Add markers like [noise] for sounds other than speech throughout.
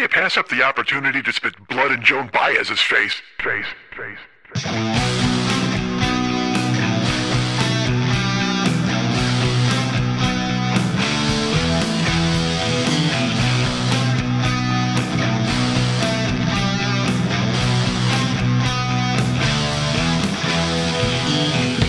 you pass up the opportunity to spit blood in Joan Baez's face? Face, face, face.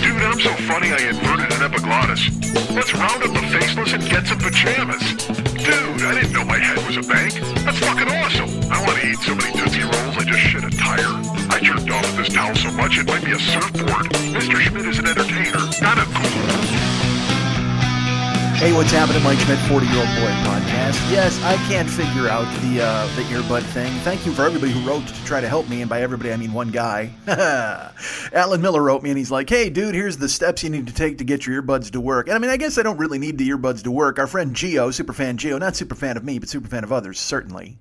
Dude, I'm so funny I inverted an epiglottis. Let's round up the faceless and get some pajamas. Dude, I didn't know my head was a bank. That's fucking awesome. I want to eat so many Tootsie Rolls I just shit a tire. I jerked off with this towel so much it might be a surfboard. Mr. Schmidt is an entertainer, not a ghoul. Hey, what's happening, Mike Schmidt, 40 Year Old Boy podcast. Yes, I can't figure out the uh, the earbud thing. Thank you for everybody who wrote to try to help me, and by everybody I mean one guy. [laughs] Alan Miller wrote me, and he's like, "Hey, dude, here's the steps you need to take to get your earbuds to work." And I mean, I guess I don't really need the earbuds to work. Our friend Geo, super fan Geo, not super fan of me, but super fan of others, certainly.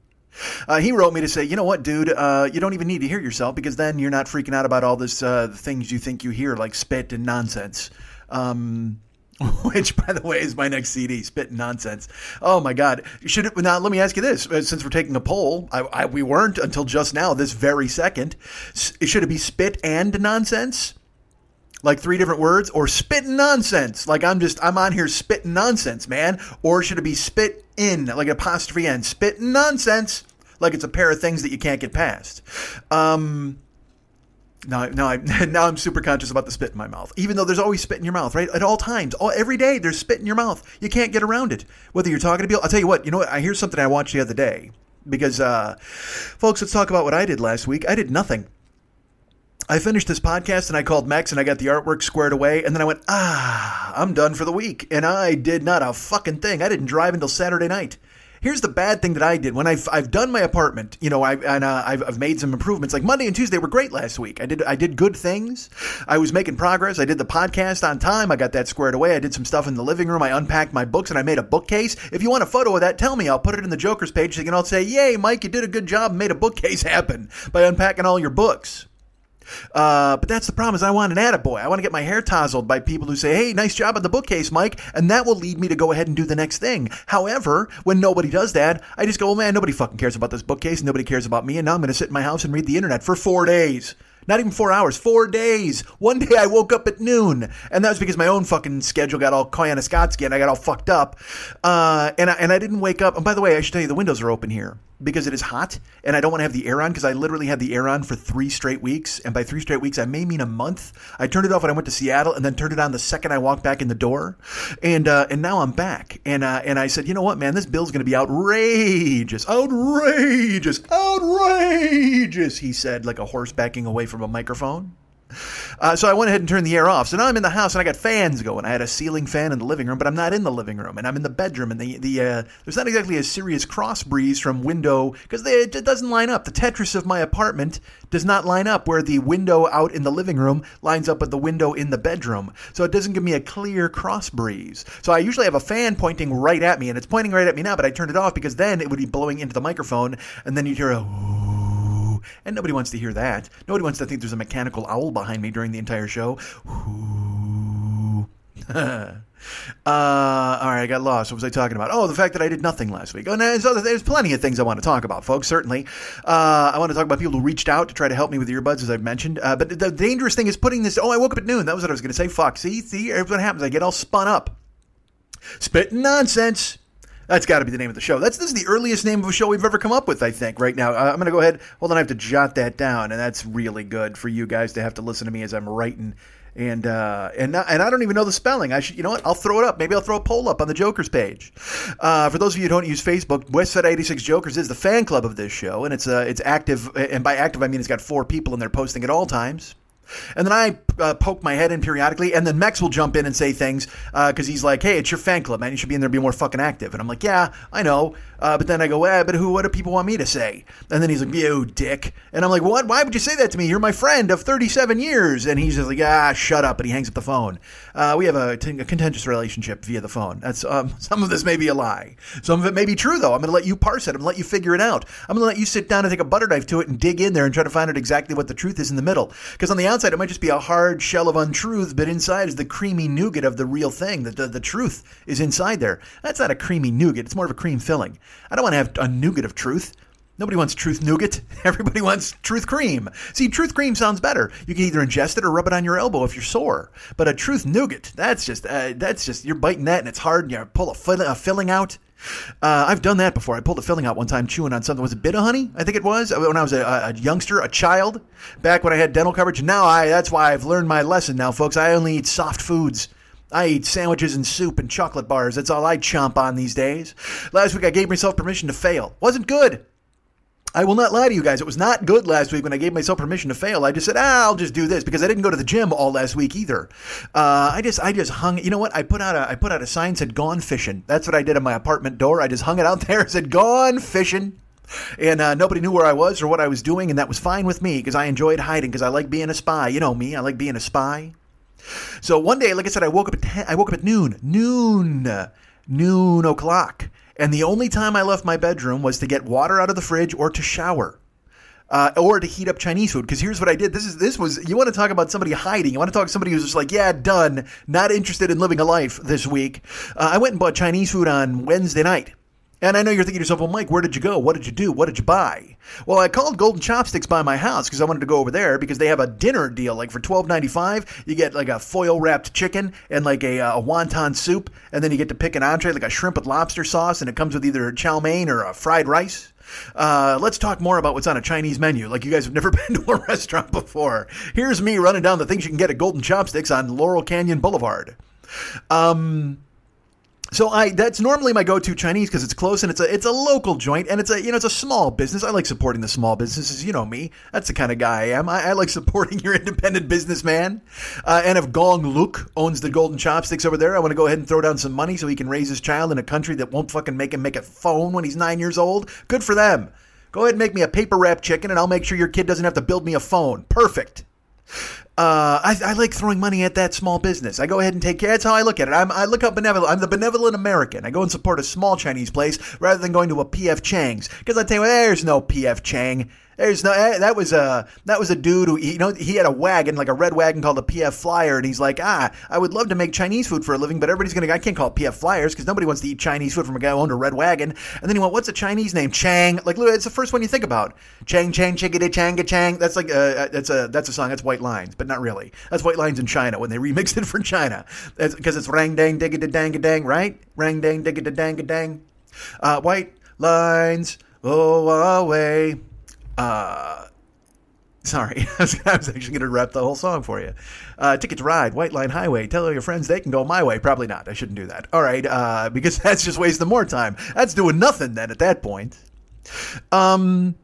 Uh, he wrote me to say, you know what, dude, uh, you don't even need to hear yourself because then you're not freaking out about all this uh, things you think you hear, like spit and nonsense. Um, [laughs] which, by the way, is my next CD, Spit Nonsense. Oh my God! Should it now? Let me ask you this: uh, since we're taking a poll, I, I, we weren't until just now, this very second. Should it be Spit and Nonsense? Like three different words, or spit nonsense? Like I'm just I'm on here spitting nonsense, man. Or should it be spit in, like an apostrophe n, spit nonsense? Like it's a pair of things that you can't get past. Um, now, now, I, [laughs] now I'm super conscious about the spit in my mouth. Even though there's always spit in your mouth, right? At all times, all, every day, there's spit in your mouth. You can't get around it. Whether you're talking to people, I'll tell you what. You know what? I hear something I watched the other day because, uh, folks, let's talk about what I did last week. I did nothing. I finished this podcast and I called Max and I got the artwork squared away and then I went, ah, I'm done for the week. And I did not a fucking thing. I didn't drive until Saturday night. Here's the bad thing that I did when I've I've done my apartment. You know, I and uh, I've I've made some improvements. Like Monday and Tuesday were great last week. I did I did good things. I was making progress. I did the podcast on time. I got that squared away. I did some stuff in the living room. I unpacked my books and I made a bookcase. If you want a photo of that, tell me. I'll put it in the Joker's page. So you can all say, "Yay, Mike, you did a good job. and Made a bookcase happen by unpacking all your books." Uh, but that's the problem is I want an attaboy. I want to get my hair tousled by people who say, hey, nice job on the bookcase, Mike. And that will lead me to go ahead and do the next thing. However, when nobody does that, I just go, well, man, nobody fucking cares about this bookcase. Nobody cares about me. And now I'm going to sit in my house and read the internet for four days. Not even four hours, four days. One day I woke up at noon, and that was because my own fucking schedule got all Koyaanisqatsi and I got all fucked up. Uh, and I, and I didn't wake up. And by the way, I should tell you, the windows are open here because it is hot, and I don't want to have the air on because I literally had the air on for three straight weeks. And by three straight weeks, I may mean a month. I turned it off when I went to Seattle, and then turned it on the second I walked back in the door. And uh, and now I'm back. And uh, and I said, you know what, man, this bill's going to be outrageous, outrageous, outrageous. He said, like a horse backing away from a microphone. [laughs] Uh, so I went ahead and turned the air off. So now I'm in the house and I got fans going. I had a ceiling fan in the living room, but I'm not in the living room, and I'm in the bedroom. And the the uh, there's not exactly a serious cross breeze from window because it doesn't line up. The Tetris of my apartment does not line up where the window out in the living room lines up with the window in the bedroom. So it doesn't give me a clear cross breeze. So I usually have a fan pointing right at me, and it's pointing right at me now. But I turned it off because then it would be blowing into the microphone, and then you'd hear a. And nobody wants to hear that. Nobody wants to think there's a mechanical owl behind me during the entire show. [laughs] Uh, all right, I got lost. What was I talking about? Oh, the fact that I did nothing last week. Oh, and there's, there's plenty of things I want to talk about, folks. Certainly, uh, I want to talk about people who reached out to try to help me with earbuds, as I've mentioned. Uh, but the dangerous thing is putting this. Oh, I woke up at noon. That was what I was going to say. Fuck. See, see, what happens. I get all spun up. Spitting nonsense. That's got to be the name of the show. That's this is the earliest name of a show we've ever come up with, I think. Right now, uh, I'm going to go ahead. Hold on, I have to jot that down, and that's really good for you guys to have to listen to me as I'm writing. And uh, and and I don't even know the spelling. I should, you know what? I'll throw it up. Maybe I'll throw a poll up on the Jokers page. Uh, for those of you who don't use Facebook, Westside 86 Jokers is the fan club of this show, and it's uh, it's active. And by active, I mean it's got four people in there posting at all times. And then I uh, poke my head in periodically, and then Mex will jump in and say things because uh, he's like, "Hey, it's your fan club, man. You should be in there, be more fucking active." And I'm like, "Yeah, I know." Uh, but then I go, "Eh, but who? What do people want me to say?" And then he's like, "You dick." And I'm like, "What? Why would you say that to me? You're my friend of 37 years." And he's just like, "Ah, shut up." And he hangs up the phone. Uh, we have a, t- a contentious relationship via the phone. That's um, [laughs] some of this may be a lie. Some of it may be true, though. I'm going to let you parse it. I'm going to let you figure it out. I'm going to let you sit down and take a butter knife to it and dig in there and try to find out exactly what the truth is in the middle. Because on the outside, it might just be a hard shell of untruth, but inside is the creamy nougat of the real thing. The, the, the truth is inside there. That's not a creamy nougat. It's more of a cream filling. I don't want to have a nougat of truth. Nobody wants truth nougat. [laughs] Everybody wants truth cream. See, truth cream sounds better. You can either ingest it or rub it on your elbow if you're sore. But a truth nougat, that's just uh, that's just you're biting that and it's hard and you pull a, fill, a filling out. Uh, I've done that before. I pulled a filling out one time chewing on something. Was it a bit of honey? I think it was when I was a, a, youngster, a child, back when I had dental coverage. Now I that's why I've learned my lesson. Now, folks, I only eat soft foods. I eat sandwiches and soup and chocolate bars. That's all I chomp on these days. Last week I gave myself permission to fail. Wasn't good. I will not lie to you guys. It was not good last week when I gave myself permission to fail. I just said, ah, I'll just do this because I didn't go to the gym all last week either. Uh, I just, I just hung. You know what? I put out a, I put out a sign said "Gone fishing." That's what I did on my apartment door. I just hung it out [laughs] there. said "Gone fishing." And uh, nobody knew where I was or what I was doing, and that was fine with me because I enjoyed hiding because I like being a spy. You know me, I like being a spy. So one day, like I said, I woke up at 10, I woke up at noon, noon, noon o'clock, and the only time I left my bedroom was to get water out of the fridge or to shower. Uh, or to heat up Chinese food. Because here's what I did. This is this was you want to talk about somebody hiding. You want to talk to somebody who's just like, yeah, done, not interested in living a life this week. Uh, I went and bought Chinese food on Wednesday night. And I know you're thinking to yourself, well, Mike, where did you go? What did you do? What did you buy? Well, I called Golden Chopsticks by my house because I wanted to go over there because they have a dinner deal. Like for twelve ninety five, you get like a foil wrapped chicken and like a, a, wonton soup, and then you get to pick an entree like a shrimp with lobster sauce, and it comes with either chow mein or a fried rice. Uh, let's talk more about what's on a Chinese menu. Like you guys have [laughs] never been to a restaurant before. Here's me running down the things you can get at Golden Chopsticks on Laurel Canyon Boulevard. Um, so I that's normally my go-to Chinese because it's close and it's a it's a local joint and it's a you know it's a small business. I like supporting the small businesses. You know me. That's the kind of guy I am. I, I like supporting [laughs] your independent businessman. Uh, and if Gong Luk owns the Golden Chopsticks over there, I want to go ahead and throw down some money so he can raise his child in a country that won't fucking make him make a phone when he's nine years old. Good for them. Go ahead and make me a paper wrap chicken, and I'll make sure your kid doesn't have to build me a phone. Perfect. Uh, I, I, like throwing money at that small business. I go ahead and take care. That's how I look at it. I'm, I look up benevolent. I'm the benevolent American. I go and support a small Chinese place rather than going to a P.F. Chang's because I tell you, there's no P.F. Chang. There's no eh, that was a that was a dude who you know he had a wagon like a red wagon called a PF Flyer and he's like ah I would love to make Chinese food for a living but everybody's gonna I can't call it PF Flyers because nobody wants to eat Chinese food from a guy who owned a red wagon. And then he went what's a Chinese name? Chang like it's the first one you think about. Chang Chang Chickadee Changa Chang that's like uh, that's a that's a song that's White Lines but not really. That's White Lines in China when they remixed it [laughs] for China. Because it's rang dang digga dang dang right? Rang dang digga dang dang. Uh, White Lines oh away uh Sorry, [laughs] I was, actually going to rap the whole song for you. Uh, Ticket to Ride, White Line Highway. Tell all your friends they can go my way. Probably not. I shouldn't do that. All right, uh, because [laughs] that's just wasting more time. That's doing nothing then at that point. Um,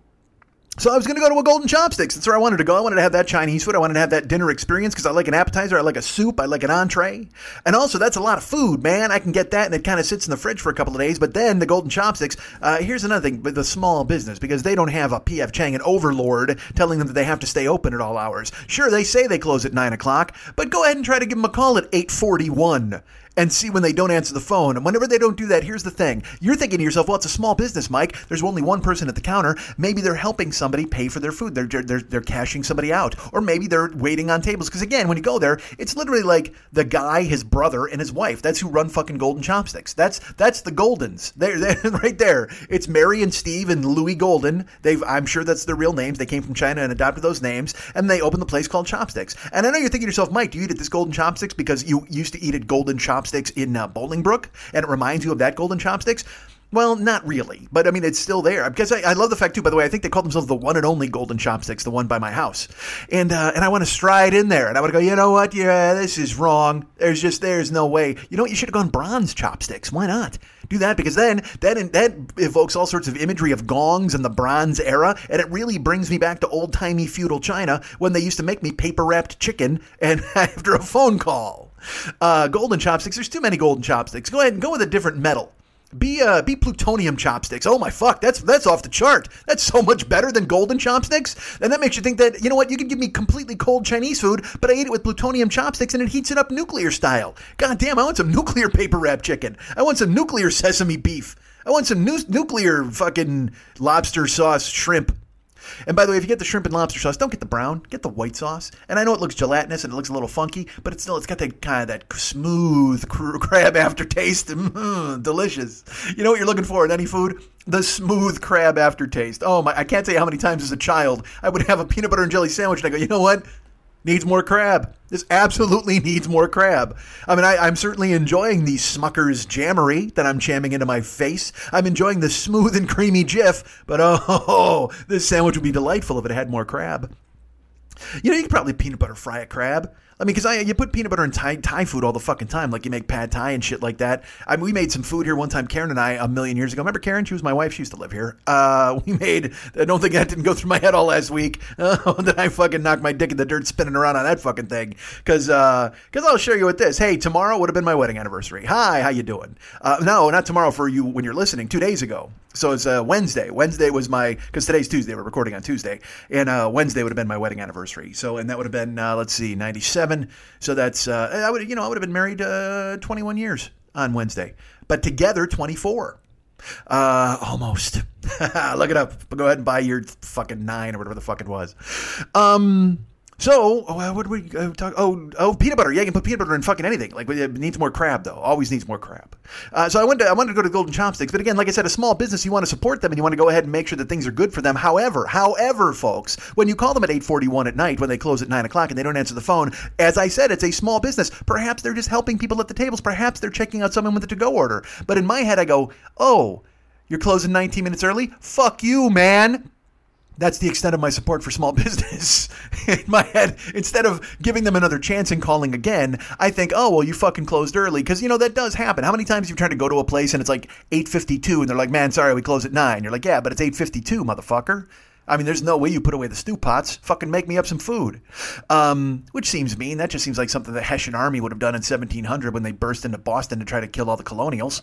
so I was going to go to a Golden Chopsticks. That's where I wanted to go. I wanted to have that Chinese food. I wanted to have that dinner experience because I like an appetizer. I like a soup. I like an entree. And also, that's a lot of food, man. I can get that and it kind of sits in the fridge for a couple of days. But then the Golden Chopsticks, uh, here's another thing the small business because they don't have a P.F. Chang, an overlord, telling them that they have to stay open at all hours. Sure, they say they close at 9 o'clock, but go ahead and try to give them a call at 841 and see when they don't answer the phone. And whenever they don't do that, here's the thing. You're thinking to yourself, well, it's a small business, Mike. There's only one person at the counter. Maybe they're helping somebody pay for their food. They're, they're, they're cashing somebody out. Or maybe they're waiting on tables. Because again, when you go there, it's literally like the guy, his brother, and his wife. That's who run fucking Golden Chopsticks. That's that's the Goldens. They're, they're [laughs] right there. It's Mary and Steve and Louis Golden. They've I'm sure that's their real names. They came from China and adopted those names. And they opened the place called Chopsticks. And I know you're thinking to yourself, Mike, do you eat at this Golden Chopsticks because you used to eat at Golden Chopsticks in uh, Bolingbrook, and it reminds you of that Golden Chopsticks. Well, not really, but I mean, it's still there because I, I, love the fact too. By the way, I think they call themselves the one and only Golden Chopsticks, the one by my house, and uh, and I want to stride in there and I want to go. You know what? Yeah, this is wrong. There's just there's no way. You know what? You should have gone bronze chopsticks. Why not do that? Because then that that evokes all sorts of imagery of gongs and the Bronze era, and it really brings me back to old timey feudal China when they used to make me paper wrapped chicken and [laughs] after a phone call. Uh, golden chopsticks. There's too many golden chopsticks. Go ahead and go with a different metal. Be uh, be plutonium chopsticks. Oh my fuck, that's that's off the chart. That's so much better than golden chopsticks. And that makes you think that you know what? You can give me completely cold Chinese food, but I eat it with plutonium chopsticks and it heats it up nuclear style. God damn, I want some nuclear paper wrap chicken. I want some nuclear sesame beef. I want some nu- nuclear fucking lobster sauce shrimp. And by the way, if you get the shrimp and lobster sauce, don't get the brown, get the white sauce. And I know it looks gelatinous and it looks a little funky, but it's still it's got that kind of that smooth [laughs] crab aftertaste. Mm, delicious. You know what you're looking for in any food? The smooth crab aftertaste. Oh my! I can't tell you how many times as a child I would have a peanut butter and jelly sandwich and I go, you know what? Needs more crab. This absolutely [laughs] needs more crab. I mean, I, am certainly enjoying the Smucker's Jammery that I'm jamming into my face. I'm enjoying the smooth and creamy Jif, but [laughs] oh, this sandwich would be delightful if it had more crab. You know, you could probably peanut butter fry a crab. I mean, because I you put peanut butter in Thai, Thai food all the fucking time, like you make pad Thai and shit like that. I mean, we made some food here one time, Karen and I, a million years ago. Remember Karen? She was my wife. She used to live here. Uh, [laughs] we made. I don't think that didn't go through my head all last week. [laughs] Uh, that I fucking knocked my dick in the dirt spinning around on that fucking thing. Because because uh, I'll show you with this. Hey, tomorrow would have been my wedding anniversary. Hi, how you doing? Uh, no, not tomorrow for you when you're listening. Two days ago. So it's uh, Wednesday. Wednesday was my because today's Tuesday. We're recording on Tuesday, and uh, Wednesday would have been my wedding anniversary. So and that would have been uh, let's see, ninety seven. So that's uh, I would you know I would have been married uh, twenty one years on Wednesday, but together twenty four. Uh, almost. [laughs] Look it up. Go ahead and buy your fucking nine or whatever the fuck it was. Um, so, oh, what we uh, talk? Oh, oh, peanut butter. Yeah, you can put peanut butter in fucking anything. Like it needs more crab, though. Always needs more crab. Uh, so I went. to, I wanted to go to Golden Chopsticks, but again, like I said, a small business, you want to support them and you want to go ahead and make sure that things are good for them. However, however, folks, when you call them at eight forty one at night when they close at nine o'clock and they don't answer the phone, as I said, it's a small business. Perhaps they're just helping people at the tables. Perhaps they're checking out someone with a to go order. But in my head, I go, oh. You're closing 19 minutes early? Fuck you, man that's the extent of my support for small [laughs] business. In my head, instead of giving them another chance and calling again, I think, oh well, you fucking closed early because you know that does happen. How many times you've tried to go to a place and it's like eight fifty two and they're like, man, sorry, we close at nine. You're like, yeah, but it's eight fifty two, motherfucker. I mean, there's no way you put away the stew pots. Fucking make me up some food. Um, which seems mean. That just seems like something the Hessian army would have done in 1700 when they burst into Boston to try to kill all the colonials.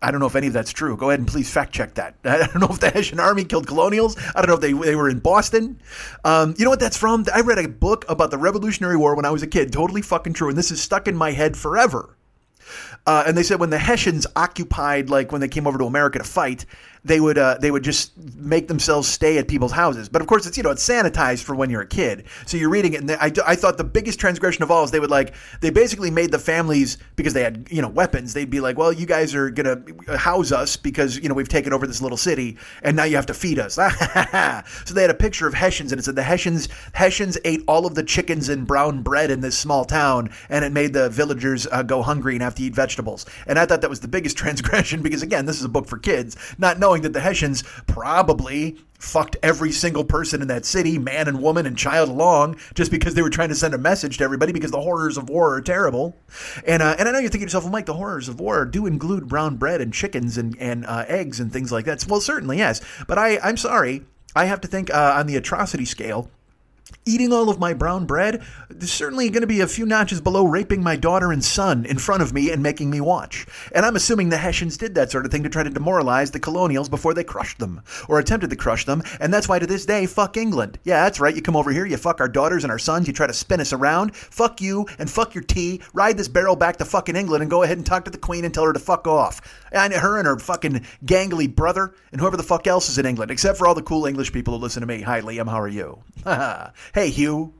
I don't know if any of that's true. Go ahead and please fact check that. [laughs] I don't know if the Hessian Army killed colonials. I don't know if they, they were in Boston. Um, you know what that's from? I read a book about the Revolutionary War when I was a kid. Totally fucking true. And this is stuck in my head forever. Uh, and they said when the Hessians occupied, like when they came over to America to fight, they would uh, they would just make themselves stay at people's houses. But of course, it's you know it's sanitized for when you're a kid. So you're reading it, and they, I, I thought the biggest transgression of all is they would like they basically made the families because they had you know weapons. They'd be like, well, you guys are gonna house us because you know we've taken over this little city, and now you have to feed us. [laughs] so they had a picture of Hessians, and it said the Hessians Hessians ate all of the chickens and brown bread in this small town, and it made the villagers uh, go hungry and have to eat vegetables. And I thought that was the biggest [laughs] transgression because again, this is a book for kids, not knowing that the Hessians probably fucked every single person in that city, man and woman and child along, just because they were trying to send a message to everybody because the horrors of war are terrible. And uh, and I know you're thinking to yourself, well, Mike, the horrors of war do include brown bread and chickens and, and uh, eggs and things like that. Well, certainly, yes. But I, I'm sorry. I have to think uh, on the atrocity scale eating all of my brown bread certainly going to be a few notches below raping my daughter and son in front of me and making me watch. And I'm assuming the Hessians did that sort of thing to try to demoralize the colonials before they crushed them, or attempted to crush them, and that's why to this day, fuck England. Yeah, that's right, you come over here, you fuck our daughters and our sons, you try to spin us around, fuck you, and fuck your tea, ride this barrel back to fucking England and go ahead and talk to the Queen and tell her to fuck off. And her and her fucking gangly brother, and whoever the fuck else is in England, except for all the cool English people who listen to me. Hi, Liam, how are you? [laughs] hey, Hugh.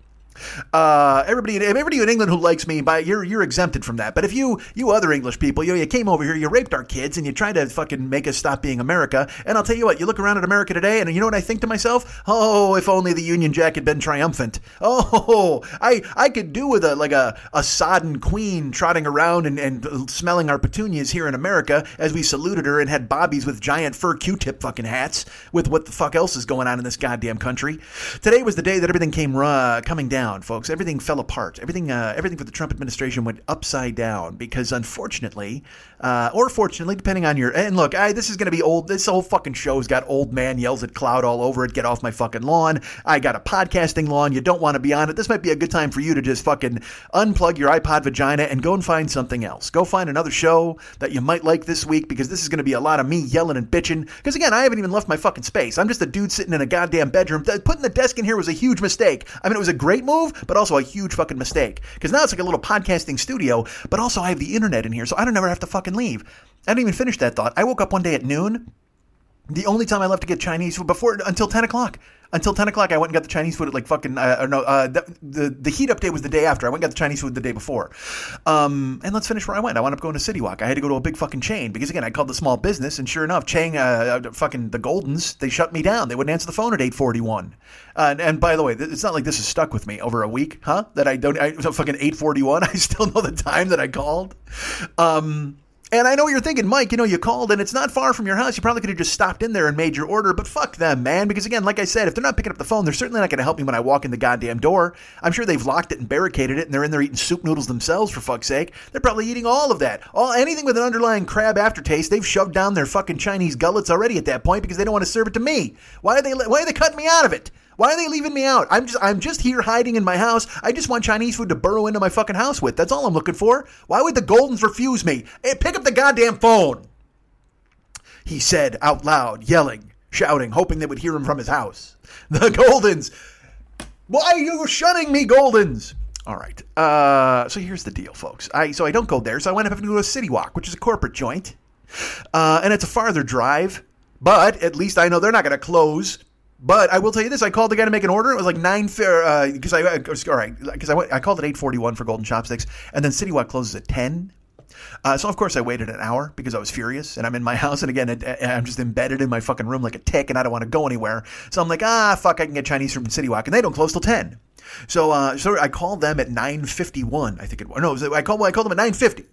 Uh, everybody, everybody in England who likes me, by you're you're exempted from that. But if you you other English people, you you came over here, you raped our kids, and you tried to fucking make us stop being America. And I'll tell you what, you look around at America today, and you know what I think to myself? Oh, if only the Union Jack had been triumphant. Oh, I I could do with a like a a sodden queen trotting around and, and smelling our petunias here in America as we saluted her and had bobbies with giant fur Q-tip fucking hats with what the fuck else is going on in this goddamn country. Today was the day that everything came uh, coming down down, folks. Everything fell apart. Everything, uh, everything for the Trump administration went upside down because, unfortunately, uh, or fortunately, depending on your. And look, I, this is going to be old. This whole fucking show's got old man yells at cloud all over it. Get off my fucking lawn. I got a podcasting lawn. You don't want to be on it. This might be a good time for you to just fucking unplug your iPod vagina and go and find something else. Go find another show that you might like this week because this is going to be a lot of me yelling and bitching. Because again, I haven't even left my fucking space. I'm just a dude sitting in a goddamn bedroom. Putting the desk in here was a huge mistake. I mean, it was a great move move, but also a huge fucking mistake. Because now it's like a little podcasting studio, but also I have the internet in here, so I don't ever have to fucking leave. I didn't even finish that thought. I woke up one day at noon The only time I left to get Chinese food before until ten o'clock. Until ten o'clock, I went and got the Chinese food at like fucking. Uh, no, uh, the, the the heat up day was the day after. I went and got the Chinese food the day before. Um, and let's finish where I went. I wound up going to City Walk. I had to go to a big fucking chain because again, I called the small business, and sure enough, Chang, uh, uh fucking the Goldens, they shut me down. They wouldn't answer the phone at eight forty one. Uh, and, and by the way, it's not like this is stuck with me over a week, huh? That I don't. I so fucking eight forty one. [laughs] I still know the time that I called. Um and I know what you're thinking, Mike, you know, you called and it's not far from your house. You probably could have just stopped in there and made your order, but fuck them, man. Because again, like I said, if they're not picking up the phone, they're certainly not going to help me when I walk in the goddamn door. I'm sure they've locked it and barricaded it and they're in there eating soup noodles themselves, for fuck's sake. They're probably eating all of that. All anything with an underlying crab aftertaste, they've shoved down their fucking Chinese gullets already at that point because they don't want to serve it to me. Why are they, why are they cutting me out of it? Why are they leaving me out? I'm just I'm just here hiding in my house. I just want Chinese food to burrow into my fucking house with. That's all I'm looking for. Why would the Goldens refuse me? Hey, pick up the goddamn phone. He said out loud, yelling, shouting, hoping they would hear him from his house. [laughs] The Goldens. Why are you shunning me, Goldens? All right. Uh, so here's the deal, folks. I so I don't go there, so I went up having to go to City Walk, which is a corporate joint, uh, and it's a farther drive. But at least I know they're not going to close but I will tell you this: I called the guy to make an order. It was like nine fair because uh, I, I was all right because I, went, I called at eight forty one for Golden Chopsticks, and then City Walk closes at ten. Uh, so of course I waited an hour because I was furious, and I'm in my [laughs] house, and again I'm just embedded in my fucking room like a tick, and I don't want to go anywhere. So I'm like, ah, fuck, I can get Chinese from City Walk, and they don't close till ten. So, uh, so I called them at 9:51. I think it was. No, it was, I called. Well, I called them at 9:50.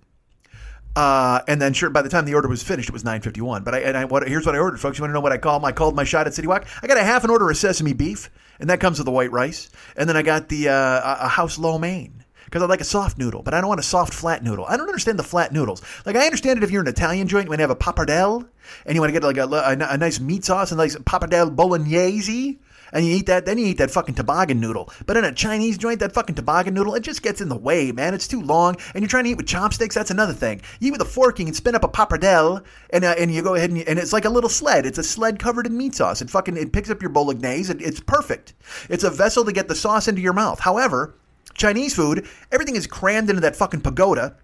Uh, and then sure, by the time the order was finished, it was 9:51. But I, and I, what, here's what I ordered, folks. You want to know what I called? I called my shot at City Walk. I got a half an order of sesame beef, and that comes with the white rice. And then I got the uh, a house lo mein because I like a soft noodle, but I don't want a soft flat noodle. I don't understand the flat noodles. Like I understand it if you're an Italian joint, you want to have a pappardelle, and you want to get like a, a, a nice meat sauce and like pappardelle bolognese and you eat that, then you eat that fucking toboggan noodle. But in a Chinese joint, that fucking toboggan noodle, it just gets in the way, man. It's too long, and you're trying to eat with chopsticks. That's another thing. You eat with a fork, you can spin up a pappardelle, and uh, and you go ahead and, and it's like a little sled. It's a sled covered in meat sauce. It fucking it picks up your bolognese. It, it's perfect. It's a vessel to get the sauce into your mouth. However, Chinese food, everything is crammed into that fucking pagoda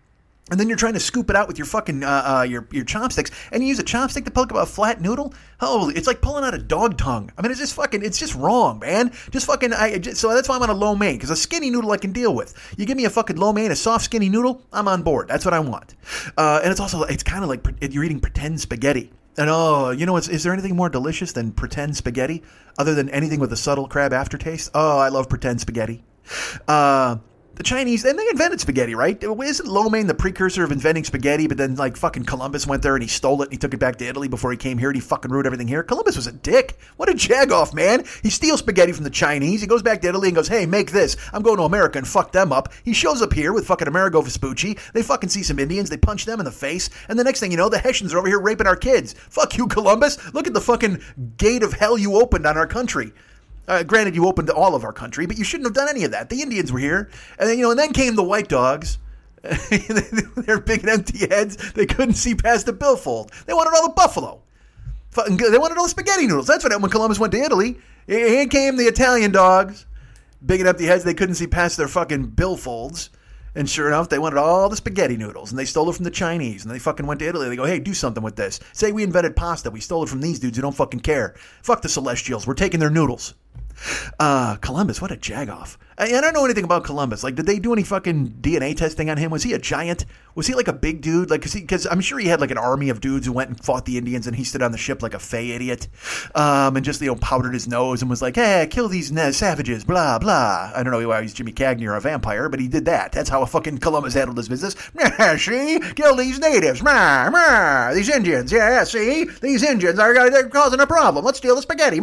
and then you're trying to scoop it out with your fucking uh, uh, your your chopsticks, and you use a chopstick to poke up a flat noodle. Holy, it's like pulling out a dog tongue. I mean, it's just fucking, it's just wrong, man. Just fucking. I just, so that's why I'm on a lo mein because a skinny noodle I can deal with. You give me a fucking lo mein, a soft skinny noodle, I'm on board. That's what I want. Uh, and it's also it's kind of like you're eating pretend spaghetti. And oh, you know, is there anything more delicious than pretend spaghetti, other than anything with a subtle crab aftertaste? Oh, I love pretend spaghetti. Uh, the Chinese, and they invented spaghetti, right? Isn't lo mein the precursor of inventing spaghetti? But then, like, fucking Columbus went there and he stole it and he took it back to Italy before he came here and he fucking ruined everything here. Columbus was a dick. What a jagoff, man. He steals spaghetti from the Chinese. He goes back to Italy and goes, hey, make this. I'm going to America and fuck them up. He shows up here with fucking Amerigo Vespucci. They fucking see some Indians. They punch them in the face. And the next thing you know, the Hessians are over here raping our kids. Fuck you, Columbus. Look at the fucking gate of hell you opened on our country. Uh, granted, you opened all of our country, but you shouldn't have done any of that. The Indians were here, and then you know, and then came the white dogs. [laughs] Their big and empty heads. They couldn't see past the billfold. They wanted all the buffalo. They wanted all the spaghetti noodles. That's what when Columbus went to Italy. Here came the Italian dogs, big and empty heads. They couldn't see past their fucking billfolds. And sure enough, they wanted all the spaghetti noodles, and they stole it from the Chinese. And they fucking went to Italy. They go, hey, do something with this. Say we invented pasta. We stole it from these dudes who don't fucking care. Fuck the Celestials. We're taking their noodles. Uh, Columbus, what a jagoff. I, I don't know anything about Columbus. Like, did they do any fucking DNA testing on him? Was he a giant? Was he like a big dude? Like, because because I'm sure he had like an army of dudes who went and fought the Indians, and he stood on the ship like a fey idiot, um, and just you know powdered his nose and was like, "Hey, kill these savages," blah blah. I don't know why he's Jimmy Cagney or a vampire, but he did that. That's how a fucking Columbus handled his business. [laughs] see, kill these natives, these Indians. Yeah, see, these Indians are they're causing a problem. Let's steal the spaghetti.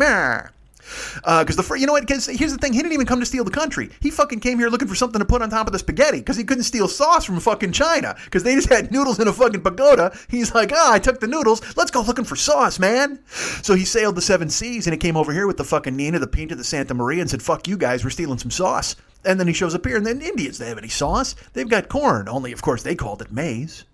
Because uh, the you know what? Because here's the thing: he didn't even come to steal the country. He fucking came here looking for something to put on top of the spaghetti because he couldn't steal sauce from fucking China because they just had noodles in a fucking pagoda. He's like, ah, I took the noodles. Let's go looking for sauce, man. So he sailed the seven seas and he came over here with the fucking Nina, the Pinta, the Santa Maria, and said, "Fuck you guys, we're stealing some sauce." And then he shows up here, and then Indians they have any sauce? They've got corn, only of course they called it maize.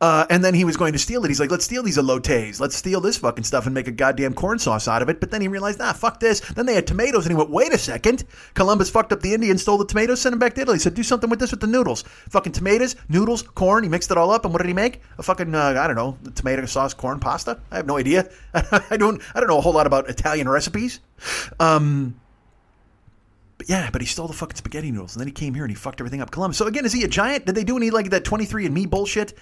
Uh, and then he was going to steal it. He's like, let's steal these elotes. Let's steal this fucking stuff and make a goddamn corn sauce out of it. But then he realized, nah, fuck this. Then they had tomatoes, and he went, wait a second. Columbus fucked up the Indians, stole the tomatoes, sent them back to Italy. He said, do something with this with the noodles. Fucking tomatoes, noodles, corn. He mixed it all up, and what did he make? A fucking, uh, I don't know, tomato sauce, corn pasta? I have no idea. [laughs] I don't, I don't know a whole lot about Italian recipes. Um, but yeah, but he stole the fucking spaghetti noodles, and then he came here and he fucked everything up. Columbus. So again, is he a giant? Did they do any like that 23andMe bullshit?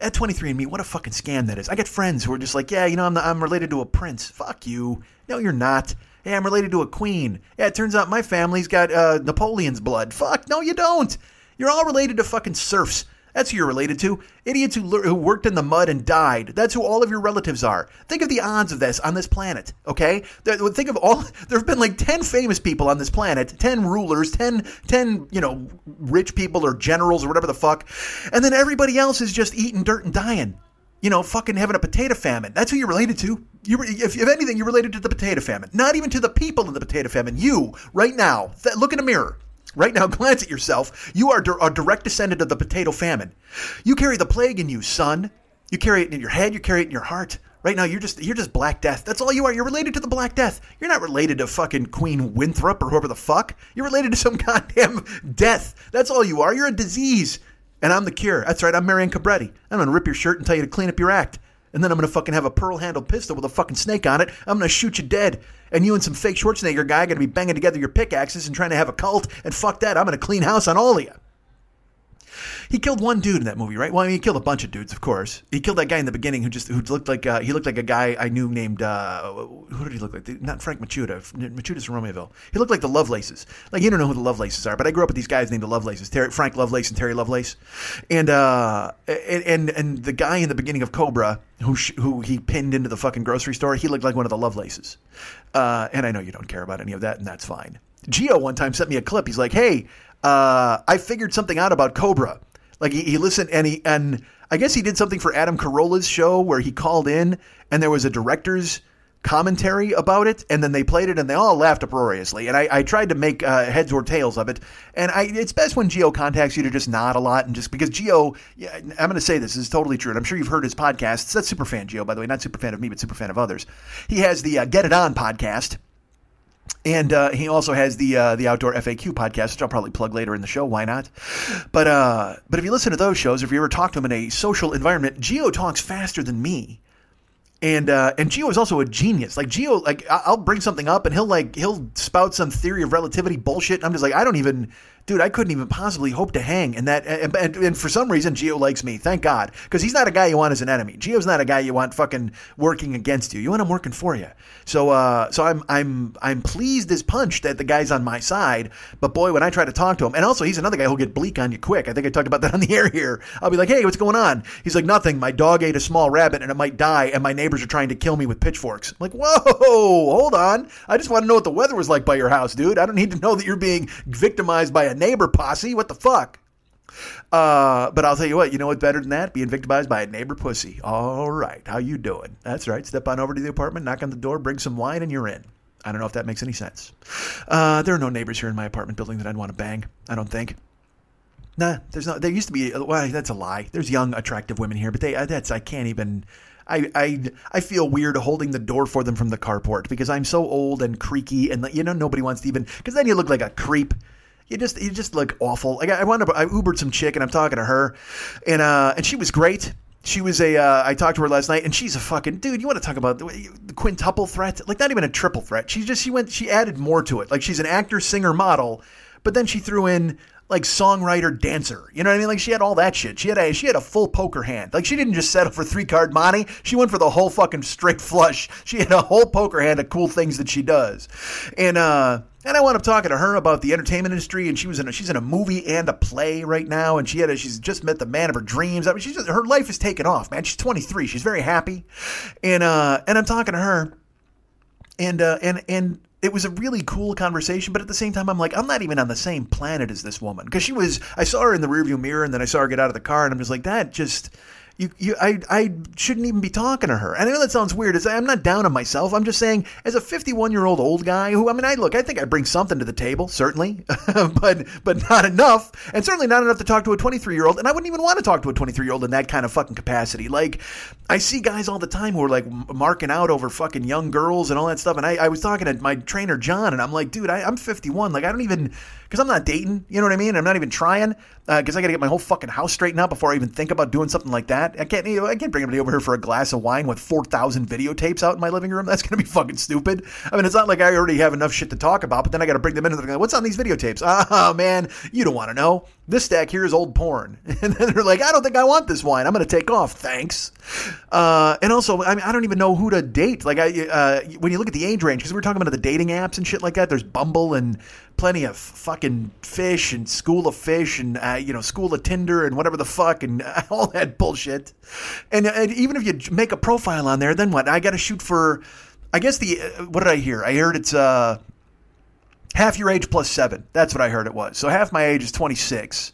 At 23andMe, what a fucking scam that is. I get friends who are just like, yeah, you know, I'm, the, I'm related to a prince. Fuck you. No, you're not. Hey, I'm related to a queen. Yeah, it turns out my family's got uh, Napoleon's blood. Fuck, no, you don't. You're all related to fucking serfs. That's who you're related to. Idiots who, who worked in the mud and died. That's who all of your relatives are. Think of the odds of this on this planet, okay? Think of all, [laughs] there have been like 10 famous people on this planet, 10 rulers, 10, 10, you know, rich people or generals or whatever the fuck. And then everybody else is just eating dirt and dying. You know, fucking having a potato famine. That's who you're related to. You, if, if anything, you're related to the potato famine. Not even to the people in the potato famine. You, right now, th- look in a mirror. Right now, [laughs] glance at yourself. You are a direct descendant of the potato famine. You carry the plague in you, son. You carry it in your head. You carry it in your heart. Right now, you're just you're just Black Death. That's all you are. You're related to the Black Death. You're not related to fucking Queen Winthrop or whoever the fuck. You're related to some [laughs] goddamn death. That's all you are. You're a disease, and I'm the cure. That's right. I'm Marion Cobretti. I'm gonna rip your shirt and tell you to clean up your act and then I'm gonna fucking have a pearl handled pistol with a fucking snake on it. I'm gonna shoot you dead. And you and some fake Schwarzenegger guy are gonna be banging together your pickaxes and trying to have a cult. And fuck that, I'm gonna clean house on all of you. He killed one dude in that movie, right? Well, I mean, he killed a bunch of dudes, of course. He killed that guy in the beginning who just who looked like uh, he looked like a guy I knew named uh, who did he look like? Not Frank Machuda. Machuda's from Romeoville. He looked like the Lovelaces. Like you don't know who the Lovelaces are, but I grew up with these guys named the Lovelaces, Terry, Frank Lovelace and Terry Lovelace, and uh, and and the guy in the beginning of Cobra who sh- who he pinned into the fucking grocery store, he looked like one of the Lovelaces. Uh, and I know you don't care about any of that, and that's fine. Geo one time sent me a clip. He's like, "Hey, uh, I figured something out about Cobra." Like he, he listened and he and I guess he did something for Adam Carolla's show where he called in and there was a director's commentary about it, and then they played it, and they all laughed uproariously. And I, I tried to make uh, heads or tails of it. And I, it's best when Geo contacts you to just nod a lot and just because Geo, yeah, I'm going to say this, this is totally true, and I'm sure you've heard his podcasts. That's super fan Geo, by the way, not super fan of me, but super fan of others. He has the uh, Get It On podcast and uh, he also has the uh, the outdoor FAQ podcast, which I'll probably plug later in the show. Why not? But uh, but if you listen to those shows, if you ever talk to him in a social environment, Geo talks faster than me, and uh, and Geo is also a genius. Like Geo, like I'll bring something up and he'll like he'll spout some theory of relativity bullshit. And I'm just like, I don't even dude, I couldn't even possibly hope to hang. And that, and, and, and for some reason, Geo likes me. Thank God, because he's not a guy you want as an enemy. Geo's not a guy you want fucking working against you. You want him working for you. So, uh, so I'm, I'm, I'm pleased as punch that the guy's on my side. But boy, when I try to talk to him, and also he's another guy who'll get bleak on you quick. I think I talked about that on the air here. I'll be like, hey, what's going on? He's like, nothing. My dog ate a small rabbit and it might die, and my neighbors are trying to kill me with pitchforks. I'm like, whoa, hold on. I just want to know what the weather was like by your house, dude. I don't need to know that you're being victimized by a neighbor posse. What the fuck? Uh, but I'll tell you what, you know what's better than that? Being victimized by a neighbor pussy. All right, how you doing? That's right. Step on over to the apartment, knock on the door, bring some wine, and you're in. I don't know if that makes any sense. Uh, there are no neighbors here in my apartment building that I'd want to bang. I don't think. Nah, there's not. There used to be. Well, that's a lie. There's young, attractive women here, but they. That's. I can't even. I, I I feel weird holding the door for them from the carport because I'm so old and creaky, and you know nobody wants to even. Because then you look like a creep you just you just look awful. Like I wound up I Ubered some chick and I'm talking to her, and uh and she was great. She was a. Uh, I talked to her last night, and she's a fucking dude. You want to talk about the, the quintuple threat? Like not even a triple threat. She just she went she added more to it. Like she's an actor, singer, model, but then she threw in like songwriter, dancer. You know what I mean? Like she had all that shit. She had a she had a full poker hand. Like she didn't just settle for three card money. She went for the whole fucking straight flush. She had a whole poker hand of cool things that she does, and uh and I wound up talking to her about the entertainment industry, and she was in a, she's in a movie and a play right now, and she had a, she's just met the man of her dreams. I mean, she's just, her life is taken off, man. She's 23. She's very happy, and uh, and I'm talking to her, and uh, and and it was a really cool conversation, but at the same time, I'm like, I'm not even on the same planet as this woman because she was. I saw her in the rearview mirror, and then I saw her get out of the car, and I'm just like, that just you, you, I, I shouldn't even be talking to her. And I know that sounds weird. I'm not down on myself. I'm just saying, as a 51 year old old guy who, I mean, I look, I think I bring something to the table, certainly, [laughs] but, but not enough. And certainly not enough to talk to a 23 year old. And I wouldn't even want to talk to a 23 year old in that kind of fucking capacity. Like, I see guys all the time who are like marking out over fucking young girls and all that stuff. And I, I was talking to my trainer, John, and I'm like, dude, I, I'm 51. Like, I don't even, because I'm not dating, you know what I mean? I'm not even trying because uh, I got to get my whole fucking house straightened out before I even think about doing something like that. I can't, you know, I can't bring anybody over here for a glass of wine with 4,000 videotapes out in my living room. That's to be fucking stupid. I mean, it's not like I already have enough shit to talk about, but then I got to bring them in and they're like, what's on these videotapes? Oh, [laughs] man, you don't want to know. This stack here is old porn. [laughs] And then they're like, I don't think I want this wine. I'm to take off. Thanks. Uh, and also, I mean, I don't even know who to date. Like, I, uh, when you look at the age range, because we are talking about the dating apps and shit like that, there's Bumble and plenty of fucking fish and school of fish and uh, you know school of Tinder and whatever the fuck and [laughs] all that bullshit. And, and, even if you make a profile on there, then what? I got to shoot for. I guess the uh, what did I hear? I heard it's uh half your age plus seven. That's what I heard it was. So half my age is twenty six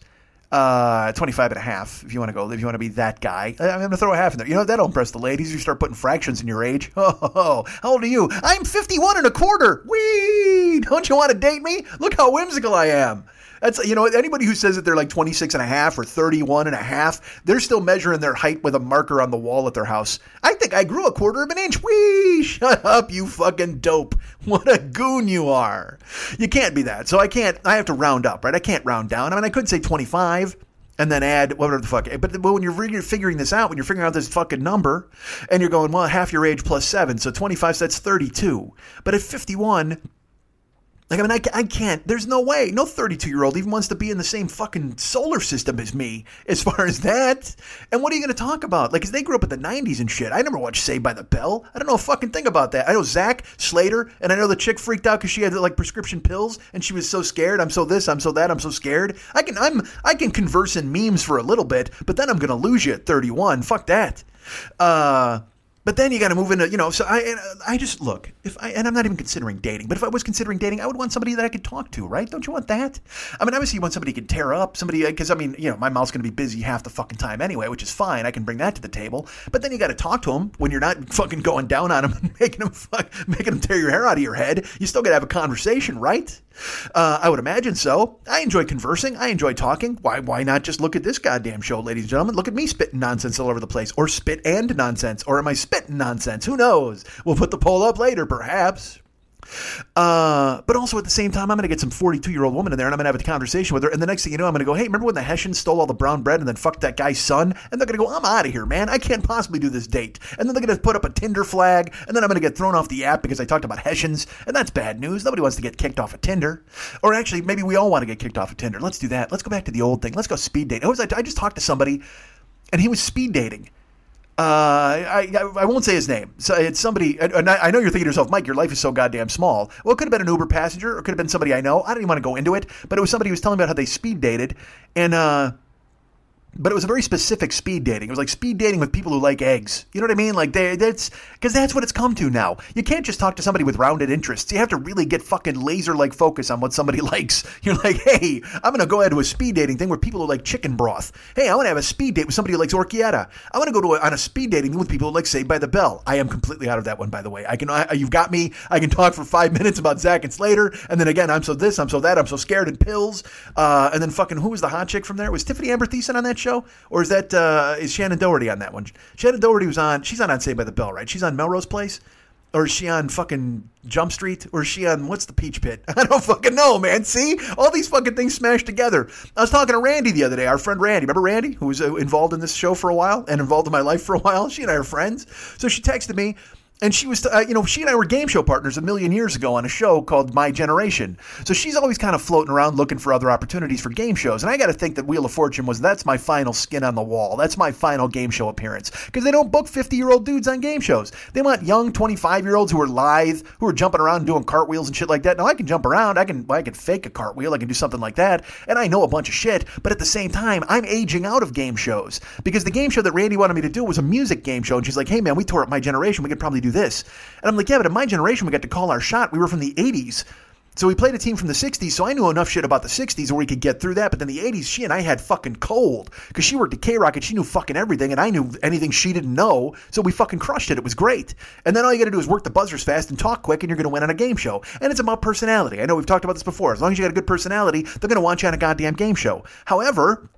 uh, 25 and a half if you want to go if you want to be that guy. I'm going to throw a half in there. You know that'll impress the ladies. You start putting fractions in your age. [laughs] Oh, how old are you? I'm 51 and a quarter. Wee don't you want to date me? Look how whimsical i am that's you know anybody who says that they're like 26 and a half or 31 and a half, they're still measuring their height with a marker on the wall at their house. I think I grew a quarter of an inch. Wee! [laughs] Shut up, you fucking dope. What a goon you are. You can't be that. So I can't I have to round up, right? I can't round down. I mean I could say 25 and then add whatever the fuck. But, when you're figuring this out, when you're figuring out this fucking number, and you're going, well, half your age plus seven, so 25, so that's 32. But at 51, like, I mean, I, I can't, there's no way. No 32 year old even wants to be in the same fucking solar system as me as far as that. And what are you going to talk about? Like, because they grew up in the 90s and shit. I never watched Saved by the Bell. I don't know a fucking thing about that. I know Zach Slater, and I know the chick freaked out because she had like prescription pills and she was so scared. I'm so this, I'm so that, I'm so scared. I can, I'm, I can converse in memes for a little bit, but then I'm going to lose you at 31. Fuck that. Uh, but then you got to move into, you know, so I, uh, I just look, if I, and I'm not even considering dating, but if I was considering dating, I would want somebody that I could talk to, right? Don't you want that? I mean, obviously you want somebody you can tear up, somebody, uh, because I mean, you know, my mouth's going to be busy half the fucking time anyway, which is fine. I can bring that to the table. But then you got to talk to them when you're not fucking going down on them [laughs] and making them, fuck, making them tear your hair out of your head. You still got to have a conversation, right? Uh, I would imagine so. I enjoy conversing. I enjoy talking. Why, why not just look at this goddamn show, ladies and gentlemen? Look at me spitting nonsense all over the place, or spit and nonsense, or am I spitting nonsense? Who knows? We'll put the poll up later, perhaps. Uh, but also at the same time, I'm going to get some 42 year old woman in there and I'm going to have a conversation with her. And the next thing you know, I'm going to go, hey, remember when the Hessians stole all the brown bread and then fucked that guy's son? And they're going to go, I'm out of here, man. I can't possibly do this date. And then they're going to put up a Tinder flag. And then I'm going to get thrown off the app because I talked about Hessians. And that's bad news. Nobody wants to get kicked off of Tinder. Or actually, maybe we all want to get kicked off of Tinder. Let's do that. Let's go back to the old thing. Let's go speed date. I, was, I just talked to somebody and he was speed dating. Uh, I, I won't say his name. So it's somebody, and I know you're thinking to yourself, Mike, your life is so goddamn small. Well, it could have been an Uber passenger, or it could have been somebody I know. I don't even want to go into it, but it was somebody who was telling me about how they speed dated, and uh, but it was a very specific speed dating. It was like speed dating with people who like eggs. You know what I mean? Like they, that's because that's what it's come to now. You can't just talk to somebody with rounded interests. You have to really get fucking laser like focus on what somebody [laughs] likes. You're like, hey, I'm gonna go ahead to a speed dating thing where people who like chicken broth. Hey, I want to have a speed date with somebody who likes orchietta. I want to go to a, on a speed dating with people who like Saved by the Bell. I am completely out of that one, by the way. I can, I, you've got me. I can talk for five [laughs] minutes about Zach and Slater, and then again, I'm so this, I'm so that, I'm so scared and pills, uh, and then fucking who was the hot chick from there? Was Tiffani Amber Thiessen on that show, or is that uh, is Shannen Doherty on that one? Shannen Doherty was on. She's not on Saved by the Bell, right? She's on Melrose Place, or is she on fucking Jump Street, or is she on what's the Peach Pit? [laughs] I don't fucking know, man. See, all these fucking things smashed together. I was talking to Randy the other day, our friend Randy. Remember Randy, who was uh, involved in this show for a while and involved in my life for a while? She and I are friends. So she texted me and she was, uh, you know, she and I were game show partners a million years ago on a show called My Generation. So she's always kind of floating around looking for other opportunities for game shows. And I got to think that Wheel of Fortune was that's my final skin on the wall. That's my final game show appearance because they don't book 50 year old dudes on game shows. They want young 25 year olds who are lithe, who are jumping around doing cartwheels and shit like that. Now I can jump around. I can, I can fake a cartwheel. I can do something like that. And I know a bunch of shit. But at the same time, I'm aging out of game shows because the game show that Randy wanted me to do was a music game show. And she's like, hey man, we tore up My Generation. We could probably do this. And I'm like, yeah, but in my generation, we got to call our shot. We were from the 80s. So we played a team from the 60s, so I knew enough shit about the 60s where we could get through that. But then the 80s, she and I had fucking cold because she worked at K Rock and she knew fucking everything, and I knew anything she didn't know. So we fucking crushed it. It was great. And then all you got to do is work the buzzers fast and talk quick, and you're going to win on a game show. And it's about personality. I know we've talked about this before. As long as you got a good personality, they're going to want you on a goddamn game show. However,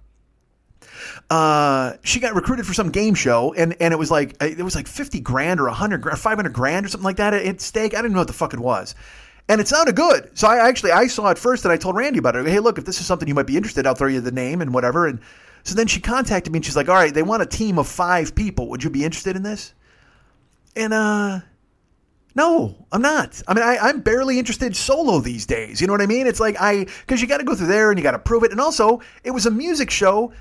uh, she got recruited for some game show, and and it was like it was like fifty grand or hundred grand, five hundred grand or something like that at stake. I didn't know what the fuck it was. And it sounded good. So I actually I saw it first and I told Randy about it. Hey, look, if this is something you might be interested, I'll throw you the name and whatever. And so then she contacted me and she's like, All right, they want a team of five people. Would you be interested in this? And uh no, I'm not. I mean, I, I'm barely interested solo these days. You know what I mean? It's like I, because you got to go through there and you got to prove it. And also, it was a music show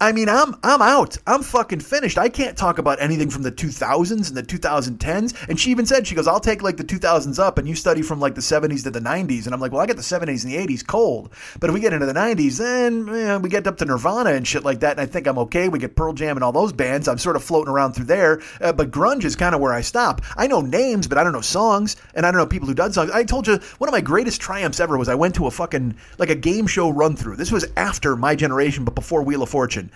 I mean, I'm I'm out. I'm fucking finished. I can't talk about anything from the 2000s and the 2010s. And she even said, she goes, I'll take like the 2000s up, and you study from like the 70s to the 90s. And I'm like, well, I got the 70s and the 80s cold, but if we get into the 90s, then eh, we get up to Nirvana and shit like that, and I think I'm okay. We get Pearl Jam and all those bands. I'm sort of floating around through there, uh, but grunge is kind of where I stop. I know names, but I don't know songs, and I don't know people who done songs. I told you one of my greatest triumphs ever was I went to a fucking like a game show run through. This was after my generation, but before Wheel of Fortune.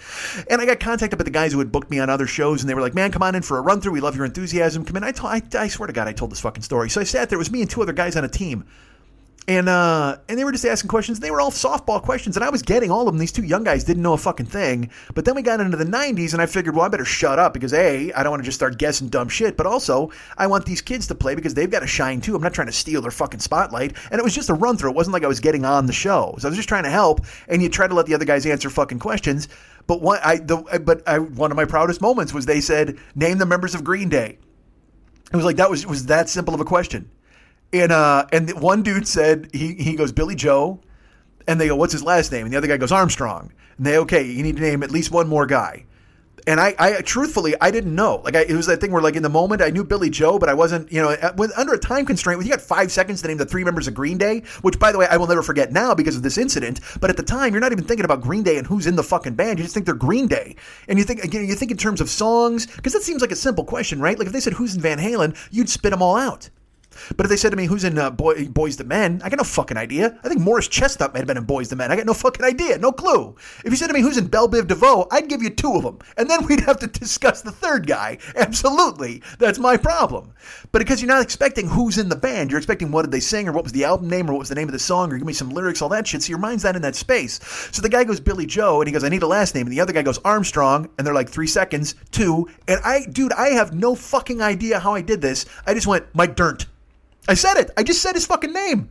And I got contacted by the guys who had booked me on other shows, and they were like, "Man, come on in for a run through. We love your enthusiasm. Come in." I, I, I swear to God, I told this fucking story. So I sat there. It was me and two other guys on a team, and uh, and they were just asking questions. They were all softball questions, and I was getting all of them. These two young guys didn't know a fucking thing. But then we got into the '90s, and I figured, well, I better shut up because a, I don't want to just start guessing dumb shit, but also I want these kids to play because they've got to shine too. I'm not trying to steal their fucking spotlight. And it was just a run through. It wasn't like I was getting on the show. So I was just trying to help, and you try to let the other guys answer fucking questions. But one, I, the, but I, one of my proudest moments was they said, "Name the members of Green Day." It was like that was was that simple of a question, and uh, and one dude said he he goes Billie Joe, and they go, "What's his last name?" And the other guy goes Armstrong, and they okay, you need to name at least one more guy and I, I truthfully, I didn't know. Like, I, it was that thing where, like, in the moment, I knew Billie Joe, but I wasn't, you know, uh, with, under a time constraint. When you got five seconds to name the three members of Green Day, which, by the way, I will never forget now because of this incident. But at the time, you're not even thinking about Green Day and who's in the fucking band. You just think they're Green Day, and you think again, you think in terms of songs because that seems like a simple question, right? Like, if they said who's in Van Halen, you'd spit them all out. But if they said to me, who's in uh, Boy, Boyz II Men, I got no fucking idea. I think Morris Chestnut might have been in Boyz II Men. I got no fucking idea, no clue. If you said to me, who's in Bell Biv DeVoe, I'd give you two of them. And then [laughs] we'd have to discuss the third guy. Absolutely. That's my problem. But because you're not expecting who's in the band, you're expecting what did they sing or what was the album name or what was the name of the song or give me some lyrics, all that shit. So your mind's not in that space. So the guy goes Billie Joe and he goes, I need a last name. And the other guy goes Armstrong. And they're like three seconds, two. And I, dude, I have no fucking idea how I did this. I just went, Mike Dirnt. I said it. I just said his fucking name.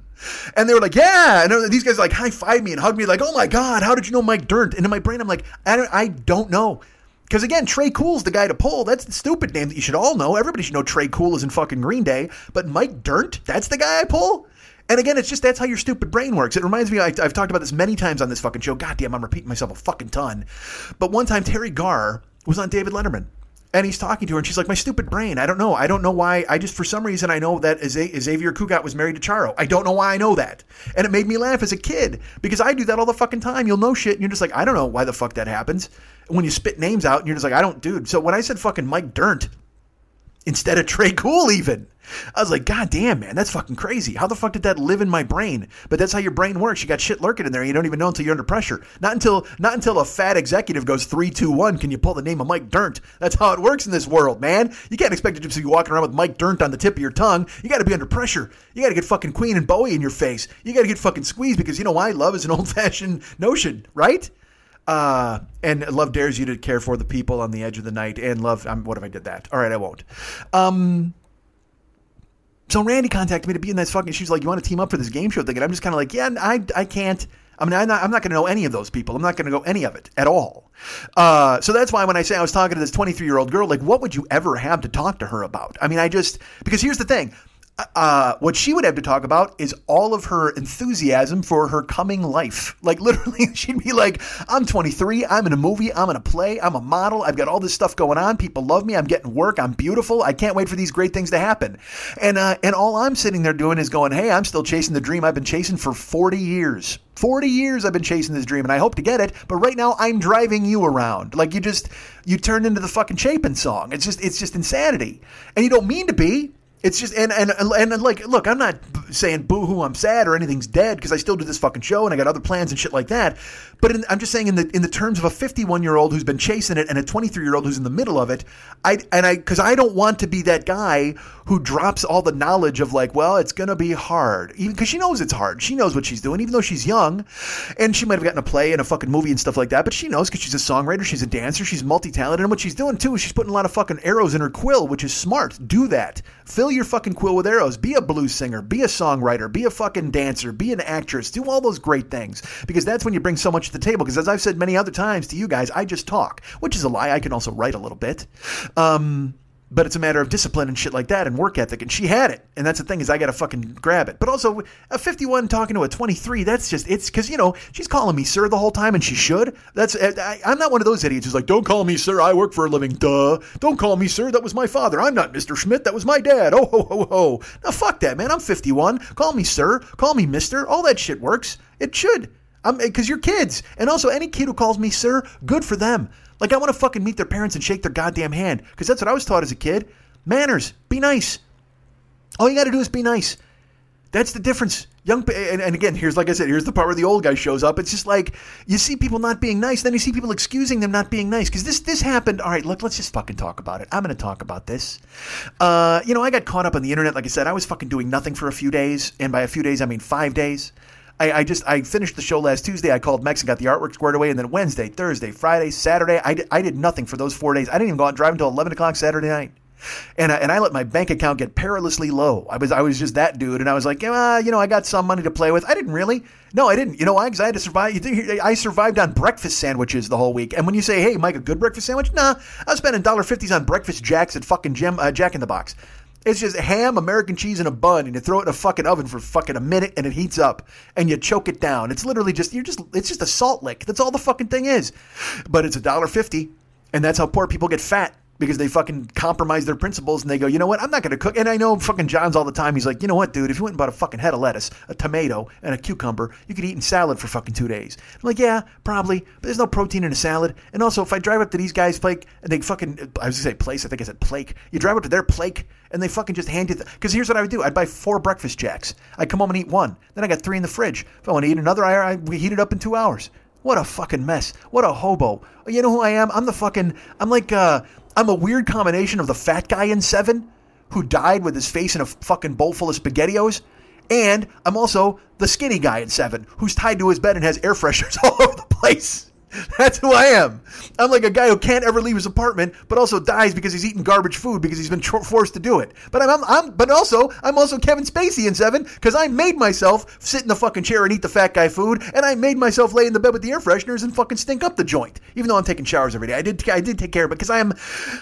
And they were like, yeah. And these guys like high five me and hug me like, oh my God, how did you know Mike Dirnt? And in my brain, I'm like, I don't, I don't know. Because again, Tré Cool's the guy to pull. That's the stupid name that you should all know. Everybody should know Tré Cool is in fucking Green Day. But Mike Dirnt, that's the guy I pull? And again, it's just that's how your stupid brain works. It reminds me, I, have talked about this many times on this fucking show. God damn, I'm repeating myself a fucking ton. But one time, Teri Garr was on David Letterman and he's talking to her, and she's like, "My stupid brain. I don't know. I don't know why. I just for some reason I know that Xavier Cugat was married to Charo. I don't know why I know that, and it made me laugh as a kid because I do that all the fucking time. You'll know shit, and you're just like, I don't know why the fuck that happens. when you spit names out, and you're just like, I don't, dude. So when I said fucking Mike Dirnt instead of Tré Cool, even I was like, God damn, man, that's fucking crazy. How the fuck did that live in my brain? But that's how your brain works. You got shit lurking in there. You don't even know until you're under pressure. Not until not until a fat executive goes three, two, one. Can you pull the name of Mike Dirnt? That's how it works in this world, man. You can't expect to just be walking around with Mike Dirnt on the tip of your tongue. You got to be under pressure. You got to get fucking Queen and Bowie in your face. You got to get fucking squeezed because you know why? Love is an [laughs] old fashioned notion, right? Uh, and love dares you to care for the people on the edge of the night. And love, um, what if I did that? All right, I won't. Um, so Randy contacted me to be in this fucking. She's like, "You want to team up for this game show thing?" And I'm just kind of like, "Yeah, I, I can't." I mean, I'm not, I'm not going to know any of those people. I'm not going to know any of it at all. Uh, so that's why when I say I was talking to this 23 year old girl, like, what would you ever have to talk to her about? I mean, I just because here's the thing uh, what she would have to talk about is all of her enthusiasm for her coming life. Like [laughs] literally, she'd be like, "I'm 23. I'm in a movie. I'm in a play. I'm a model. I've got all this stuff going on. People love me. I'm getting work. I'm beautiful. I can't wait for these great things to happen." And uh, and all I'm sitting there doing is going, "Hey, I'm still chasing the dream I've been chasing for 40 years." 40 years I've been chasing this dream and I hope to get it, but right now I'm driving you around. Like you just you turned into the fucking Chapin song. It's just it's just insanity. And you don't mean to be, It's just and and and like look, I'm not saying boo hoo, I'm sad or anything's dead because I still do this fucking show and I got other plans and shit like that. But in, I'm just saying in the in the terms of a 51 year old who's been chasing it and a 23 year old who's in the middle of it, I and I because I don't want to be that guy who drops all the knowledge of like, well, it's gonna be hard, even because she knows it's hard. She knows what she's doing, even though she's young, and she might have gotten a play and a fucking movie and stuff like that. But she knows because she's a songwriter, she's a dancer, she's multi talented, and what she's doing too is she's putting a lot of fucking arrows in her quill, which is smart. Do that. Fill your fucking quill with arrows. Be a blues singer. Be a songwriter. Be a fucking dancer. Be an actress. Do all those great things because that's when you bring so much the table. Because as I've said many other times to you guys, I just talk, which is a lie. I can also write a little bit. Um, but it's a matter of discipline and shit like that and work ethic. And she had it. And that's the thing is I got to fucking grab it. But also a 51 talking to a 23, that's just, it's because, you know, she's calling me sir the whole time and she should. That's, I, am not one of those idiots who's like, don't call me sir. I work for a living. Duh. Don't call me sir. That was my father. I'm not Mr. Schmidt. That was my dad. Oh, ho, ho, ho. Now fuck that, man. I'm 51. Call me sir. Call me mister. All that shit works. It should. Because you're kids. And also, any kid who calls me sir, good for them. Like, I want to fucking meet their parents and shake their goddamn hand. Because that's what I was taught as a kid. Manners. Be nice. All you got to do is be nice. That's the difference. Young and, and, again, here's like I said, here's the part where the old guy shows up. It's just like you see people not being nice, then you see people excusing them not being nice because this this happened. All right, look, let's just fucking talk about it. I'm to talk about this. Uh, you know, I got caught up on the internet. Like I said, I was fucking doing nothing for a few days, and by a few days, I mean five days. I, I, just I finished the show last Tuesday. I called Mex and got the artwork squared away, and then Wednesday, Thursday, Friday, Saturday, I did, I did nothing for those four days. I didn't even go out drive until eleven o'clock Saturday night. And I, and I let my bank account get perilously low. I was I was just that dude, and I was like, yeah, you know, I got some money to play with. I didn't really. No, I didn't. You know why? Because I had to survive. I survived on breakfast sandwiches the whole week. And when you say, "Hey, Mike, a good breakfast sandwich?" Nah, I was spending dollar fifties on breakfast jacks at fucking Jim uh, Jack in the Box. It's just ham, American cheese, and a bun, and you throw it in a fucking oven for fucking a minute, and it heats up, and you choke it down. It's literally just you're just it's just a salt lick. That's all the fucking thing is. But it's a dollar fifty, and that's how poor people get fat because they fucking compromise their principles and they go, you know what, I'm not going to cook. And I know fucking John's all the time. He's like, you know what, dude, if you went and bought a fucking head of lettuce, a tomato, and a cucumber, you could eat in salad for fucking two days. I'm like, yeah, probably, but there's no protein in a salad. And also, if I drive up to these guys' plate and they fucking, I was going to say place, I think I said plate. You drive up to their plate and they fucking just hand you, because here's what I would do I'd buy four breakfast jacks. I'd come home and eat one. Then I got three in the fridge. If I want to eat another, I, I heat it up in two hours. What a fucking mess. What a hobo. You know who I am? I'm the fucking, I'm like, uh, I'm a weird combination of the fat guy in Seven who died with his face in a fucking bowl full of SpaghettiOs. And I'm also the skinny guy in Seven who's tied to his bed and has air [laughs] fresheners all over the place. [laughs] That's who I am. I'm like a guy who can't ever leave his apartment, but also dies because he's eating garbage food because he's been forced to do it. But I'm, I'm, I'm but also I'm also Kevin Spacey in Seven because I made myself sit in the fucking chair and eat the fat guy food, and I made myself lay in the bed with the air fresheners and fucking stink up the joint. Even though I'm taking showers every day, I did I did take care of it because I am.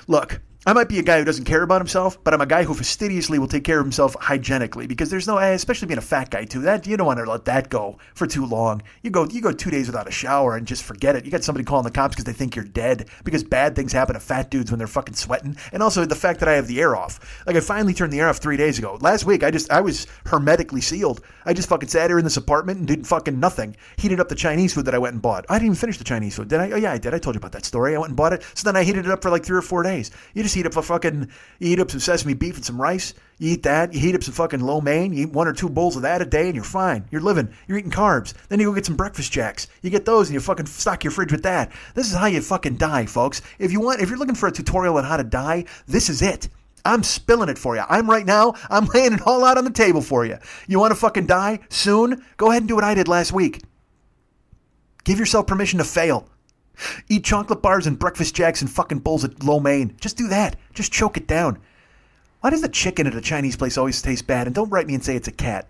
Look, I might be a guy who doesn't care about himself, but I'm a guy who fastidiously will take care of himself hygienically because there's no, eh, especially being a fat guy too. That you don't want to let that go for too long. You go, you go two days without a shower and just forget it. You got somebody calling the cops because they think you're dead because bad things happen to fat dudes when they're fucking sweating. And also the fact that I have the air off. Like I finally turned the air off three days ago. Last week I just I was hermetically sealed. I just fucking sat here in this apartment and did fucking nothing. Heated up the Chinese food that I went and bought. I didn't even finish the Chinese food, did I? Oh yeah, I did. I told you about that story. I went and bought it. So then I heated it up for like three or four days. You just heat up a fucking you eat up some sesame beef and some rice. You eat that. You heat up some fucking lo mein. You eat one or two bowls of that a day, and you're fine. You're living. You're eating carbs. Then you go get some breakfast jacks. You get those, and you fucking stock your fridge with that. This is how you fucking die, folks. If you want, if you're looking for a tutorial on how to die, this is it. I'm spilling it for you. I'm right now, I'm [laughs] laying it all out on the table for you. You want to fucking die soon? Go ahead and do what I did last week. Give yourself permission to fail. Eat chocolate bars and breakfast jacks and fucking bowls of lo mein. Just do that. Just choke it down. Why does the chicken at a Chinese place always taste bad? And don't write me and say it's a cat.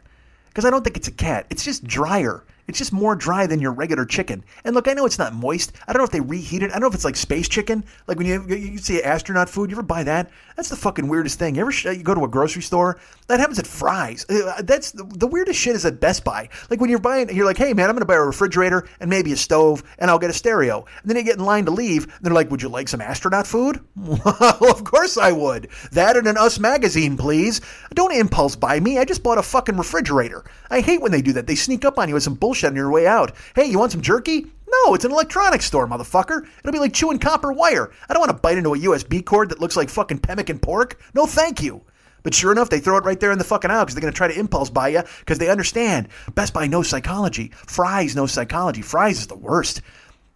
Because I don't think it's a cat. It's just drier. It's just more dry than your regular chicken. And look, I know it's not moist. I don't know if they reheat it. I don't know if it's like space chicken. Like when you you see astronaut food, you ever buy that? That's the fucking weirdest thing. You ever you go to a grocery store? That happens at Fry's. Uh, that's the, the weirdest shit is at Best Buy. Like when you're buying, you're like, hey man, I'm to buy a refrigerator and maybe a stove, and I'll get a stereo. And then you get in line to leave. And they're like, would you like some astronaut food? [laughs] well, of course I would. That and an Us magazine, please. Don't impulse buy me. I just bought a fucking refrigerator. I hate when they do that. They sneak up on you with some bullshit bullshit on your way out. Hey, you want some jerky? No, it's an electronics store, motherfucker. It'll be like chewing copper wire. I don't want to bite into a USB cord that looks like fucking pemmican pork. No, thank you. But sure enough, they throw it right there in the fucking aisle because they're going to try to impulse buy you because they understand Best Buy knows psychology. Fry's knows psychology. Fry's is the worst.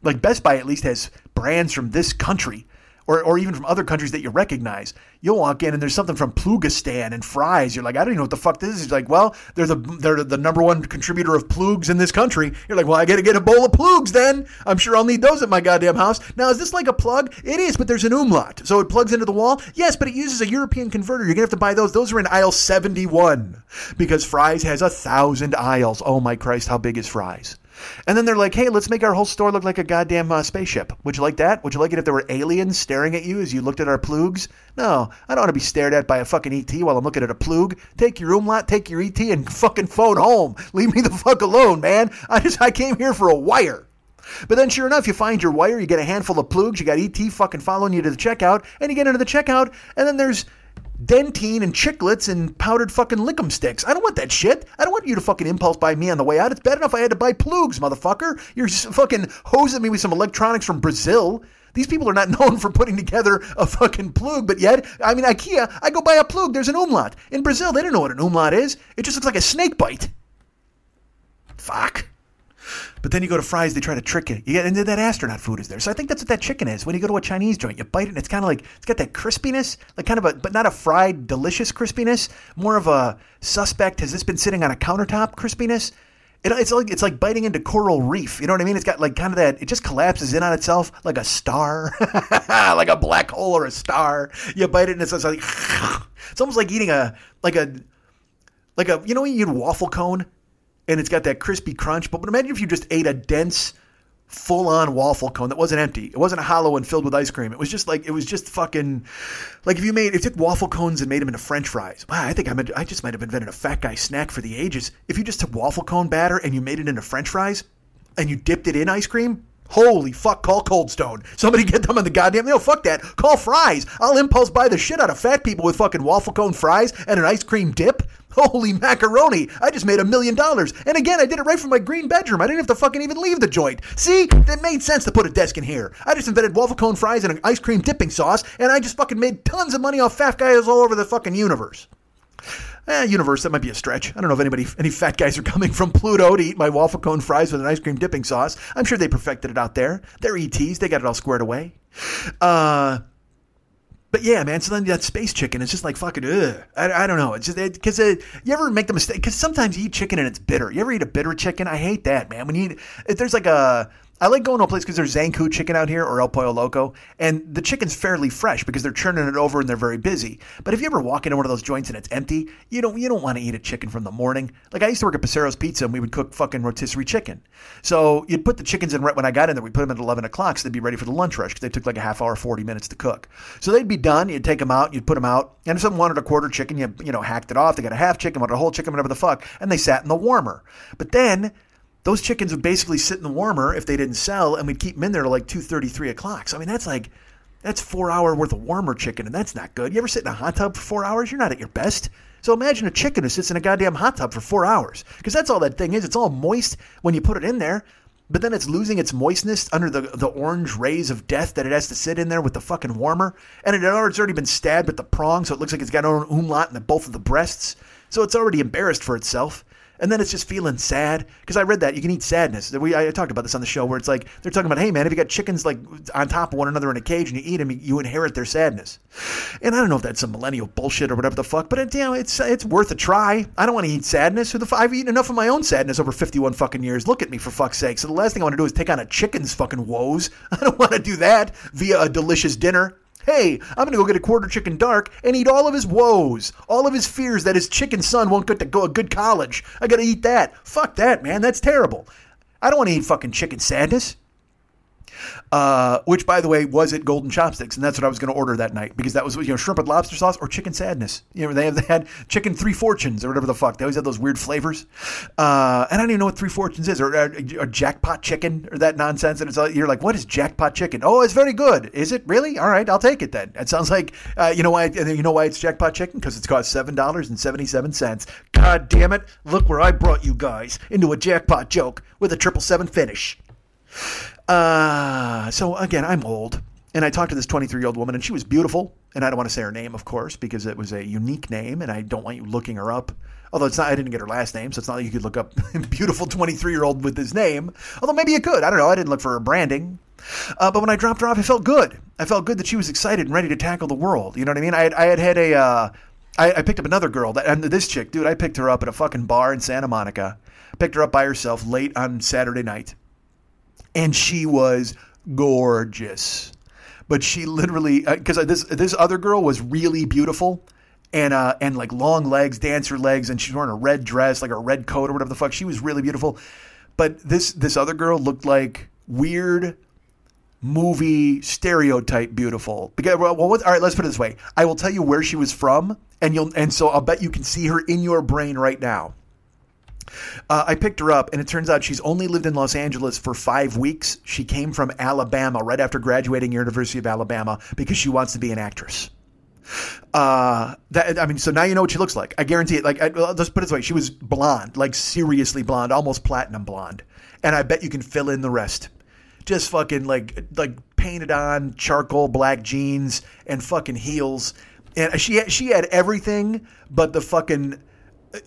Like Best Buy at least has brands from this country or, or even from other countries that you recognize. You'll walk in and there's something from Plugistan and Fry's. You're like, I don't even know what the fuck this is. You're like, well, they're the they're the number one contributor of plugs in this country. You're like, well, I got to get a bowl of plugs then. I'm sure I'll need those at my goddamn house. Now, is this like a plug? It is, but there's an umlaut, so it plugs into the wall. Yes, but it uses a European converter. You're gonna have to buy those. Those are in aisle 71 because Fry's has a thousand aisles. Oh my Christ, how big is Fry's? And then they're like, hey, let's make our whole store look like a goddamn uh, spaceship. Would you like that? Would you like it if there were aliens staring at you as you looked at our plugs? No, I don't want to be stared at by a fucking ET while I'm looking at a plug. Take your umlaut, take your ET, and fucking phone home. [laughs] Leave me the fuck alone, man. I just I came here for a wire. But then, sure enough, you find your wire, you get a handful of plugs, you got ET fucking following you to the checkout, and you get into the checkout, and then there's Dentyne and chiclets and powdered fucking lick'em sticks. I don't want that shit. I don't want you to fucking impulse buy me on the way out. It's bad enough I had to buy plugs, motherfucker. You're fucking hosing me with some electronics from Brazil. These people are not [laughs] known for putting together a fucking plug, but yet, I mean, IKEA, I go buy a plug, there's an umlaut. In Brazil, they don't know what an umlaut is. It just looks like a snake bite. Fuck. But then you go to Fry's, they try to trick you. you get, and that astronaut food is there. So I think that's what that chicken is. When you go to a Chinese joint, you bite it, and it's kind of like it's got that crispiness, like kind of a, but not a fried, delicious crispiness. More of a suspect. Has this been sitting on a countertop crispiness? It, it's like it's like biting into coral reef. You know what I mean? It's got like kind of that. It just collapses in on itself like a star, [laughs] like a black hole or a star. You bite it, and it's, it's like [laughs] it's almost like eating a like a like a you know when you eat a waffle cone and it's got that crispy crunch. But but imagine if you just ate a dense, full on waffle cone that wasn't empty. It wasn't hollow and filled with ice cream. It was just like, it was just fucking, like if you made, if you took waffle cones and made them into french fries. Wow, I think I'm, I just might have invented a fat guy snack for the ages. If you just took waffle cone batter and you made it into french fries and you dipped it in ice cream, Holy fuck, call Cold Stone. Somebody [laughs] get them on the goddamn. No, fuck that. Call Fry's. I'll impulse buy the shit out of fat people with fucking waffle cone fries and an ice cream dip. Holy macaroni! I just made a million dollars. And again, I did it right from my green bedroom. I didn't have to fucking even leave the joint. See? It made sense to put a desk in here. I just invented waffle cone fries and an ice cream dipping sauce, and I just fucking made tons of money off fat guys all over the fucking universe. Eh, universe, that might be a stretch. I don't know if anybody, any fat guys are coming from Pluto to eat my waffle cone fries with an ice cream dipping sauce. I'm sure they perfected it out there. They're ETs. They got it all squared away. Uh, but yeah, man. So then that space chicken is just like fucking. Ugh. I, I don't know. It's just because it, it, you ever make the mistake? Because sometimes you eat chicken and it's bitter. You ever eat a bitter chicken? I hate that, man. When you eat, if there's like a I like going to a place because there's Zankou chicken out here or El Pollo Loco, and the chicken's fairly fresh because they're churning it over and they're very busy. But if you ever walk into one of those joints and it's empty, you don't you don't want to eat a chicken from the morning. Like I used to work at Pacero's Pizza and we would cook fucking rotisserie chicken. So you'd put the chickens in right when I got in there. We put them at 11 o'clock so they'd be ready for the lunch rush because they took like a half hour, 40 minutes to cook. So they'd be done. You'd take them out, you'd put them out, and if someone wanted a quarter chicken, you you know hacked it off. They got a half chicken, wanted a whole chicken, whatever the fuck, and they sat in the warmer. But then those chickens would basically sit in the warmer if they didn't sell, and we'd keep them in there to like 2.30, 3 o'clock. So, I mean, that's like, that's four hour worth of warmer chicken, and that's not good. You ever sit in a hot tub for four hours? You're not at your best. So imagine a chicken who sits in a goddamn hot tub for four hours. Because that's all that thing is. It's all moist when you put it in there, but then it's losing its moistness under the, the orange rays of death that it has to sit in there with the fucking warmer. And it, it's already been stabbed with the prong, so it looks like it's got an umlaut in the, both of the breasts. So it's already embarrassed for itself and then it's just feeling sad because I read that you can eat sadness. We I talked about this on the show where it's like they're talking about, hey man, if you got chickens like on top of one another in a cage and you eat them, you inherit their sadness. And I don't know if that's some millennial bullshit or whatever the fuck, but it, you know, it's it's worth a try. I don't want to eat sadness. Who the f- I've eaten enough of my own sadness over 51 fucking years. Look at me for fuck's sake. So the last thing I want to do is take on a chicken's fucking woes. [laughs] I don't want to do that via a delicious dinner. Hey, I'm to go get a quarter chicken dark and eat all of his woes, all of his fears that his chicken son won't get to go a good college. I got to eat that. Fuck that, man. That's terrible. I don't want to eat fucking chicken sadness uh, which by the way was at Golden Chopsticks, and that's what I was going to order that night because that was you know shrimp and lobster sauce or chicken sadness. You know they have they had chicken three fortunes or whatever the fuck. They always have those weird flavors, uh, and I don't even know what three fortunes is or, or jackpot chicken or that nonsense. And it's you're like, what is jackpot chicken? Oh, it's very good. Is it really? All right, I'll take it then. It sounds like uh, you know why you know why it's jackpot chicken because it's cost seven dollars and seventy seven cents. God damn it! Look where I brought you guys into a jackpot joke with a triple seven finish. Uh, so again, I'm old. and I talked to this 23 year old woman, and she was beautiful. And I don't want to say her name, of course, because it was a unique name, and I don't want you looking her up. Although it's not, I didn't get her last name, so it's not like you could look up [laughs] beautiful 23 year old with his name. Although maybe you could. I don't know. I didn't look for her branding. Uh, but when I dropped her off, I felt good. I felt good that she was excited and ready to tackle the world. You know what I mean? I had, I had had a, uh, I, I picked up another girl, that, and this chick, dude, I picked her up at a fucking bar in Santa Monica. Picked her up by herself late on Saturday night. And she was gorgeous. But she literally, because uh, this this other girl was really beautiful, and uh, and like long legs, dancer legs, and she's wearing a red dress, like a red coat or whatever the fuck. She was really beautiful. But this this other girl looked like weird movie stereotype beautiful. Because well, what, all right, let's put it this way. I will tell you where she was from, and you'll and so I'll bet you can see her in your brain right now. Uh, I picked her up, and it turns out she's only lived in Los Angeles for five weeks. She came from Alabama right after graduating University of Alabama because she wants to be an actress. Uh, that I mean, so now you know what she looks like. I guarantee it. Like, I, let's put it this way: she was blonde, like seriously blonde, almost platinum blonde, and I bet you can fill in the rest. Just fucking like like painted on charcoal black jeans and fucking heels, and she she had everything but the fucking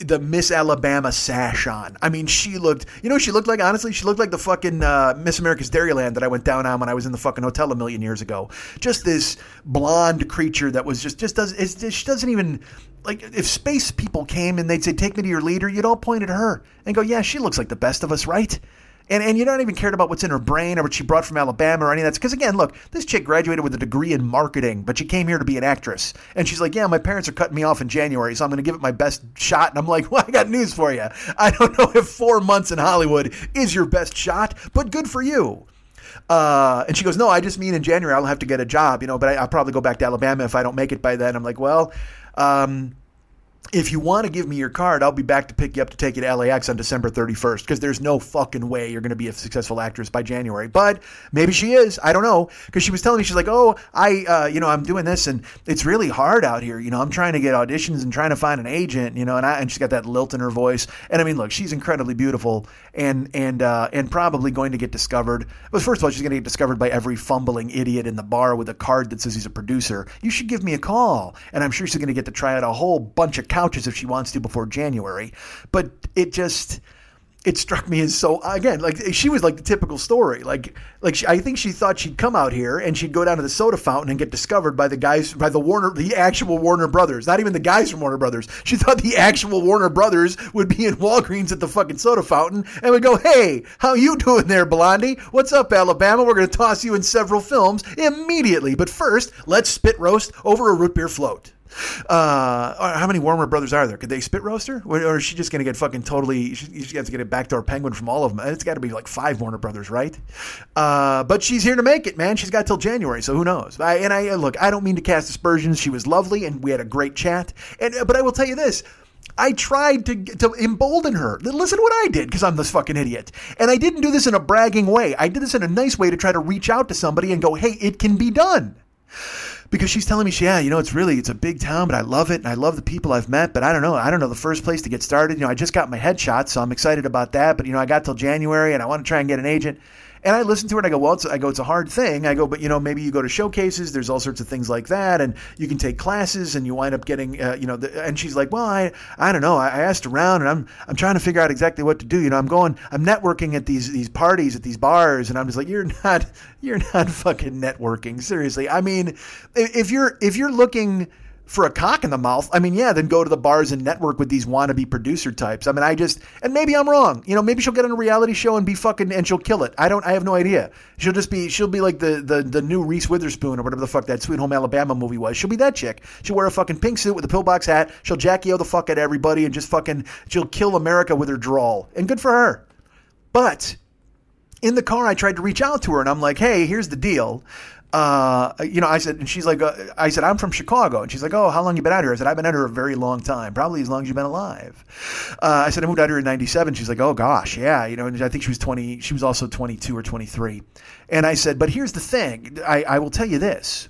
the Miss Alabama sash on. I mean, she looked, you know, she looked like, honestly, she looked like the fucking uh, Miss America's Dairyland that I went down on when I was in the fucking hotel a million years ago. Just this blonde creature that was just, just does, it's, she doesn't even, like, if space people came and they'd say, take me to your leader, you'd all point at her and go, yeah, she looks like the best of us, right? And, and you don't even cared about what's in her brain or what she brought from Alabama or any of that. Because again, look, this chick graduated with a degree in marketing, but she came here to be an actress. And she's like, yeah, my parents are cutting me off in January, so I'm going to give it my best shot. And I'm like, [laughs] well, I got news for you. I don't know if four months in Hollywood is your best shot, but good for you. Uh, and she goes, no, I just mean in January I'll have to get a job, you know, but I, will probably go back to Alabama if I don't make it by then. I'm like, well, um, if you want to give me your card, I'll be back to pick you up to take you to LAX on December 31st because there's no fucking way you're going to be a successful actress by January. But maybe she is. I don't know. Because she was telling me, she's like, oh, I, uh, you know, I'm doing this and it's really hard out here. You know, I'm trying to get auditions and trying to find an agent, you know, and, I, and she's got that lilt in her voice. And I mean, look, she's incredibly beautiful and, and, uh, and probably going to get discovered. But first of all, she's going to get discovered by every fumbling idiot in the bar with a card that says he's a producer. You should give me a call. And I'm sure she's going to get to try out a whole bunch of couches if she wants to before January. But it just it struck me as so again like she was like the typical story. Like like she, I think she thought she'd come out here and she'd go down to the soda fountain and get discovered by the guys by the Warner the actual Warner Brothers not even the guys from Warner Brothers. She thought the actual Warner Brothers would be in Walgreens at the fucking soda fountain and would go hey how you doing there Blondie? What's up Alabama? We're to toss you in several films immediately. But first let's spit roast over a root beer float uh, how many Warner Brothers are there? Could they spit roaster, or, or is she just going to get fucking totally? She, has to get a backdoor penguin from all of them. It's got to be like five Warner Brothers, right? Uh, but she's here to make it, man. She's got till January, so who knows? I, and I look, I don't mean to cast aspersions. She was lovely, and we had a great chat. And but I will tell you this. I tried to to embolden her. Listen to what I did because I'm this fucking idiot. And I didn't do this in a bragging way. I did this in a nice way to try to reach out to somebody and go, "Hey, it can be done." Because she's telling me, she, yeah, you know, it's really it's a big town, but I love it and I love the people I've met, but I don't know, I don't know the first place to get started. You know, I just got my headshot, so I'm excited about that, but you know, I got till January and I want to try and get an agent. And I listen to it and I go, well, it's, I go, it's a hard thing. I go, but you know, maybe you go to showcases. There's all sorts of things like that, and you can take classes, and you wind up getting, uh, you know. The, and she's like, well, I, I don't know. I, I asked around, and I'm, I'm trying to figure out exactly what to do. You know, I'm going, I'm networking at these, these parties at these bars, and I'm just like, you're not, [laughs] you're not fucking networking. Seriously, I mean, if you're, if you're looking for a cock in the mouth, I mean, yeah, then go to the bars and network with these wannabe producer types. I mean, I just, and maybe I'm wrong. You know, maybe she'll get on a reality show and be fucking, and she'll kill it. I don't, I have no idea. She'll just be, she'll be like the, the, the new Reese Witherspoon or whatever the fuck that Sweet Home Alabama movie was. She'll be that chick. She'll wear a fucking pink suit with a pillbox hat. She'll Jackie O the fuck at everybody and just fucking, she'll kill America with her drawl. And good for her. But in the car, I tried to reach out to her and I'm like, hey, here's the deal uh, you know, I said, and she's like, uh, I said, I'm from Chicago. And she's like, oh, how long you been out here? I said, I've been out here a very long time, probably as long as you've been alive. Uh, I said, I moved out here in 97. She's like, oh gosh, yeah. You know, and I think she was 20, she was also 22 or 23. And I said, but here's the thing. I, I will tell you this.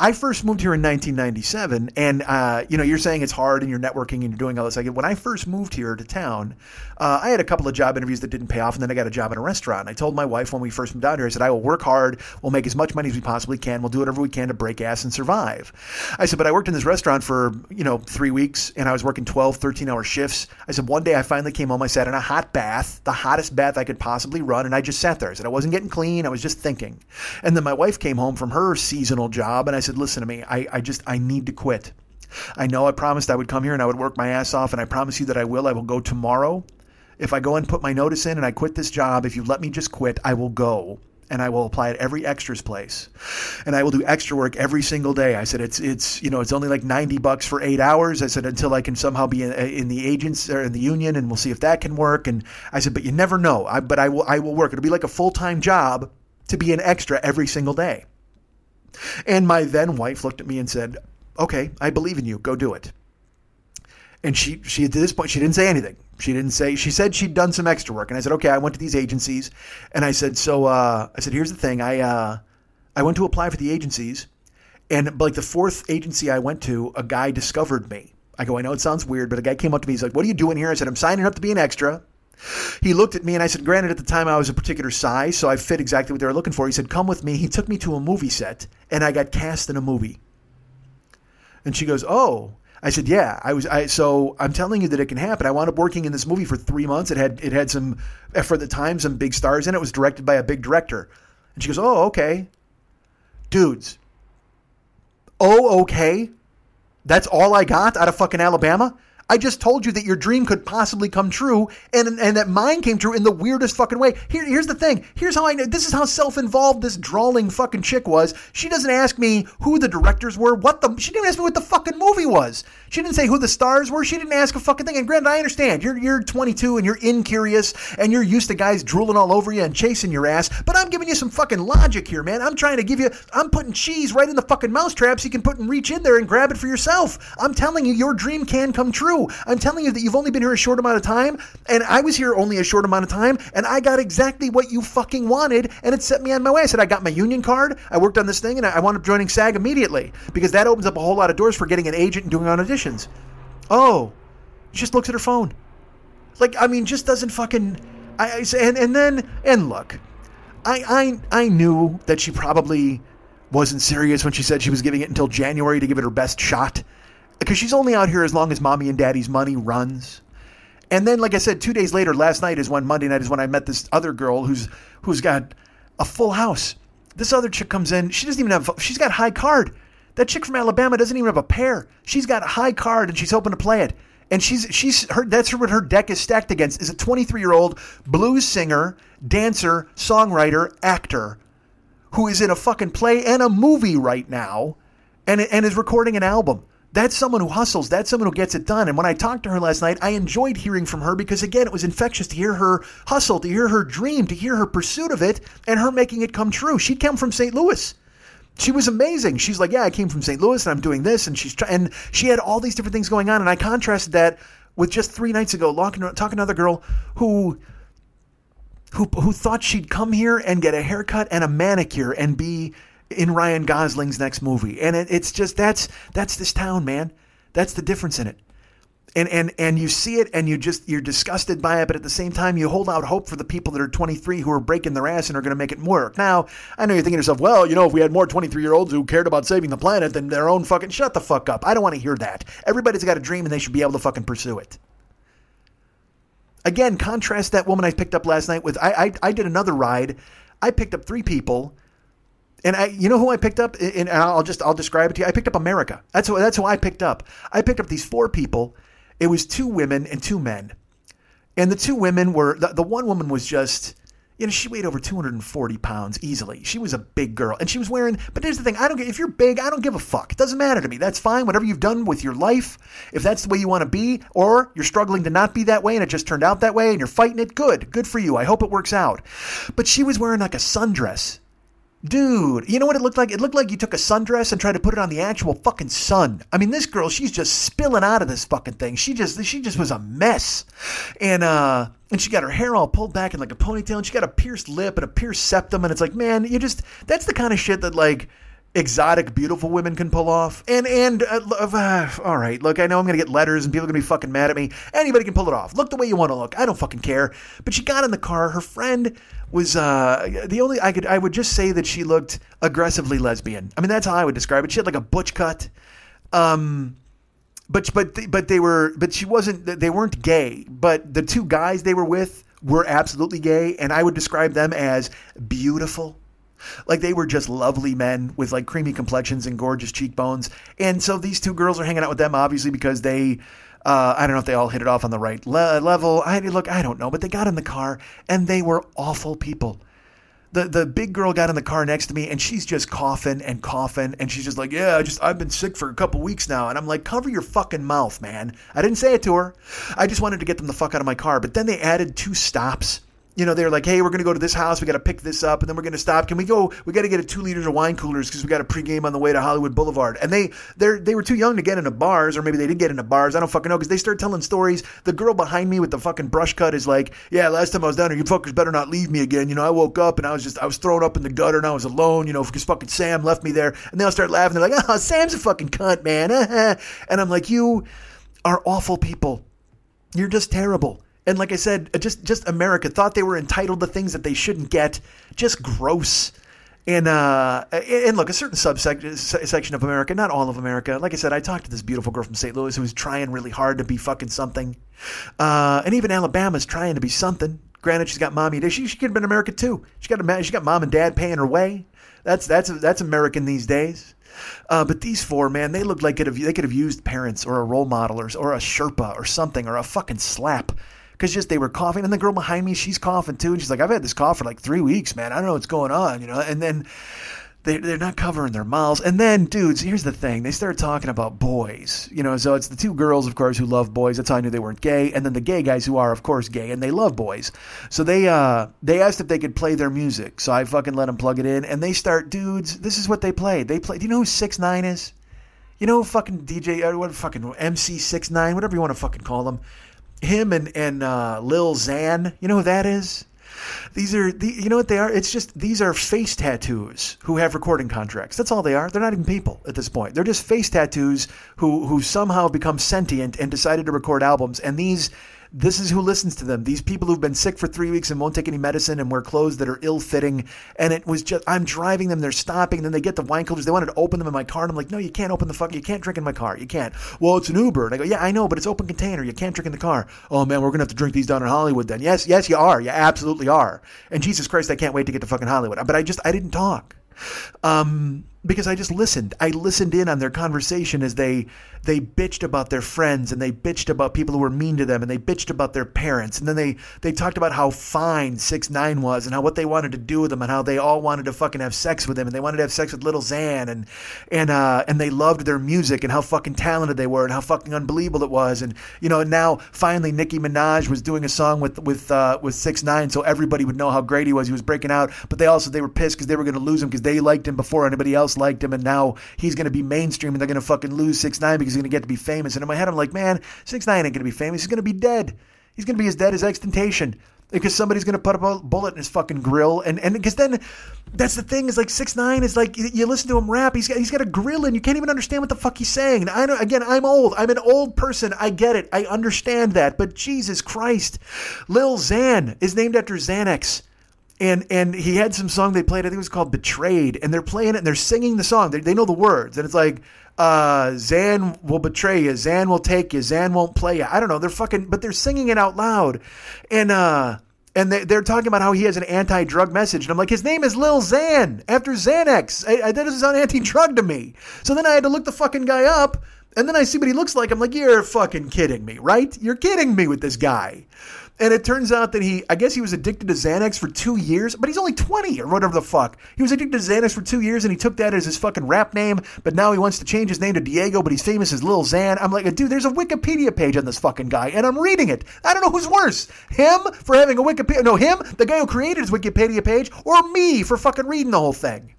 I first moved here in 1997, and uh, you know, you're saying it's hard and you're networking and you're doing all this. Like when I first moved here to town, uh, I had a couple of job interviews that didn't pay off, and then I got a job in a restaurant. I told my wife when we first moved out here, I said, I will work hard, we'll make as much money as we possibly can, we'll do whatever we can to break ass and survive. I said, but I worked in this restaurant for you know three weeks, and I was working 12, 13 hour shifts. I said one day I finally came home, I sat in a hot bath, the hottest bath I could possibly run, and I just sat there. I said I wasn't getting clean, I was just thinking. And then my wife came home from her seasonal job, and I said, listen to me, I I just, I need to quit. I know I promised I would come here and I would work my ass off, and I promise you that I will. I will go tomorrow. If I go and put my notice in and I quit this job, if you let me just quit, I will go and I will apply at every extras place, and I will do extra work every single day. I said it's it's you know it's only like ninety bucks for eight hours. I said until I can somehow be in, in the agents or in the union, and we'll see if that can work. And I said, but you never know. I, but I will I will work. It'll be like a full time job to be an extra every single day. And my then wife looked at me and said, "Okay, I believe in you. Go do it." And she she at this point she didn't say anything. She didn't say. She said she'd done some extra work, and I said, "Okay." I went to these agencies, and I said, "So," uh, I said, "Here's the thing. I uh, I went to apply for the agencies, and like the fourth agency I went to, a guy discovered me. I go, I know it sounds weird, but a guy came up to me. He's like, "What are you doing here?" I said, "I'm signing up to be an extra." He looked at me and I said, granted, at the time I was a particular size, so I fit exactly what they were looking for. He said, come with me. He took me to a movie set and I got cast in a movie. And she goes, oh. I said, yeah, I was, I, so I'm telling you that it can happen. I wound up working in this movie for three months. It had, it had some, for the time, some big stars in it. It was directed by a big director. And she goes, oh, okay. Dudes. Oh, okay. That's all I got out of fucking Alabama? I just told you that your dream could possibly come true, and and that mine came true in the weirdest fucking way. Here, here's the thing. Here's how I know. This is how self-involved this drawling fucking chick was. She doesn't ask me who the directors were, what the. She didn't ask me what the fucking movie was. She didn't say who the stars were. She didn't ask a fucking thing. And granted, I understand you're you're 22 and you're incurious and you're used to guys drooling all over you and chasing your ass. But I'm giving you some fucking logic here, man. I'm trying to give you. I'm putting cheese right in the fucking mousetrap so you can put and reach in there and grab it for yourself. I'm telling you, your dream can come true. I'm telling you that you've only been here a short amount of time, and I was here only a short amount of time, and I got exactly what you fucking wanted, and it set me on my way. I said I got my union card, I worked on this thing, and I wound up joining SAG immediately because that opens up a whole lot of doors for getting an agent and doing auditions. Oh, she just looks at her phone, like I mean, just doesn't fucking. I, I and and then and look, I I I knew that she probably wasn't serious when she said she was giving it until January to give it her best shot because she's only out here as long as mommy and daddy's money runs. And then, like I said, two days later, last night is when Monday night is when I met this other girl who's who's got a full house. This other chick comes in. She doesn't even have. She's got high card. That chick from Alabama doesn't even have a pair. She's got a high card and she's hoping to play it. And she's she's her. That's what her deck is stacked against. Is a 23 year old blues singer, dancer, songwriter, actor, who is in a fucking play and a movie right now, and and is recording an album. That's someone who hustles. That's someone who gets it done. And when I talked to her last night, I enjoyed hearing from her because, again, it was infectious to hear her hustle, to hear her dream, to hear her pursuit of it, and her making it come true. She'd come from St. Louis. She was amazing. She's like, yeah, I came from St. Louis and I'm doing this, and she's try- and she had all these different things going on. And I contrasted that with just three nights ago, talking to another girl who who who thought she'd come here and get a haircut and a manicure and be in Ryan Gosling's next movie. And it, it's just that's that's this town, man. That's the difference in it. And and and you see it and you just you're disgusted by it, but at the same time you hold out hope for the people that are 23 who are breaking their ass and are going to make it work. Now, I know you're thinking to yourself, well, you know, if we had more 23 year olds who cared about saving the planet than their own fucking shut the fuck up. I don't want to hear that. Everybody's got a dream and they should be able to fucking pursue it. Again, contrast that woman I picked up last night with I I, I did another ride. I picked up three people and I, you know who I picked up? And I'll just I'll describe it to you. I picked up America. That's who, that's who I picked up. I picked up these four people. It was two women and two men, and the two women were the, the one woman was just you know she weighed over 240 pounds easily. She was a big girl, and she was wearing. But here's the thing: I don't get, if you're big, I don't give a fuck. It doesn't matter to me. That's fine. Whatever you've done with your life, if that's the way you want to be, or you're struggling to not be that way, and it just turned out that way, and you're fighting it, good, good for you. I hope it works out. But she was wearing like a sundress Dude, you know what it looked like? It looked like you took a sundress and tried to put it on the actual fucking sun. I mean, this girl, she's just spilling out of this fucking thing. She just she just was a mess. And uh and she got her hair all pulled back in like a ponytail and she got a pierced lip and a pierced septum and it's like, man, you just that's the kind of shit that like exotic, beautiful women can pull off. And and uh, uh, [sighs] all right, look, I know I'm gonna get letters and people are gonna be fucking mad at me. Anybody can pull it off. Look the way you want to look. I don't fucking care. But she got in the car. Her friend was uh, the only I could I would just say that she looked aggressively lesbian. I mean that's how I would describe it. She had like a butch cut. Um, but but but they were but she wasn't they weren't gay. But the two guys they were with were absolutely gay, and I would describe them as beautiful like they were just lovely men with like creamy complexions and gorgeous cheekbones. And so these two girls are hanging out with them obviously because they uh, I don't know if they all hit it off on the right le- level. I look, I don't know, but they got in the car and they were awful people. The the big girl got in the car next to me and she's just coughing and coughing and she's just like, "Yeah, I just I've been sick for a couple weeks now." And I'm like, "Cover your fucking mouth, man." I didn't say it to her. I just wanted to get them the fuck out of my car. But then they added two stops you know, they're like, hey, we're going to go to this house. We got to pick this up, and then we're going to stop. Can we go? We got to get a two liters of wine coolers because we got a pregame on the way to Hollywood Boulevard. And they they they were too young to get into bars, or maybe they didn't get into bars. I don't fucking know because they start telling stories. The girl behind me with the fucking brush cut is like, yeah, last time I was down here, you fuckers better not leave me again. You know, I woke up and I was just I was thrown up in the gutter and I was alone. You know, because fucking Sam left me there, and they all start laughing. They're like, oh, Sam's a fucking cunt, man. [laughs] and I'm like, you are awful people. You're just terrible. And like I said, uh, just just America thought they were entitled to things that they shouldn't get. Just gross. And uh, and look, a certain subsection section of America, not all of America. Like I said, I talked to this beautiful girl from St. Louis who was trying really hard to be fucking something. Uh, and even Alabama's trying to be something. Granted, she's got mommy. She, she could have been America too. She got a, she got mom and dad paying her way. That's that's that's American these days. Uh, but these four, man, they looked like it, they could have used parents or a role model or, or a Sherpa or something or a fucking slap because just they were coughing, and the girl behind me, she's coughing too, and she's like, "I've had this cough for like three weeks, man. I don't know what's going on," you know. And then they they're not covering their mouths, and then dudes, here's the thing: they start talking about boys, you know. So it's the two girls, of course, who love boys. That's how I knew they weren't gay, and then the gay guys who are, of course, gay, and they love boys. So they uh they asked if they could play their music, so I fucking let them plug it in, and they start, dudes. This is what they play. They play. Do you know who Six Nine is? You know, fucking DJ, uh, what fucking MC Six Nine, whatever you want to fucking call them him and and uh, Lil Xan. You know who that is? These are the, you know what they are? It's just these are face tattoos who have recording contracts. That's all they are. They're not even people at this point. They're just face tattoos who who somehow become sentient and decided to record albums. And these this is who listens to them. These people who've been sick for three weeks and won't take any medicine and wear clothes that are ill fitting. And it was just, I'm driving them, they're stopping, then they get the wine coolers. They wanted to open them in my car. And I'm like, no, you can't open the fuck, you can't drink in my car. You can't. Well, it's an Uber. And I go, yeah, I know, but it's open container. You can't drink in the car. Oh man, we're going to have to drink these down in Hollywood then. Yes, yes, you are. You absolutely are. And Jesus Christ, I can't wait to get to fucking Hollywood. But I just, I didn't talk. Um, because I just listened. I listened in on their conversation as they they bitched about their friends and they bitched about people who were mean to them and they bitched about their parents. And then they they talked about how fine six nine was and how what they wanted to do with them and how they all wanted to fucking have sex with him and they wanted to have sex with Lil Xan and and uh and they loved their music and how fucking talented they were and how fucking unbelievable it was. And you know now finally Nicki Minaj was doing a song with with uh, with six nine so everybody would know how great he was. He was breaking out but they also they were pissed because they were going to lose him because they liked him before anybody else liked him, and now he's going to be mainstream, and they're going to fucking lose six nine because he's going to get to be famous. And in my head, I'm like, man, six nine ain't going to be famous. He's going to be dead. He's going to be as dead as XXXTentacion because somebody's going to put a bullet in his fucking grill, and and because then that's the thing is like six nine is like you listen to him rap, he's got he's got a grill, and you can't even understand what the fuck he's saying. I know again, I'm old, I'm an old person, I get it, I understand that, but Jesus Christ, Lil Xan is named after Xanax and and he had some song they played. I think it was called "Betrayed," and they're playing it and they're singing the song. They, they know the words, and it's like uh, Xan will betray you, Zan will take you, Zan won't play you. I don't know. They're fucking, but they're singing it out loud, and uh, and they, are talking about how he has an anti-drug message, and I'm like, his name is Lil Xan after Xanax. I, I, that doesn't sound anti-drug to me. So then I had to look the fucking guy up. And then I see what he looks like. I'm like, you're fucking kidding me, right? You're kidding me with this guy. And it turns out that he, I guess he was addicted to Xanax for two years, but he's only 20 or whatever the fuck. He was addicted to Xanax for two years and he took that as his fucking rap name, but now he wants to change his name to Diego, but he's famous as Lil Xan. I'm like, dude, there's a Wikipedia page on this fucking guy and I'm reading it. I don't know who's worse. Him for having a Wikipedia, no, him, the guy who created his Wikipedia page, or me for fucking reading the whole thing.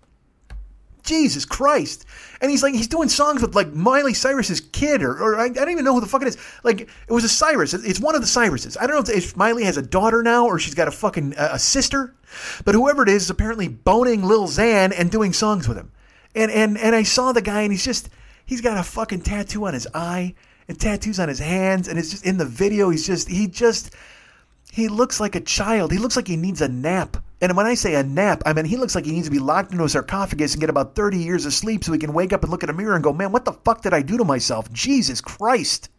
Jesus Christ. And he's like, he's doing songs with like Miley Cyrus's kid, or, or I, I, don't even know who the fuck it is. Like, it was a Cyrus. It's one of the Cyruses. I don't know if, if Miley has a daughter now or she's got a fucking a sister, but whoever it is is apparently boning Lil Xan and doing songs with him. And and and I saw the guy, and he's just he's got a fucking tattoo on his eye and tattoos on his hands, and it's just in the video. He's just he just he looks like a child. He looks like he needs a nap. And when I say a nap, I mean he looks like he needs to be locked into a sarcophagus and get about 30 years of sleep so he can wake up and look in a mirror and go, man, what the fuck did I do to myself? Jesus Christ.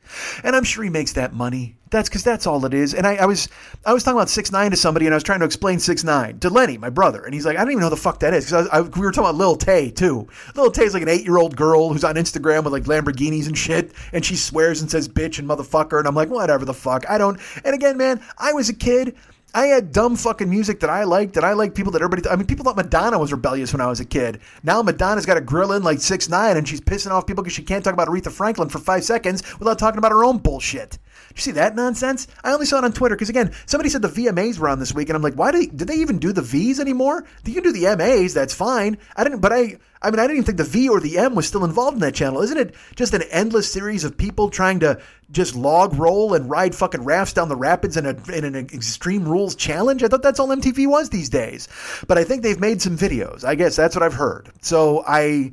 And I'm sure he makes that money. That's because that's all it is. And I, I, was I was talking about six nine to somebody, and I was trying to explain six nine to Lenny, my brother, and he's like, I don't even know the fuck that is because we were talking about Lil Tay too. Lil Tay's like an eight year old girl who's on Instagram with like Lamborghinis and shit, and she swears and says bitch and motherfucker, and I'm like, whatever the fuck. I don't. And again, man, I was a kid. I had dumb fucking music that I liked, that I like people that everybody. Th- I mean, people thought Madonna was rebellious when I was a kid. Now Madonna's got a grill in like six nine, and she's pissing off people because she can't talk about Aretha Franklin for five seconds without talking about her own bullshit. You see that nonsense? I only saw it on Twitter because again, somebody said the VMAs were on this week, and I'm like, why did they, did they even do the V's anymore? You can do the MAs, that's fine. I didn't, but I I mean, I didn't even think the V or the M was still involved in that channel. Isn't it just an endless series of people trying to just log roll and ride fucking rafts down the rapids in, a, in an extreme rules challenge? I thought that's all MTV was these days. But I think they've made some videos. I guess that's what I've heard. So I.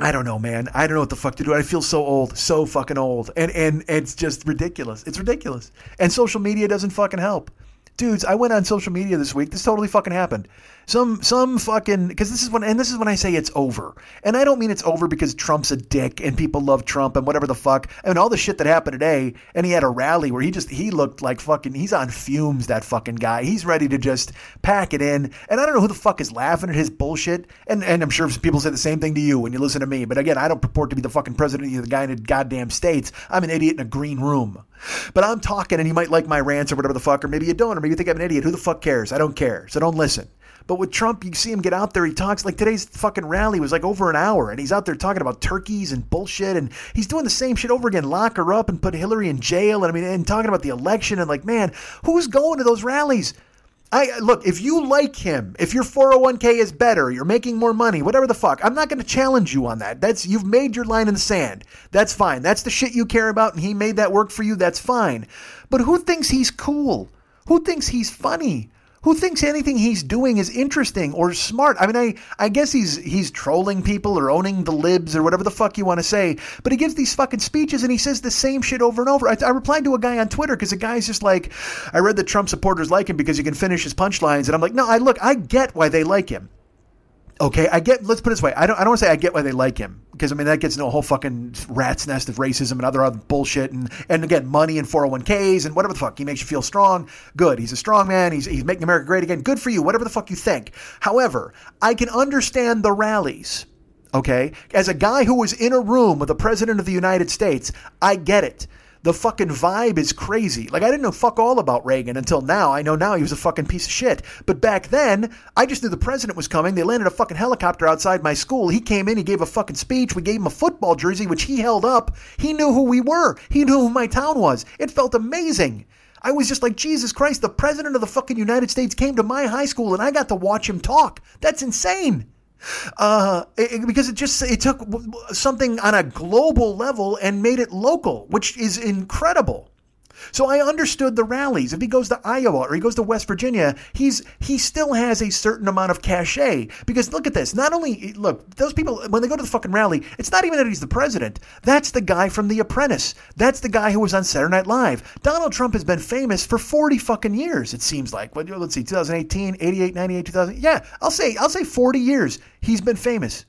I don't know, man. I don't know what the fuck to do. I feel so old, so fucking old, and and it's just ridiculous. It's ridiculous, and social media doesn't fucking help dudes, I went on social media this week. This totally fucking happened. Some some fucking because this is when and this is when I say it's over. And I don't mean it's over because Trump's a dick and people love Trump and whatever the fuck. I mean all the shit that happened today. And he had a rally where he just he looked like fucking he's on fumes. That fucking guy. He's ready to just pack it in. And I don't know who the fuck is laughing at his bullshit. And and I'm sure people say the same thing to you when you listen to me. But again, I don't purport to be the fucking president of the guy in the goddamn states. I'm an idiot in a green room. But I'm talking and you might like my rants or whatever the fuck, or maybe you don't, or maybe you think I'm an idiot. Who the fuck cares? I don't care. So don't listen. But with Trump, you see him get out there. He talks like today's fucking rally was like over an hour, and he's out there talking about turkeys and bullshit, and he's doing the same shit over again. Lock her up and put Hillary in jail, and I mean, and talking about the election, and like, man, who's going to those rallies? I look, if you like him, if your 401k is better, you're making more money, whatever the fuck, I'm not going to challenge you on that. That's you've made your line in the sand. That's fine. That's the shit you care about and he made that work for you. That's fine. But who thinks he's cool? Who thinks he's funny? Who thinks anything he's doing is interesting or smart? I mean, I, I guess he's he's trolling people or owning the libs or whatever the fuck you want to say. But he gives these fucking speeches and he says the same shit over and over. I, I replied to a guy on Twitter because the guy's just like, I read that Trump supporters like him because he can finish his punchlines, and I'm like, no, I look, I get why they like him. Okay, I get. Let's put it this way. I don't. I don't want to say I get why they like him because I mean that gets into a whole fucking rat's nest of racism and other other bullshit and and again money and 401ks and whatever the fuck. He makes you feel strong. Good. He's a strong man. He's he's making America great again. Good for you. Whatever the fuck you think. However, I can understand the rallies. Okay, as a guy who was in a room with the president of the United States, I get it. The fucking vibe is crazy. Like I didn't know fuck all about Reagan until now. I know now he was a fucking piece of shit. But back then, I just knew the president was coming. They landed a fucking helicopter outside my school. He came in, he gave a fucking speech. We gave him a football jersey, which he held up. He knew who we were. He knew who my town was. It felt amazing. I was just like, Jesus Christ, the president of the fucking United States came to my high school and I got to watch him talk. That's insane uh, it, because it just it took something on a global level and made it local, which is incredible. So I understood the rallies. If he goes to Iowa or he goes to West Virginia, he's he still has a certain amount of cachet. Because look at this. Not only look, those people when they go to the fucking rally, it's not even that he's the president. That's the guy from The Apprentice. That's the guy who was on Saturday Night Live. Donald Trump has been famous for 40 fucking years, it seems like. Let's see, 2018, 88, 98, 2000. Yeah, I'll say I'll say 40 years he's been famous.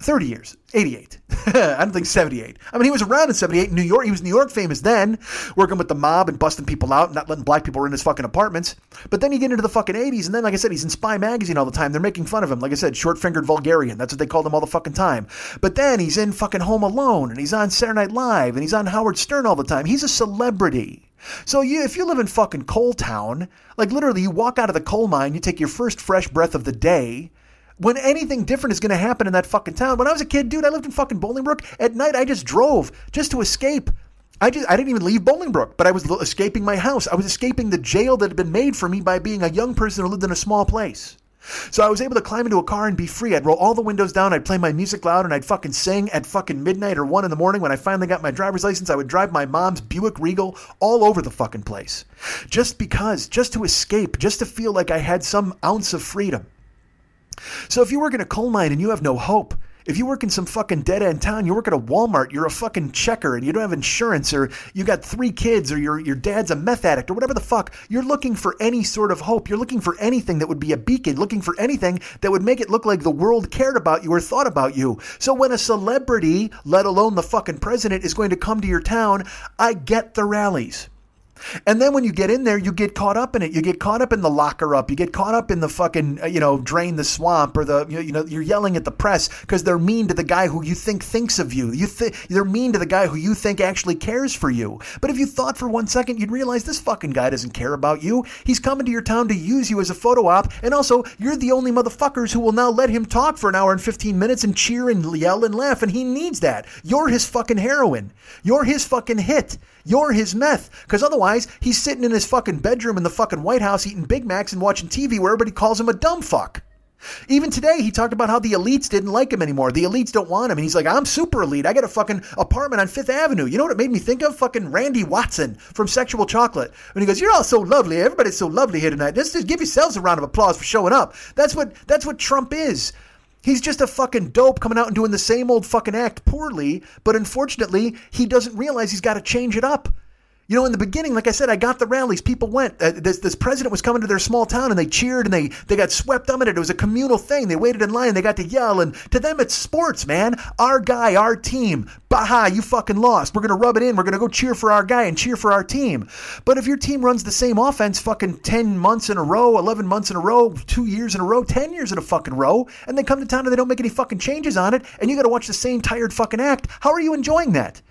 30 years, 88. [laughs] I don't think 78. I mean, he was around in 78 in New York. He was New York famous then, working with the mob and busting people out, and not letting black people in his fucking apartments. But then you get into the fucking 80s, and then, like I said, he's in Spy Magazine all the time. They're making fun of him. Like I said, short fingered vulgarian. That's what they called him all the fucking time. But then he's in fucking Home Alone, and he's on Saturday Night Live, and he's on Howard Stern all the time. He's a celebrity. So you, if you live in fucking Coal Town, like literally, you walk out of the coal mine, you take your first fresh breath of the day when anything different is going to happen in that fucking town. When I was a kid, dude, I lived in fucking Bolingbrook. At night, I just drove just to escape. I just I didn't even leave Bolingbrook, but I was escaping my house. I was escaping the jail that had been made for me by being a young person who lived in a small place. So I was able to climb into a car and be free. I'd roll all the windows down, I'd play my music loud, and I'd fucking sing at fucking midnight or one in the morning. When I finally got my driver's license, I would drive my mom's Buick Regal all over the fucking place. Just because, just to escape, just to feel like I had some ounce of freedom. So if you work in a coal mine and you have no hope, if you work in some fucking dead end town, you work at a Walmart, you're a fucking checker and you don't have insurance or you got three kids or your, your dad's a meth addict or whatever the fuck, you're looking for any sort of hope. You're looking for anything that would be a beacon, looking for anything that would make it look like the world cared about you or thought about you. So when a celebrity, let alone the fucking president, is going to come to your town, I get the rallies. And then when you get in there, you get caught up in it. You get caught up in the locker up. You get caught up in the fucking, uh, you know, drain the swamp or the, you know, you're yelling at the press because they're mean to the guy who you think thinks of you. You they're mean to the guy who you think actually cares for you. But if you thought for one second, you'd realize this fucking guy doesn't care about you. He's coming to your town to use you as a photo op. And also, you're the only motherfuckers who will now let him talk for an hour and 15 minutes and cheer and yell and laugh. And he needs that. You're his fucking heroin. You're his fucking hit. You're his meth. Because otherwise, he's sitting in his fucking bedroom in the fucking White House eating Big Macs and watching TV where everybody calls him a dumb fuck. Even today, he talked about how the elites didn't like him anymore. The elites don't want him. And he's like, I'm super elite. I got a fucking apartment on Fifth Avenue. You know what it made me think of? Fucking Randy Watson from Sexual Chocolate. And he goes, You're all so lovely. Everybody's so lovely here tonight. Just, just give yourselves a round of applause for showing up. That's what that's what Trump is. He's just a fucking dope coming out and doing the same old fucking act poorly, but unfortunately, he doesn't realize he's got to change it up. You know, in the beginning, like I said, I got the rallies. People went. Uh, this, this president was coming to their small town, and they cheered, and they they got swept up in it. It was a communal thing. They waited in line. and They got to yell, and to them, it's sports, man. Our guy, our team. Baha, you fucking lost. We're gonna rub it in. We're gonna go cheer for our guy and cheer for our team. But if your team runs the same offense, fucking ten months in a row, eleven months in a row, two years in a row, ten years in a fucking row, and they come to town and they don't make any fucking changes on it, and you got to watch the same tired fucking act, how are you enjoying that?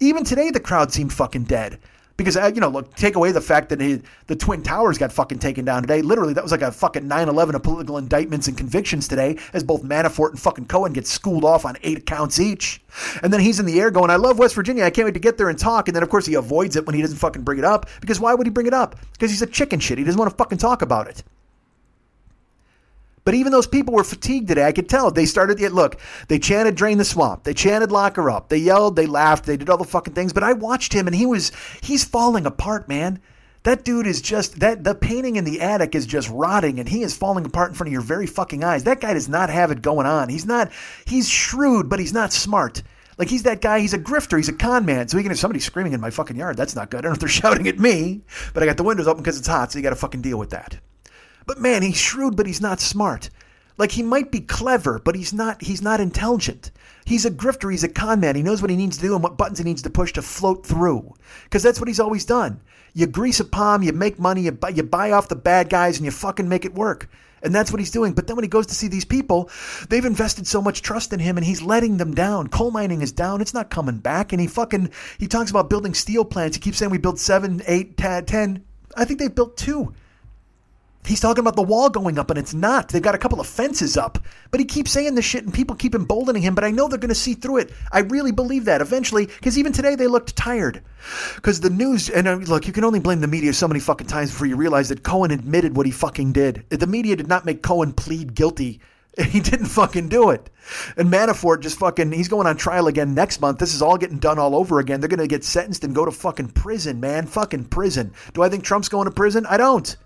Even today, the crowd seemed fucking dead. Because, uh, you know, look, take away the fact that he, the Twin Towers got fucking taken down today. Literally, that was like a fucking 9 11 of political indictments and convictions today, as both Manafort and fucking Cohen get schooled off on eight counts each. And then he's in the air going, I love West Virginia. I can't wait to get there and talk. And then, of course, he avoids it when he doesn't fucking bring it up. Because why would he bring it up? Because he's a chicken shit. He doesn't want to fucking talk about it. But even those people were fatigued today. I could tell. They started to look, they chanted drain the swamp. They chanted lock her up. They yelled, they laughed, they did all the fucking things. But I watched him and he was he's falling apart, man. That dude is just that the painting in the attic is just rotting and he is falling apart in front of your very fucking eyes. That guy does not have it going on. He's not he's shrewd, but he's not smart. Like he's that guy, he's a grifter, he's a con man. So he can have somebody screaming in my fucking yard. That's not good. I don't know if they're [laughs] shouting at me, but I got the windows open because it's hot, so you gotta fucking deal with that. But man, he's shrewd, but he's not smart. Like he might be clever, but he's not he's not intelligent. He's a grifter, he's a con man. He knows what he needs to do and what buttons he needs to push to float through. Because that's what he's always done. You grease a palm, you make money, you buy, you buy off the bad guys, and you fucking make it work. And that's what he's doing. But then when he goes to see these people, they've invested so much trust in him and he's letting them down. Coal mining is down. It's not coming back. And he fucking, he talks about building steel plants. He keeps saying we built seven, eight, ten. I think they've built two. He's talking about the wall going up, and it's not. They've got a couple of fences up. But he keeps saying this shit, and people keep emboldening him, but I know they're going to see through it. I really believe that eventually, because even today they looked tired. Because the news, and uh, look, you can only blame the media so many fucking times before you realize that Cohen admitted what he fucking did. The media did not make Cohen plead guilty. [laughs] He didn't fucking do it. And Manafort just fucking, he's going on trial again next month. This is all getting done all over again. They're going to get sentenced and go to fucking prison, man. Fucking prison. Do I think Trump's going to prison? I don't.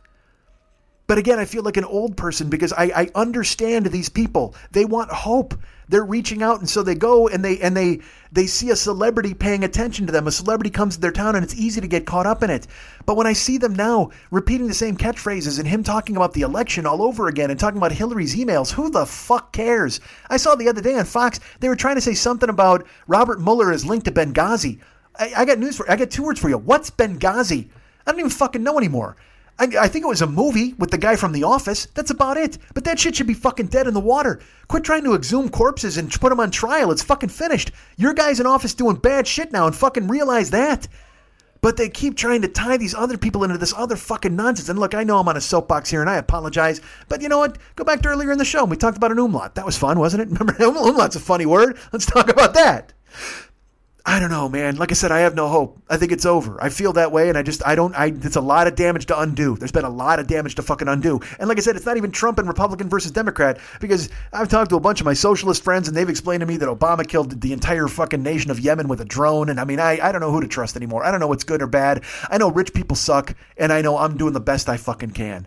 But again, I feel like an old person because I, I understand these people. They want hope. They're reaching out, and so they go and they and they they see a celebrity paying attention to them. A celebrity comes to their town, and it's easy to get caught up in it. But when I see them now repeating the same catchphrases and him talking about the election all over again and talking about Hillary's emails, who the fuck cares? I saw the other day on Fox they were trying to say something about Robert Mueller is linked to Benghazi. I, I got news for I got two words for you. What's Benghazi? I don't even fucking know anymore. I, I, think it was a movie with the guy from The Office. That's about it. But that shit should be fucking dead in the water. Quit trying to exhume corpses and put them on trial. It's fucking finished. Your guy's in office doing bad shit now and fucking realize that. But they keep trying to tie these other people into this other fucking nonsense. And look, I know I'm on a soapbox here and I apologize. But you know what? Go back to earlier in the show. and We talked about an umlaut. That was fun, wasn't it? [laughs] Remember, umlaut's a funny word. Let's talk about that. I don't know, man. Like I said, I have no hope. I think it's over. I feel that way, and I just, I don't, I, it's a lot of damage to undo. There's been a lot of damage to fucking undo. And like I said, it's not even Trump and Republican versus Democrat, because I've talked to a bunch of my socialist friends, and they've explained to me that Obama killed the entire fucking nation of Yemen with a drone. And I mean, I, I don't know who to trust anymore. I don't know what's good or bad. I know rich people suck, and I know I'm doing the best I fucking can.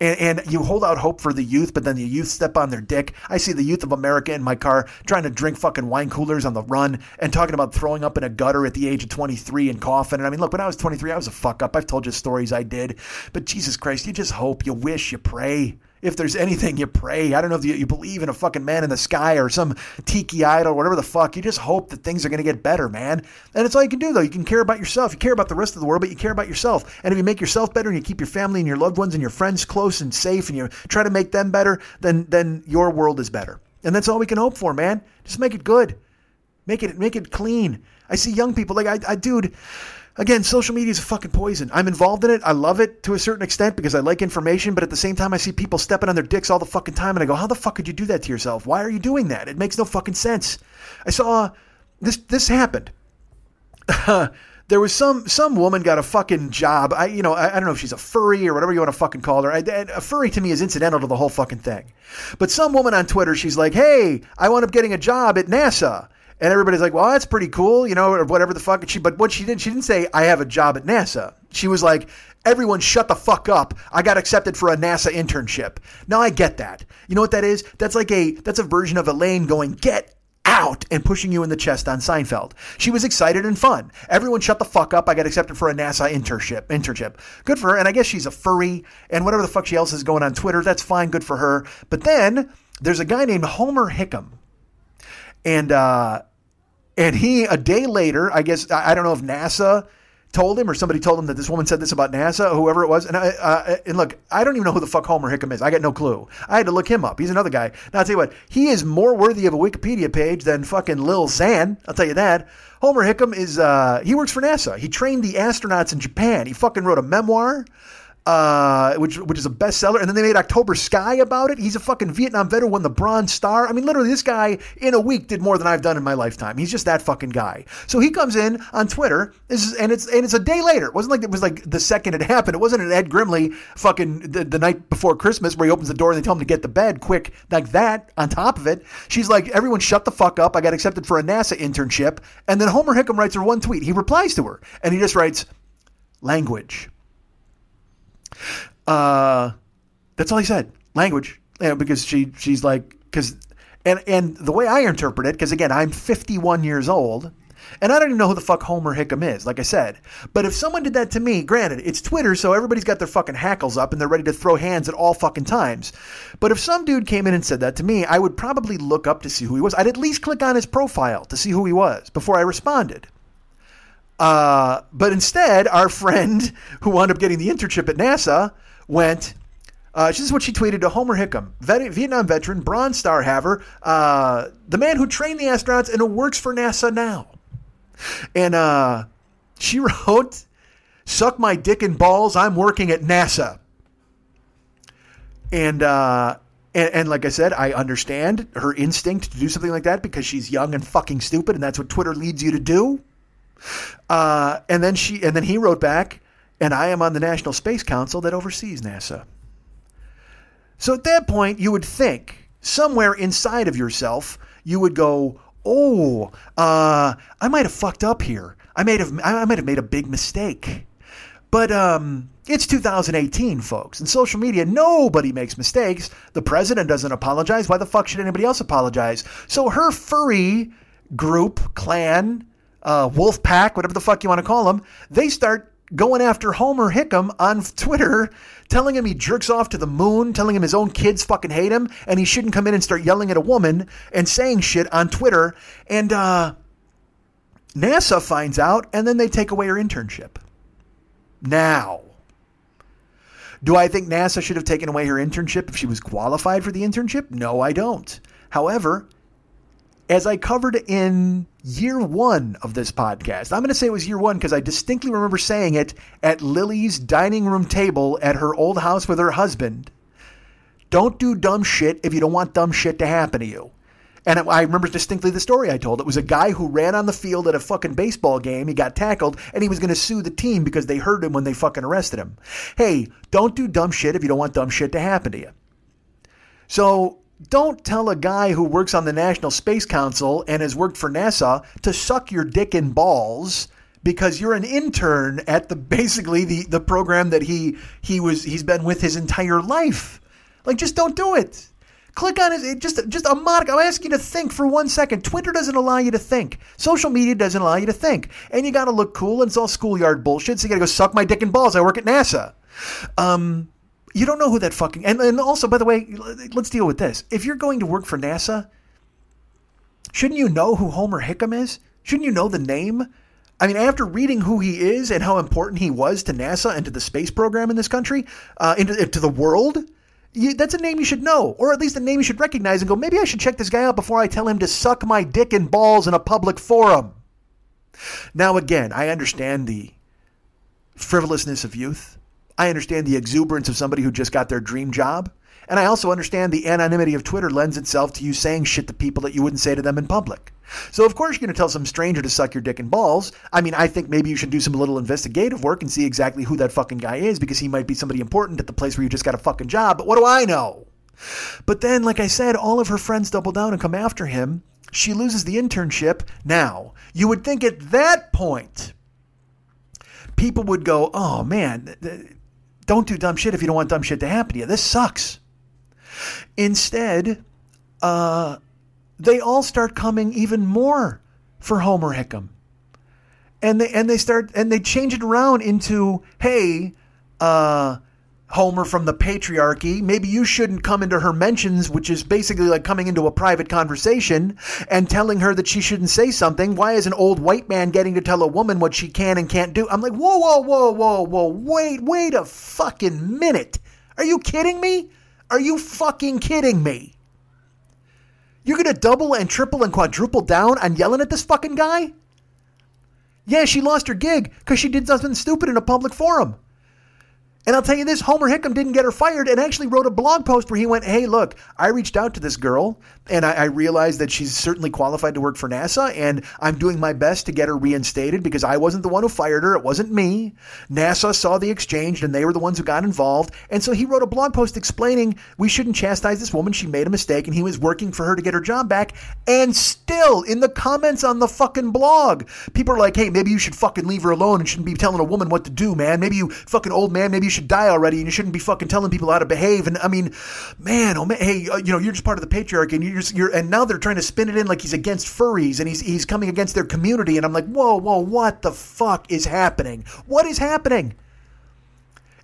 And, and, you hold out hope for the youth, but then the youth step on their dick. I see the youth of America in my car trying to drink fucking wine coolers on the run and talking about throwing up in a gutter at the age of 23 and coughing. And I mean, look, when I was 23, I was a fuck up. I've told you stories I did, but Jesus Christ, you just hope, you wish, you pray if there's anything you pray. I don't know if you, you, believe in a fucking man in the sky or some tiki idol, whatever the fuck. You just hope that things are going to get better, man. And it's all you can do, though. You can care about yourself. You care about the rest of the world, but you care about yourself. And if you make yourself better and you keep your family and your loved ones and your friends close and safe and you try to make them better, then then your world is better. And that's all we can hope for, man. Just make it good. Make it make it clean. I see young people like I, I dude Again, social media is a fucking poison. I'm involved in it. I love it to a certain extent because I like information, but at the same time, I see people stepping on their dicks all the fucking time, and I go, "How the fuck could you do that to yourself? Why are you doing that? It makes no fucking sense." I saw this. This happened. [laughs] there was some some woman got a fucking job. I you know I, I, don't know if she's a furry or whatever you want to fucking call her. I, a furry to me is incidental to the whole fucking thing. But some woman on Twitter, she's like, "Hey, I wound up getting a job at NASA." And everybody's like, well, that's pretty cool, you know, or whatever the fuck. she, but what she did, she didn't say, I have a job at NASA. She was like, everyone shut the fuck up. I got accepted for a NASA internship. Now I get that. You know what that is? That's like a, that's a version of Elaine going, get out and pushing you in the chest on Seinfeld. She was excited and fun. Everyone shut the fuck up. I got accepted for a NASA internship. Internship. Good for her. And I guess she's a furry and whatever the fuck she else is going on Twitter. That's fine. Good for her. But then there's a guy named Homer Hickam. And uh, and he, a day later, I guess, I don't know if NASA told him or somebody told him that this woman said this about NASA whoever it was. And I, uh, and look, I don't even know who the fuck Homer Hickam is. I got no clue. I had to look him up. He's another guy. Now I'll tell you what, he is more worthy of a Wikipedia page than fucking Lil Xan. I'll tell you that. Homer Hickam is, uh, he works for NASA. He trained the astronauts in Japan. He fucking wrote a memoir uh, which which is a bestseller. And then they made October Sky about it. He's a fucking Vietnam vet who won the Bronze Star. I mean, literally, this guy in a week did more than I've done in my lifetime. He's just that fucking guy. So he comes in on Twitter, and it's and it's a day later. It wasn't like it was like the second it happened. It wasn't an Ed Grimley fucking the, the night before Christmas where he opens the door and they tell him to get to bed quick like that. On top of it, she's like, everyone shut the fuck up. I got accepted for a NASA internship. And then Homer Hickam writes her one tweet. He replies to her, and he just writes, language. Uh, that's all he said. Language, yeah, because she she's like because and and the way I interpret it, because again I'm 51 years old, and I don't even know who the fuck Homer Hickam is, like I said. But if someone did that to me, granted, it's Twitter, so everybody's got their fucking hackles up and they're ready to throw hands at all fucking times. But if some dude came in and said that to me, I would probably look up to see who he was. I'd at least click on his profile to see who he was before I responded. Uh, but instead, our friend who wound up getting the internship at NASA went. Uh, this is what she tweeted to Homer Hickam, vet- Vietnam veteran, Bronze Star haver, uh, the man who trained the astronauts and who works for NASA now. And uh, she [laughs] wrote, "Suck my dick and balls. I'm working at NASA." And uh, and, and, like I said, I understand her instinct to do something like that because she's young and fucking stupid, and that's what Twitter leads you to do. Uh, and then she and then he wrote back, and I am on the National Space Council that oversees NASA. So at that point, you would think somewhere inside of yourself, you would go, "Oh, uh, I might have fucked up here. I might have I might have made a big mistake." But um, it's 2018, folks. In social media, nobody makes mistakes. The president doesn't apologize. Why the fuck should anybody else apologize? So her furry group, clan, uh, Wolf Pack, whatever the fuck you want to call them, they start going after Homer Hickam on Twitter, telling him he jerks off to the moon, telling him his own kids fucking hate him, and he shouldn't come in and start yelling at a woman and saying shit on Twitter. And uh, NASA finds out, and then they take away her internship. Now, do I think NASA should have taken away her internship if she was qualified for the internship? No, I don't. However, as I covered in year one of this podcast, I'm going to say it was year one because I distinctly remember saying it at Lily's dining room table at her old house with her husband. Don't do dumb shit if you don't want dumb shit to happen to you. And I remember distinctly the story I told. It was a guy who ran on the field at a fucking baseball game. He got tackled and he was going to sue the team because they hurt him when they fucking arrested him. Hey, don't do dumb shit if you don't want dumb shit to happen to you. So don't tell a guy who works on the National Space Council and has worked for NASA to suck your dick and balls because you're an intern at the basically the the program that he he was he's been with his entire life. Like just don't do it. Click on it. Just just a mod. I'm asking you to think for one second. Twitter doesn't allow you to think. Social media doesn't allow you to think. And you got to look cool, and it's all schoolyard bullshit. So you got to go suck my dick and balls. I work at NASA. Um, you don't know who that fucking. And, and also, by the way, let's deal with this. If you're going to work for NASA, shouldn't you know who Homer Hickam is? Shouldn't you know the name? I mean, after reading who he is and how important he was to NASA and to the space program in this country, uh, into, into the world, you, that's a name you should know, or at least a name you should recognize and go, maybe I should check this guy out before I tell him to suck my dick and balls in a public forum. Now, again, I understand the frivolousness of youth. I understand the exuberance of somebody who just got their dream job. And I also understand the anonymity of Twitter lends itself to you saying shit to people that you wouldn't say to them in public. So, of course, you're going to tell some stranger to suck your dick and balls. I mean, I think maybe you should do some little investigative work and see exactly who that fucking guy is because he might be somebody important at the place where you just got a fucking job. But what do I know? But then, like I said, all of her friends double down and come after him. She loses the internship. Now, you would think at that point, people would go, oh man, don't do dumb shit if you don't want dumb shit to happen to you. This sucks. Instead, uh, they all start coming even more for Homer Hickam. And they and they start and they change it around into, hey, uh, Homer from the patriarchy. Maybe you shouldn't come into her mentions, which is basically like coming into a private conversation and telling her that she shouldn't say something. Why is an old white man getting to tell a woman what she can and can't do? I'm like, whoa, whoa, whoa, whoa, whoa, wait, wait a fucking minute. Are you kidding me? Are you fucking kidding me? You're going to double and triple and quadruple down on yelling at this fucking guy? Yeah, she lost her gig because she did something stupid in a public forum. And I'll tell you this Homer Hickam didn't get her fired and actually wrote a blog post where he went, Hey, look, I reached out to this girl and I, I, realized that she's certainly qualified to work for NASA and I'm doing my best to get her reinstated because I wasn't the one who fired her. It wasn't me. NASA saw the exchange and they were the ones who got involved. And so he wrote a blog post explaining we shouldn't chastise this woman. She made a mistake and he was working for her to get her job back. And still, in the comments on the fucking blog, people are like, Hey, maybe you should fucking leave her alone and shouldn't be telling a woman what to do, man. Maybe you fucking old man, maybe you should die already and you shouldn't be fucking telling people how to behave. And I mean, man, oh man, hey, uh, you know, you're just part of the patriarchy and you're, just, you're, and now they're trying to spin it in like he's against furries and he's, he's coming against their community. And I'm like, whoa, whoa, what the fuck is happening? What is happening?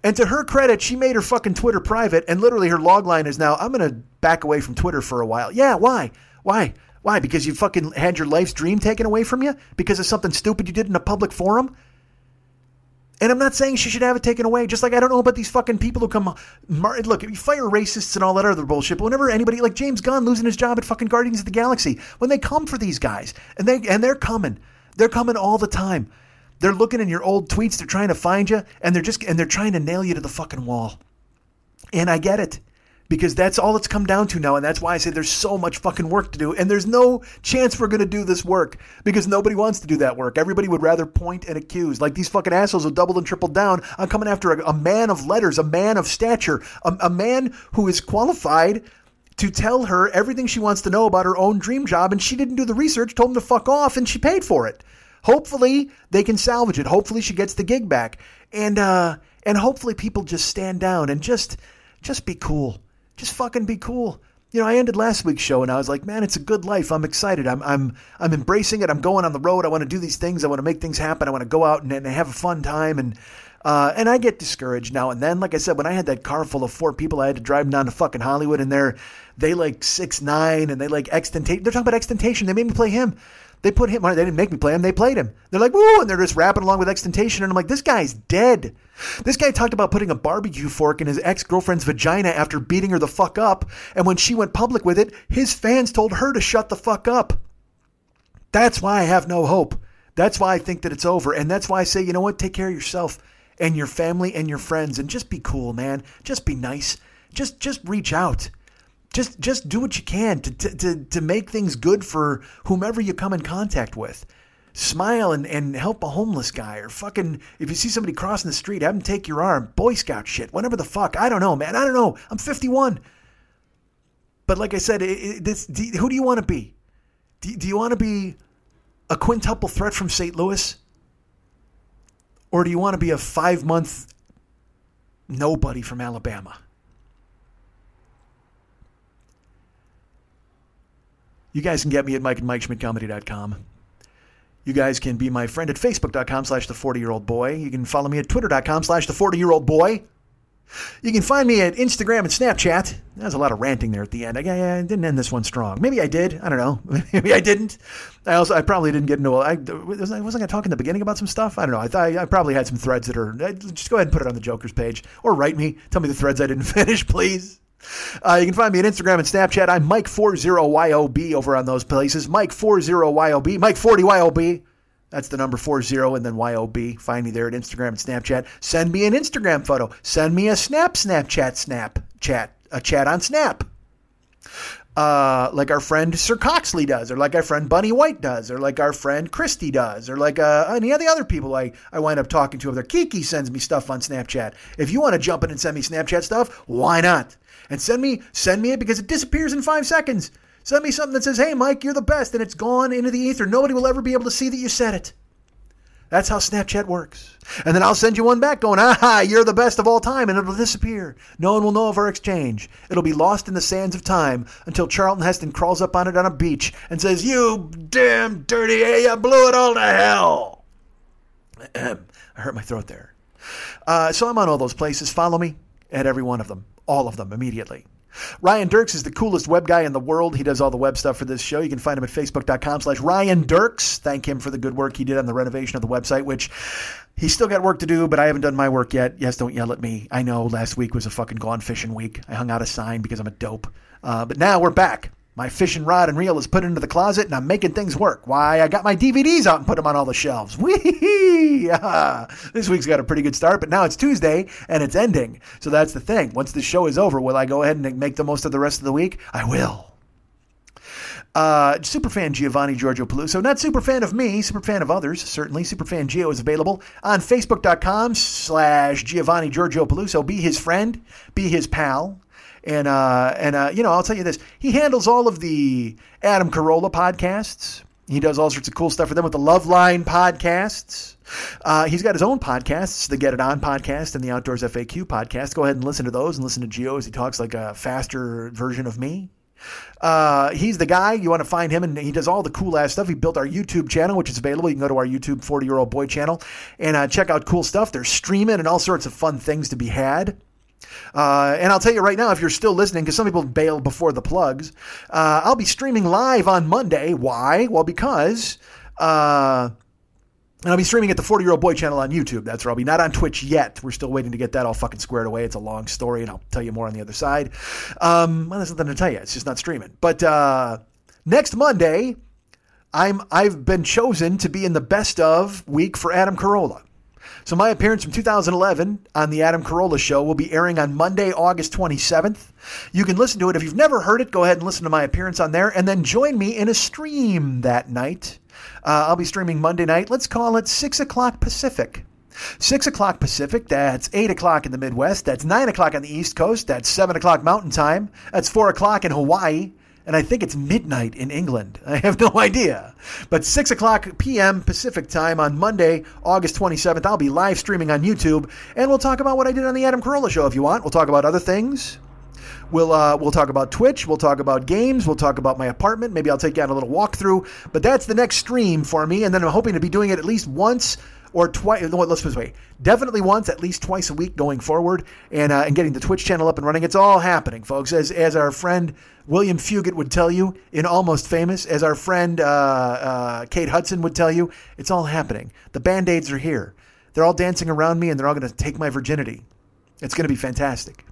And to her credit, she made her fucking Twitter private, and literally her log line is now, I'm to back away from Twitter for a while. Yeah, why? Why? Why? Because you fucking had your life's dream taken away from you? Because of something stupid you did in a public forum? And I'm not saying she should have it taken away. Just like I don't know about these fucking people who come. Look, you fire racists and all that other bullshit. But whenever anybody like James Gunn losing his job at fucking Guardians of the Galaxy, when they come for these guys, and they and they're coming, they're coming all the time. They're looking in your old tweets. They're trying to find you, and they're just and they're trying to nail you to the fucking wall. And I get it because that's all it's come down to now. And that's why I say there's so much fucking work to do. And there's no chance we're going to do this work because nobody wants to do that work. Everybody would rather point and accuse. Like these fucking assholes who doubled and tripled down I'm coming after a, a man of letters, a man of stature, a, a man who is qualified to tell her everything she wants to know about her own dream job. And she didn't do the research, told him to fuck off, and she paid for it. Hopefully they can salvage it. Hopefully she gets the gig back. And, uh, and hopefully people just stand down and just, just be cool just fucking be cool. You know, I ended last week's show and I was like, man, it's a good life. I'm excited. I'm I'm I'm embracing it. I'm going on the road. I want to do these things. I want to make things happen. I want to go out and, and have a fun time and uh, and I get discouraged now and then. Like I said, when I had that car full of four people, I had to drive them down to fucking Hollywood, and they're they like six nine, and they like XXXTentacion. They're talking about XXXTentacion. They made me play him. They put him. on. They didn't make me play him. They played him. They're like, woo, and they're just rapping along with XXXTentacion. And I'm like, this guy's dead. This guy talked about putting a barbecue fork in his ex girlfriend's vagina after beating her the fuck up. And when she went public with it, his fans told her to shut the fuck up. That's why I have no hope. That's why I think that it's over. And that's why I say, you know what? Take care of yourself and your family and your friends and just be cool, man. Just be nice. Just just reach out just just do what you can to, to, to, to make things good for whomever you come in contact with. Smile and, and help a homeless guy or fucking if you see somebody crossing the street, have them take your arm. Boy Scout shit, whatever the fuck. I don't know, man. I don't know. I'm 51. But like I said, it, it, this, do, who do you want to be? Do, do you want to be a quintuple threat from St. Louis? Or do you want to be a five month nobody from Alabama? You guys can get me at Mike and MikeSchmidtComedy.com. You guys can be my friend at Facebook.com slash the 40 year old boy. You can follow me at Twitter.com slash the 40 year old boy. You can find me at Instagram and Snapchat. That was a lot of ranting there at the end. I, I, didn't end this one strong. Maybe I did. I don't know. [laughs] Maybe I didn't. I also I probably didn't get into. I wasn't I talk in the beginning about some stuff. I don't know. I thought I probably had some threads that are. Just go ahead and put it on the Joker's page or write me. Tell me the threads I didn't [laughs] finish, please. Uh, you can find me on Instagram and Snapchat. I'm Mike40YOB over on those places. Mike40YOB. Mike40YOB. That's the number 40 and then YOB. Find me there at Instagram and Snapchat. Send me an Instagram photo. Send me a Snap Snapchat Snap chat. A chat on Snap. Uh, like our friend Sir Coxley does, or like our friend Bunny White does, or like our friend Christy does, or like uh, any of the other people I, I wind up talking to over there. Kiki sends me stuff on Snapchat. If you want to jump in and send me Snapchat stuff, why not? And send me send me it because it disappears in five seconds. Send me something that says, hey, Mike, you're the best, and it's gone into the ether. Nobody will ever be able to see that you said it. That's how Snapchat works. And then I'll send you one back going, aha, you're the best of all time, and it'll disappear. No one will know of our exchange. It'll be lost in the sands of time until Charlton Heston crawls up on it on a beach and says, You damn dirty you blew it all to hell. [clears throat] I hurt my throat there. Uh, so I'm on all those places. Follow me at every one of them, all of them immediately. Ryan Dirks is the coolest web guy in the world. He does all the web stuff for this show. You can find him at facebook.com slash Ryan Dirks. Thank him for the good work he did on the renovation of the website, which he's still got work to do, but I haven't done my work yet. Yes, don't yell at me. I know last week was a fucking gone fishing week. I hung out a sign because I'm a dope. Uh, but now we're back. My fishing rod and reel is put into the closet, and I'm making things work. Why, I got my DVDs out and put them on all the shelves. [laughs] Wee! This week's got a pretty good start, but now it's Tuesday and it's ending. So that's the thing. Once the show is over, will I go ahead and make the most of the rest of the week? I will. Uh, superfan Giovanni Giorgio Peluso, not super fan of me, super fan of others, certainly. Superfan Gio is available on Facebook.com slash Giovanni Giorgio Peluso. Be his friend, be his pal. And uh, and uh, you know, I'll tell you this: he handles all of the Adam Carolla podcasts. He does all sorts of cool stuff for them with the Loveline podcasts. Uh, he's got his own podcasts, the Get It On podcast and the Outdoors FAQ podcast. Go ahead and listen to those and listen to Gio as he talks like a faster version of me. Uh, he's the guy. You want to find him, and he does all the cool ass stuff. He built our YouTube channel, which is available. You can go to our YouTube 40 year old boy channel and uh, check out cool stuff. There's streaming and all sorts of fun things to be had. Uh, and I'll tell you right now, if you're still listening, because some people bail before the plugs, uh, I'll be streaming live on Monday. Why? Well, because. Uh, and I'll be streaming at the 40 year old boy channel on YouTube. That's where I'll be. Not on Twitch yet. We're still waiting to get that all fucking squared away. It's a long story, and I'll tell you more on the other side. Um, well, there's nothing to tell you. It's just not streaming. But uh, next Monday, I'm I've been chosen to be in the best of week for Adam Carolla. So my appearance from 2011 on the Adam Carolla Show will be airing on Monday, August 27th. You can listen to it. If you've never heard it, go ahead and listen to my appearance on there and then join me in a stream that night. Uh, I'll be streaming Monday night. Let's call it 6 o'clock Pacific. 6 o'clock Pacific, that's 8 o'clock in the Midwest, that's 9 o'clock on the East Coast, that's 7 o'clock Mountain Time, that's 4 o'clock in Hawaii, and I think it's midnight in England. [laughs] I have no idea. But 6 o'clock p.m. Pacific time on Monday, August 27th, I'll be live streaming on YouTube, and we'll talk about what I did on the Adam Carolla Show if you want. We'll talk about other things. We'll uh, we'll talk about Twitch. We'll talk about games. We'll talk about my apartment. Maybe I'll take you on a little walkthrough. But that's the next stream for me, and then I'm hoping to be doing it at least once or twice. Let's put this way: definitely once, at least twice a week going forward, and uh, and getting the Twitch channel up and running. It's all happening, folks. As as our friend William Fugit would tell you in Almost Famous, as our friend uh, uh, Kate Hudson would tell you, it's all happening. The band aids are here. They're all dancing around me, and they're all going to take my virginity. It's going to be fantastic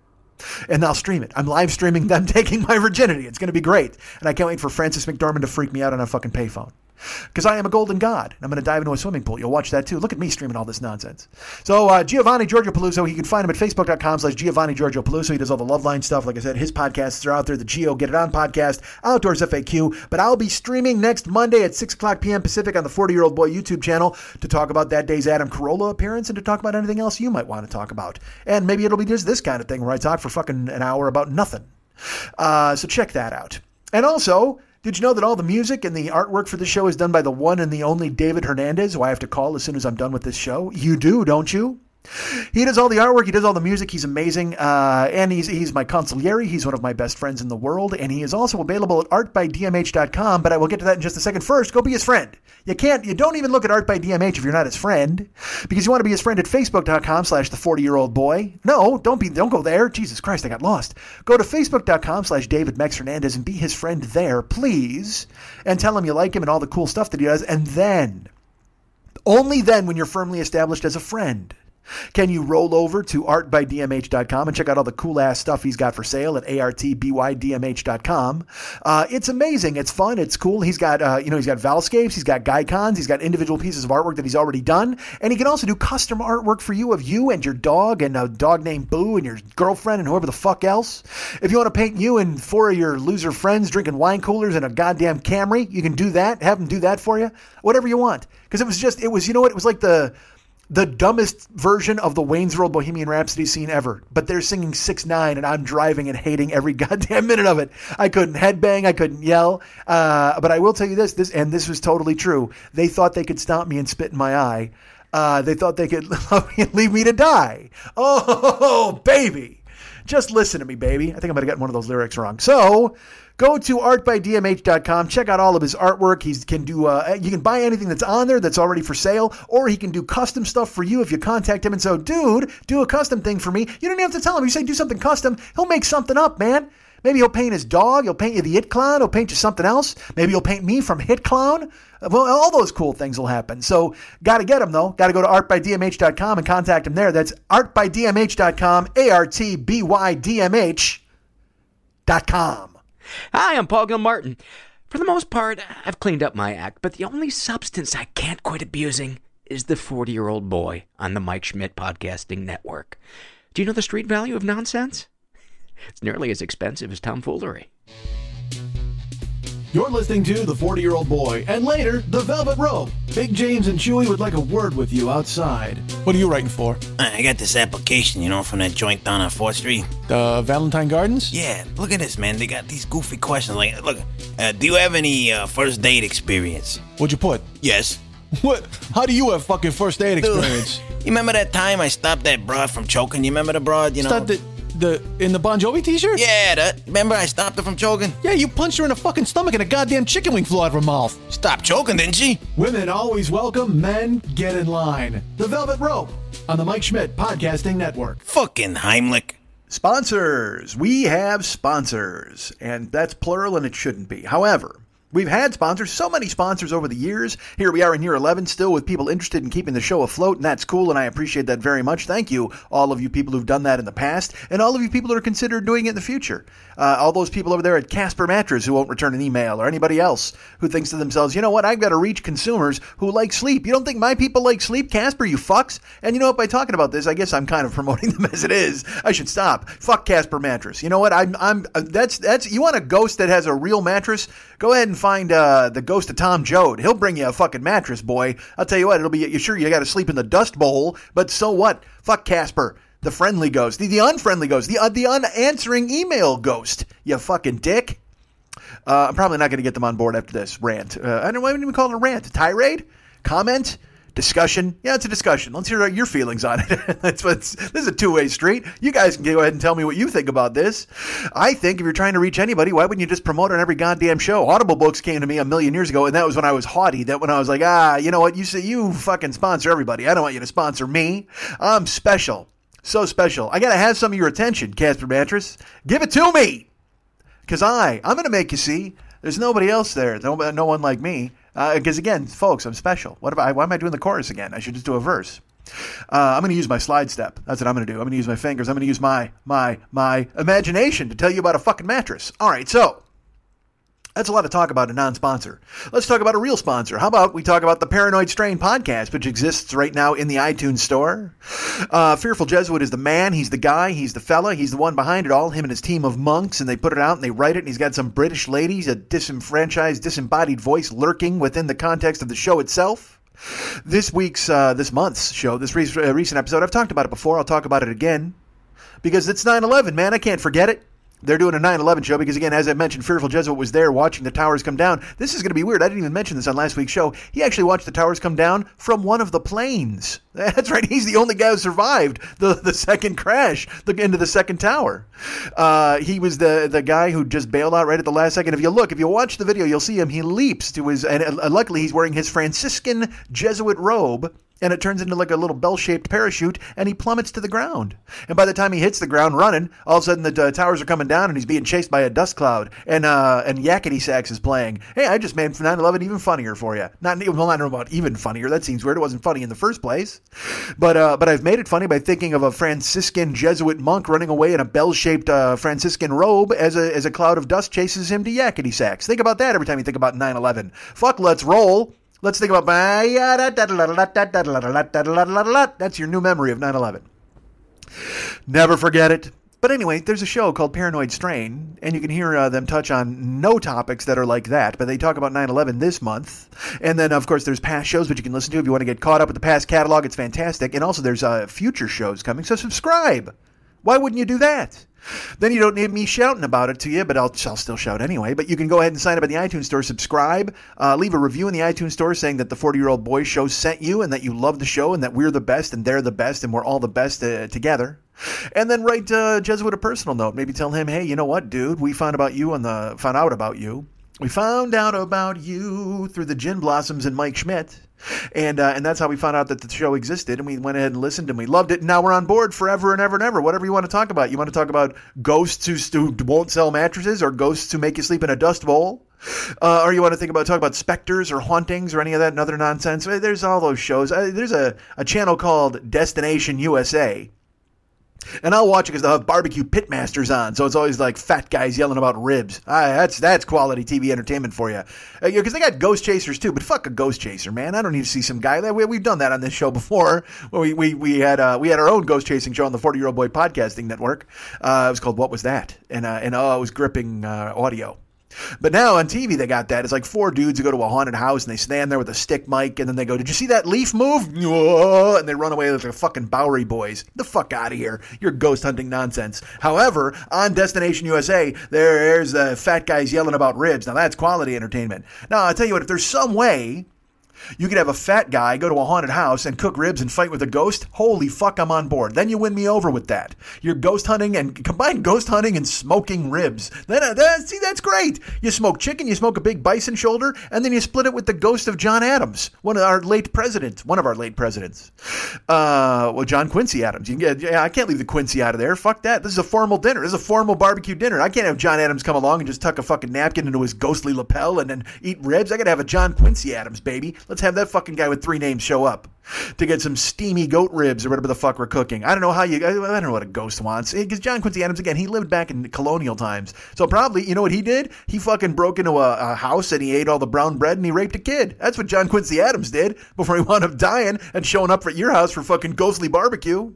and I'll stream it. I'm live streaming them [laughs] taking my virginity. It's going to be great. And I can't wait for Frances McDormand to freak me out on a fucking payphone because I am a golden god. And I'm going to dive into a swimming pool. You'll watch that too. Look at me streaming all this nonsense. So uh, Giovanni Giorgio Peluso, you can find him at facebook.com slash Giovanni Giorgio Peluso. He does all the Loveline stuff. Like I said, his podcasts are out there. The Gio Get It On podcast, Outdoors FAQ. But I'll be streaming next Monday at 6 o'clock p.m. Pacific on the 40 Year Old Boy YouTube channel to talk about that day's Adam Carolla appearance and to talk about anything else you might want to talk about. And maybe it'll be just this kind of thing where I talk for fucking an hour about nothing. Uh, so check that out. And also, Did you know that all the music and the artwork for the show is done by the one and the only David Hernandez, who I have to call as soon as I'm done with this show? You do, don't you? He does all the artwork. He does all the music. He's amazing, uh, and he's he's my consigliere. He's one of my best friends in the world, and he is also available at artbydmh.com. But I will get to that in just a second. First, go be his friend. You can't. You don't even look at Art by DMH if you're not his friend, because you want to be his friend at Facebook.com/slash The Forty Year Old Boy. No, don't be. Don't go there. Jesus Christ, I got lost. Go to Facebook.com/slash David Mex Hernandez and be his friend there, please, and tell him you like him and all the cool stuff that he does, and then. Only then, when you're firmly established as a friend, can you roll over to artbydmh.com and check out all the cool ass stuff he's got for sale at artbydmh.com? Uh, it's amazing. It's fun. It's cool. He's got, uh, you know, he's got Valscapes, he's got Gycons, he's got individual pieces of artwork that he's already done, and he can also do custom artwork for you of you and your dog and a dog named Boo and your girlfriend and whoever the fuck else. If you want to paint you and four of your loser friends drinking wine coolers in a goddamn Camry, you can do that. Have him do that for you. Whatever you want. Because it was just, it was, you know what? It was like the the dumbest version of the Wayne's World Bohemian Rhapsody scene ever. But they're singing six nine, and I'm driving and hating every [laughs] goddamn minute of it. I couldn't headbang, I couldn't yell. Uh, but I will tell you this, this, and this was totally true. They thought they could stomp me and spit in my eye. Uh, they thought they could [laughs] leave me to die. Oh, [laughs] baby. Just listen to me, baby. I think I might have gotten one of those lyrics wrong. So, Go to artbydmh.com. Check out all of his artwork. He can do. Uh, you can buy anything that's on there that's already for sale, or he can do custom stuff for you if you contact him and so, dude, do a custom thing for me. You don't even have to tell him. You say do something custom, he'll make something up, man. Maybe he'll paint his dog. He'll paint you the It Clown. He'll paint you something else. Maybe he'll paint me from Hit Clown. Well, all those cool things will happen. So, got to get them though. Got to go to artbydmh.com and contact him there. That's artbydmh.com. A R T B Y D M H.com. Hi, I'm Paul Gilmartin. For the most part, I've cleaned up my act, but the only substance I can't quit abusing is the 40 year old boy on the Mike Schmidt Podcasting Network. Do you know the street value of nonsense? It's nearly as expensive as tomfoolery. You're listening to The 40 Year Old Boy, and later, The Velvet Rope. Big James and Chewy would like a word with you outside. What are you writing for? I got this application, you know, from that joint down on 4th Street. The Valentine Gardens? Yeah, look at this, man. They got these goofy questions like, look, uh, do you have any uh, first date experience? What'd you put? Yes. [laughs] What? How do you have fucking first date experience? [laughs] you remember that time I stopped that broad from choking? You remember the broad, you know? Stop the, the, in the Bon Jovi t-shirt? Yeah, that. Remember I stopped her from choking? Yeah, you punched her in the fucking stomach and a goddamn chicken wing flew out of her mouth. Stop choking, didn't she? Women always welcome, men get in line. The Velvet Rope on the Mike Schmidt Podcasting Network. Fucking Heimlich. Sponsors. We have sponsors, and that's plural and it shouldn't be. However, We've had sponsors, so many sponsors over the years. Here we are in year 11, still with people interested in keeping the show afloat, and that's cool, and I appreciate that very much. Thank you, all of you people who've done that in the past, and all of you people that are considered doing it in the future. Uh, all those people over there at Casper Mattress who won't return an email, or anybody else who thinks to themselves, you know what, I've got to reach consumers who like sleep. You don't think my people like sleep, Casper, you fucks? And you know what, by talking about this, I guess I'm kind of [laughs] promoting them as it is. I should stop. Fuck Casper Mattress. You know what, I'm, I'm, uh, that's, that's, you want a ghost that has a real mattress? Go ahead and find uh, the ghost of Tom Joad. He'll bring you a fucking mattress, boy. I'll tell you what, it'll be you sure you got to sleep in the dust bowl, but so what? Fuck Casper, the friendly ghost, the, the unfriendly ghost, the uh, the unanswering email ghost. You fucking dick. Uh, I'm probably not going to get them on board after this rant. Uh, I don't I even call it a rant. A tirade, comment, discussion. Yeah, it's a discussion. Let's hear your feelings on it. [laughs] That's what's, this is a two way street. You guys can go ahead and tell me what you think about this. I think if you're trying to reach anybody, why wouldn't you just promote on every goddamn show? Audible Books came to me a million years ago, and that was when I was haughty. That when I was like, ah, you know what? You say you fucking sponsor everybody. I don't want you to sponsor me. I'm special. So special. I got to have some of your attention, Casper Mattress. Give it to me. Because I, I'm going to make you see there's nobody else there. No, no one like me. Because uh, again, folks, I'm special. What about? Why am I doing the chorus again? I should just do a verse. Uh, I'm going to use my slide step. That's what I'm going to do. I'm going to use my fingers. I'm going to use my my my imagination to tell you about a fucking mattress. All right, so that's a lot of talk about a non-sponsor. Let's talk about a real sponsor. How about we talk about the Paranoid Strain podcast, which exists right now in the iTunes store. Uh, Fearful Jesuit is the man. He's the guy. He's the fella. He's the one behind it all. Him and his team of monks, and they put it out and they write it. And he's got some British ladies, a disenfranchised, disembodied voice lurking within the context of the show itself. This week's, uh, this month's show, this re- uh, recent episode, I've talked about it before. I'll talk about it again because it's 9/11, man. I can't forget it. They're doing a 9/11 show because again, as I mentioned, Fearful Jesuit was there watching the towers come down. This is going to be weird. I didn't even mention this on last week's show. He actually watched the towers come down from one of the planes. [laughs] That's right. He's the only guy who survived the, the second crash, the into the second tower. Uh, he was the the guy who just bailed out right at the last second. If you look, if you watch the video, you'll see him. He leaps to his and luckily he's wearing his Franciscan Jesuit robe and it turns into like a little bell-shaped parachute, and he plummets to the ground. And by the time he hits the ground running, all of a sudden the uh, towers are coming down, and he's being chased by a dust cloud. And uh, and Yakety Sax is playing. Hey, I just made 9/11 even funnier for you. Not well, not about even funnier. That seems weird. It wasn't funny in the first place. But uh, but I've made it funny by thinking of a Franciscan Jesuit monk running away in a bell-shaped uh, Franciscan robe as a as a cloud of dust chases him to Yakety Sax. Think about that every time you think about 9/11. Fuck, let's roll. Let's think about that's your new memory of 9/11. Never forget it. But anyway, there's a show called Paranoid Strain, and you can hear uh, them touch on no topics that are like that, but they talk about 9 11 this month. And then, of course, there's past shows which you can listen to if you want to get caught up with the past catalog. It's fantastic. And also, there's uh, future shows coming, so subscribe. Why wouldn't you do that? Then you don't need me shouting about it to you, but I'll, I'll still shout anyway. But you can go ahead and sign up in the iTunes Store, subscribe, uh, leave a review in the iTunes Store saying that the 40 year old boy show sent you and that you love the show and that we're the best and they're the best and we're all the best uh, together. And then write uh, Jesuit a personal note. Maybe tell him, hey, you know what, dude? We found about you on the found out about you. We found out about you through the Gin Blossoms and Mike Schmidt. And uh, and that's how we found out that the show existed, and we went ahead and listened, and we loved it. And now we're on board forever and ever and ever. Whatever you want to talk about, you want to talk about ghosts who, who won't sell mattresses, or ghosts who make you sleep in a dust bowl, uh, or you want to think about talk about specters or hauntings or any of that and other nonsense. There's all those shows. Uh, there's a, a channel called Destination USA and I'll watch it because they'll have barbecue pitmasters on, so it's always like fat guys yelling about ribs. Ah, that's that's quality TV entertainment for you. Because uh, they got ghost chasers too, but fuck a ghost chaser, man. I don't need to see some guy. We, we've done that on this show before. We we, we had uh, we had our own ghost chasing show on the Forty Year Old Boy Podcasting Network. Uh, it was called What Was That? And uh, and oh, it was gripping uh, audio. But now on TV they got that. It's like four dudes who go to a haunted house and they stand there with a stick mic and then they go, "Did you see that leaf move?" And they run away like the fucking Bowery Boys. The fuck out of here! You're ghost hunting nonsense. However, on Destination USA, there's the fat guys yelling about ribs. Now that's quality entertainment. Now I'll tell you what, if there's some way you could have a fat guy go to a haunted house and cook ribs and fight with a ghost. Holy fuck, I'm on board. Then you win me over with that. You're ghost hunting and combine ghost hunting and smoking ribs. Then uh, see, that's great. You smoke chicken, you smoke a big bison shoulder, and then you split it with the ghost of John Adams, one of our late presidents. One of our late presidents. Uh, well, John Quincy Adams. You can get, yeah, I can't leave the Quincy out of there. Fuck that. This is a formal dinner. This is a formal barbecue dinner. I can't have John Adams come along and just tuck a fucking napkin into his ghostly lapel and then eat ribs. I gotta have a John Quincy Adams, baby. Let's have that fucking guy with three names show up to get some steamy goat ribs or whatever the fuck we're cooking. I don't know how you. I don't know what a ghost wants. Eh, because John Quincy Adams again, he lived back in colonial times, so probably you know what he did? He fucking broke into a, a house and he ate all the brown bread and he raped a kid. That's what John Quincy Adams did before he wound up dying and showing up at your house for fucking ghostly barbecue.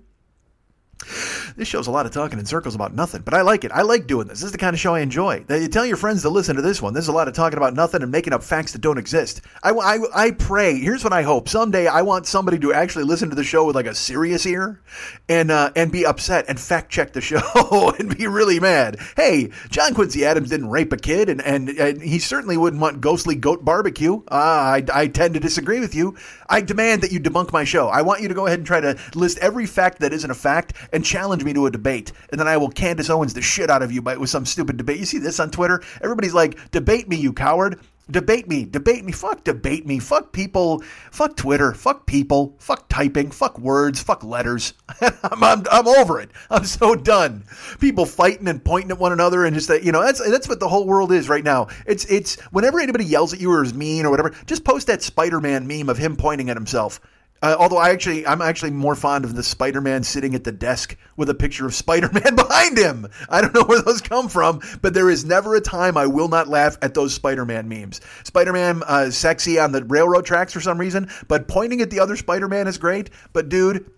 This show's a lot of talking in circles about nothing, but I like it. I like doing this. This is the kind of show I enjoy. You tell your friends to listen to this one. There's a lot of talking about nothing and making up facts that don't exist. I, I, I pray. Here's what I hope. Someday I want somebody to actually listen to the show with like a serious ear and uh, and be upset and fact check the [laughs] show and be really mad. Hey, John Quincy Adams didn't rape a kid, and, and, and he certainly wouldn't want ghostly goat barbecue. Uh, I, I tend to disagree with you. I demand that you debunk my show. I want you to go ahead and try to list every fact that isn't a fact and challenge me to a debate, and then I will Candace Owens the shit out of you by, with some stupid debate. You see this on Twitter? Everybody's like, debate me, you coward. Debate me, debate me, fuck debate me, fuck people, fuck Twitter, fuck people, fuck typing, fuck words, fuck letters. [laughs] I'm, I'm, I'm over it. I'm so done. People fighting and pointing at one another and just that, you know, that's that's what the whole world is right now. It's it's whenever anybody yells at you or is mean or whatever, just post that Spider-Man meme of him pointing at himself. Uh, although I actually, I'm actually more fond of the Spider-Man sitting at the desk with a picture of Spider-Man [laughs] behind him. I don't know where those come from, but there is never a time I will not laugh at those Spider-Man memes. Spider-Man uh, sexy on the railroad tracks for some reason, but pointing at the other Spider-Man is great. But dude,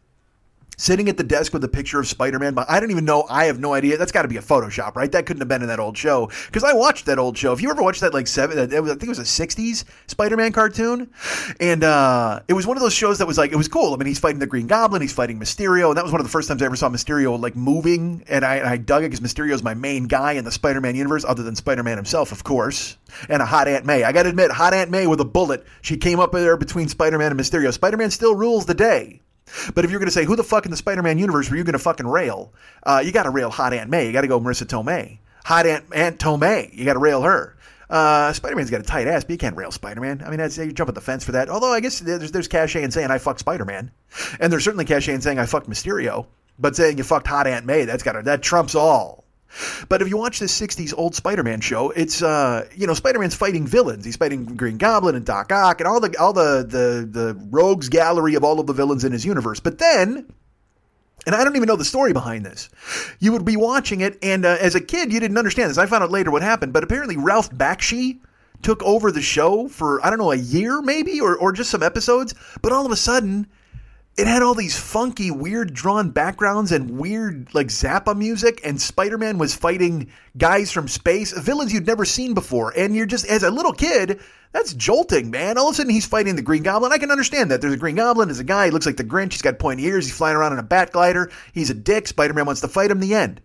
sitting at the desk with a picture of Spider-Man. But I don't even know. I have no idea. That's got to be a Photoshop, right? That couldn't have been in that old show because I watched that old show. If you ever watched that, like seven, I think it was a '60s Spider-Man cartoon, and uh, it was one of those shows that was like it was cool. I mean, he's fighting the Green Goblin, he's fighting Mysterio, and that was one of the first times I ever saw Mysterio like moving, and I, I dug it because Mysterio's my main guy in the Spider-Man universe, other than Spider-Man himself, of course, and a hot Aunt May. I got to admit, hot Aunt May with a bullet. She came up there between Spider-Man and Mysterio. Spider-Man still rules the day. But if you're going to say who the fuck in the Spider-Man universe were you going to fucking rail, uh, you got to rail Hot Aunt May. You got to go Marisa Tomei. Hot Aunt Aunt Tomei. You got to rail her. Uh, Spider-Man's got a tight ass, but you can't rail Spider-Man. I mean, I'd say you jump at the fence for that. Although I guess there's there's cachet in saying I fucked Spider-Man, and there's certainly cachet in saying I fucked Mysterio. But saying you fucked Hot Aunt May, that's got to, that trumps all. But if you watch this 60s old Spider-Man show, it's uh, you know, Spider-Man's fighting villains. He's fighting Green Goblin and Doc Ock and all the all the the the rogues gallery of all of the villains in his universe. But then and I don't even know the story behind this. You would be watching it, and uh, as a kid, you didn't understand this. I found out later what happened, but apparently Ralph Bakshi took over the show for I don't know a year maybe, or or just some episodes. But all of a sudden, it had all these funky, weird drawn backgrounds and weird like Zappa music, and Spider Man was fighting guys from space, villains you'd never seen before. And you're just, as a little kid, that's jolting, man. All of a sudden he's fighting the Green Goblin. I can understand that. There's a Green Goblin, there's a guy, he looks like the Grinch, he's got pointy ears, he's flying around in a bat glider, he's a dick, Spider Man wants to fight him, the end.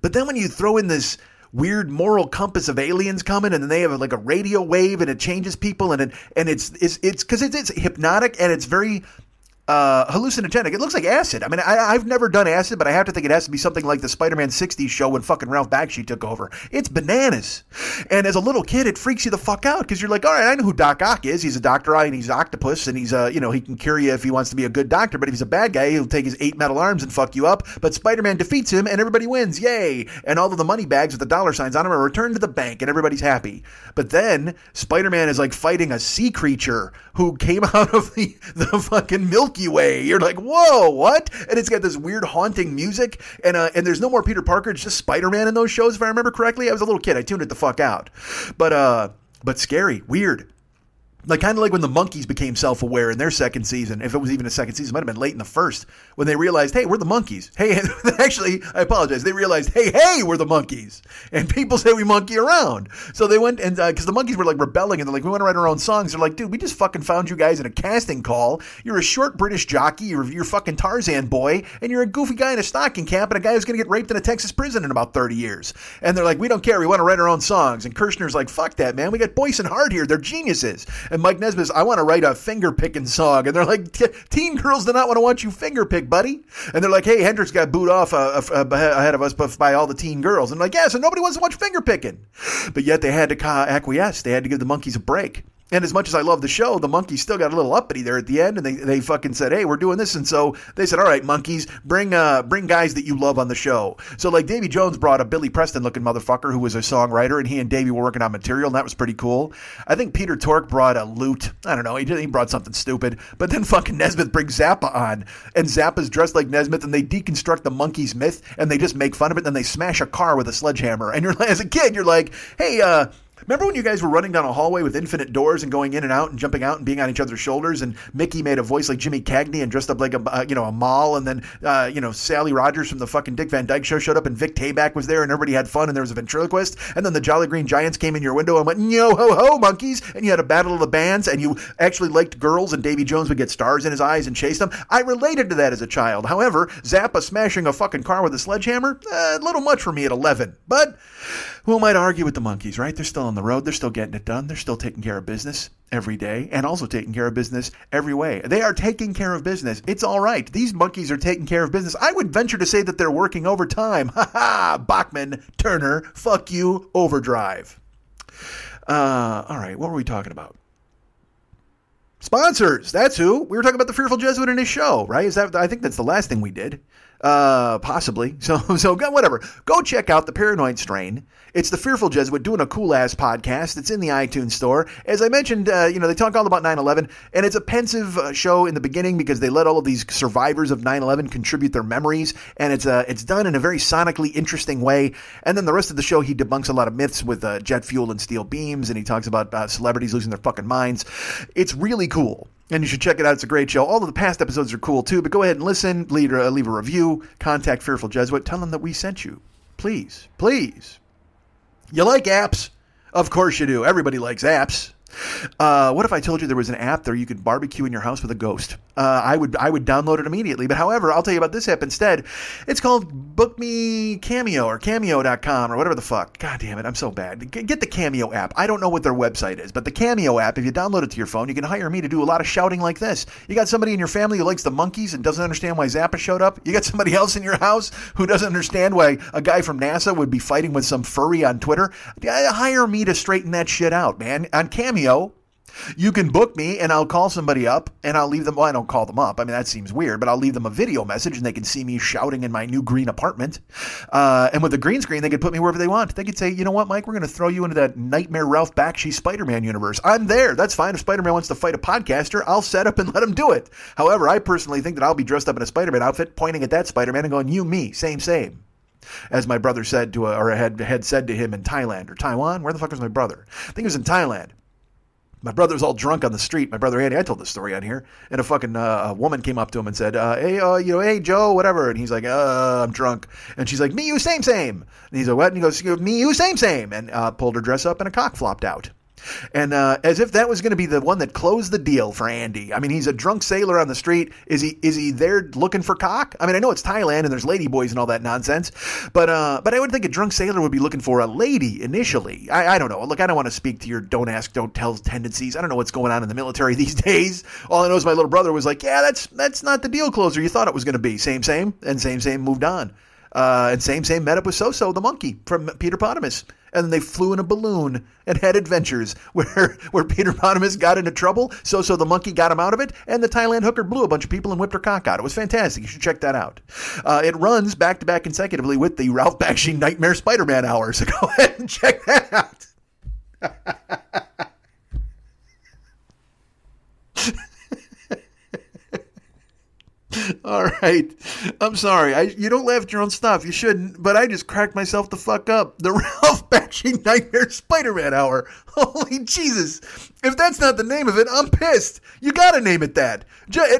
But then when you throw in this weird moral compass of aliens coming and then they have like a radio wave and it changes people and it and it's it's it's because it's, it's hypnotic and it's very uh, hallucinogenic. It looks like acid. I mean, I, have never done acid, but I have to think it has to be something like the Spider-Man 60s show when fucking Ralph Bakshi took over. It's bananas. And as a little kid, it freaks you the fuck out because you're like, all right, I know who Doc Ock is. He's a doctor and he's octopus and he's, uh, you know, he can cure you if he wants to be a good doctor, but if he's a bad guy, he'll take his eight metal arms and fuck you up. But Spider-Man defeats him and everybody wins. Yay. And all of the money bags with the dollar signs on them are returned to the bank and everybody's happy. But then Spider-Man is like fighting a sea creature who came [laughs] out of the, the fucking Milky Way. You're like, whoa, what? And it's got this weird haunting music, and uh, and there's no more Peter Parker. It's just Spider Man in those shows, if I remember correctly. I was a little kid. I tuned it the fuck out, but uh, but scary, weird. Like kind of like when the Monkees became self-aware in their second season. If it was even a second season, it might have been late in the first when they realized, "Hey, we're the Monkees Hey, [laughs] actually, I apologize. They realized, "Hey, hey, we're the Monkees and people [laughs] say we monkey around. So they went and because uh, the Monkees were like rebelling and they're like, "We want to write our own songs." They're like, "Dude, we just fucking found you guys in a casting call. You're a short British jockey. You're, you're fucking Tarzan boy, and you're a goofy guy in a stocking cap and a guy who's going to get raped in a Texas prison in about 30 years." And they're like, "We don't care. We want to write our own songs." And Kirshner's like, "Fuck that, man. We got Boyce and Hart here. They're geniuses." And Mike Nesmith, "I want." to write a finger picking song. And they're like, teen girls do not want to watch you finger pick, buddy. And they're like, hey, Hendrix got booed off uh, uh, ahead of us by all the teen girls. And like, yeah, so nobody wants to watch finger picking. But yet they had to acquiesce. They had to give the Monkees a break. And as much as I love the show, the Monkees still got a little uppity there at the end, and they, they fucking said, "Hey, we're doing this." And so they said, "All right, Monkees, bring uh bring guys that you love on the show." So like Davy Jones brought a Billy Preston looking motherfucker who was a songwriter, and he and Davy were working on material, and that was pretty cool. I think Peter Tork brought a lute. I don't know, he he brought something stupid, but then fucking Nesmith brings Zappa on, and Zappa's dressed like Nesmith, and they deconstruct the Monkees myth, and they just make fun of it, and then they smash a car with a sledgehammer, and you're as a kid, you're like, "Hey, uh." Remember when you guys were running down a hallway with infinite doors and going in and out and jumping out and being on each other's shoulders? And Mickey made a voice like Jimmy Cagney and dressed up like a uh, you know a mall. And then uh, you know Sally Rogers from the fucking Dick Van Dyke Show showed up and Vic Tayback was there and everybody had fun and there was a ventriloquist. And then the Jolly Green Giants came in your window and went yo ho ho Monkees, and you had a battle of the bands and you actually liked girls and Davy Jones would get stars in his eyes and chase them. I related to that as a child. However, Zappa smashing a fucking car with a sledgehammer, a uh, little much for me at 11. But who might argue with the Monkees, right? They're still on the road. They're still getting it done. They're still taking care of business every day and also taking care of business every way. They are taking care of business. It's all right. These Monkees are taking care of business. I would venture to say that they're working overtime. [laughs] Ha ha! Bachman, Turner, fuck you, overdrive. Uh, all right, what were we talking about? Sponsors. That's who. We were talking about the Fearful Jesuit in his show, right? Is that? I think that's the last thing we did. Uh, possibly. [laughs] So, so whatever. Go check out the Paranoid Strain. It's the Fearful Jesuit doing a cool ass podcast. It's in the iTunes store. As I mentioned, uh, you know, they talk all about 9/11, and it's a pensive uh, show in the beginning because they let all of these survivors of 9/11 contribute their memories, and it's uh, it's done in a very sonically interesting way. And then the rest of the show, he debunks a lot of myths with uh, jet fuel and steel beams, and he talks about uh, celebrities losing their fucking minds. It's really cool. And you should check it out. It's a great show. All of the past episodes are cool too, but go ahead and listen, leave a, leave a review, contact Fearful Jesuit, tell them that we sent you. Please, please. You like apps? Of course you do. Everybody likes apps. Uh, what if I told you there was an app there you could barbecue in your house with a ghost? Uh, I would I would download it immediately. But however, I'll tell you about this app instead. It's called Book Me Cameo or Cameo.com or whatever the fuck. God damn it, I'm so bad. Get the Cameo app. I don't know what their website is, but the Cameo app, if you download it to your phone, you can hire me to do a lot of shouting like this. You got somebody in your family who likes the Monkees and doesn't understand why Zappa showed up. You got somebody [laughs] else in your house who doesn't understand why a guy from NASA would be fighting with some furry on Twitter. Hire me to straighten that shit out, man. On Cameo, you can book me and I'll call somebody up and I'll leave them. Well, I don't call them up. I mean, that seems weird, but I'll leave them a video message and they can see me shouting in my new green apartment. Uh, and with the green screen, they could put me wherever they want. They could say, you know what, Mike, we're going to throw you into that nightmare Ralph Bakshi Spider Man universe. I'm there. That's fine. If Spider Man wants to fight a podcaster, I'll set up and [laughs] let him do it. However, I personally think that I'll be dressed up in a Spider Man outfit, pointing at that Spider Man and going, you, me, same, same as my brother said to a, or had had said to him in Thailand or Taiwan. Where the fuck was my brother? I think it was in Thailand. My brother was all drunk on the street. My brother Andy, I told this story on here, and a fucking uh, a woman came up to him and said, uh, "Hey, uh, you know, hey Joe, whatever." And he's like, uh, "I'm drunk," and she's like, "Me, you, same, same." And he's like, "What?" And he goes, "Me, you, same, same," and uh, pulled her dress up, and a cock flopped out. And uh, as if that was going to be the one that closed the deal for Andy. I mean, he's a drunk sailor on the street. Is he is he there looking for cock? I mean, I know it's Thailand and there's lady boys and all that nonsense, but uh, but I would think a drunk sailor would be looking for a lady initially. I, I don't know. Look, I don't want to speak to your don't ask, don't tell tendencies. I don't know what's going on in the military [laughs] these days. All I know is my little brother was like, yeah, that's that's not the deal closer you thought it was going to be. Same, same, and same, same moved on. Uh, and same, same met up with So-So the monkey from Peter Potamus. And then they flew in a balloon and had adventures [laughs] where where Peter Potamus got into trouble. So-So the monkey got him out of it, and the Thailand hooker blew a bunch of people and whipped her cock out. It was fantastic. You should check that out. Uh, it runs back to back consecutively with the Ralph Bakshi Nightmare Spider-Man hour. So [laughs] go ahead and check that out. [laughs] [laughs] All right. I'm sorry. I, you don't laugh at your own stuff. You shouldn't, but I just cracked myself the fuck up. The [laughs] Ralph Bakshi Nightmare Spider-Man Hour. [laughs] Holy Jesus. If that's not the name of it, I'm pissed. You gotta name it that.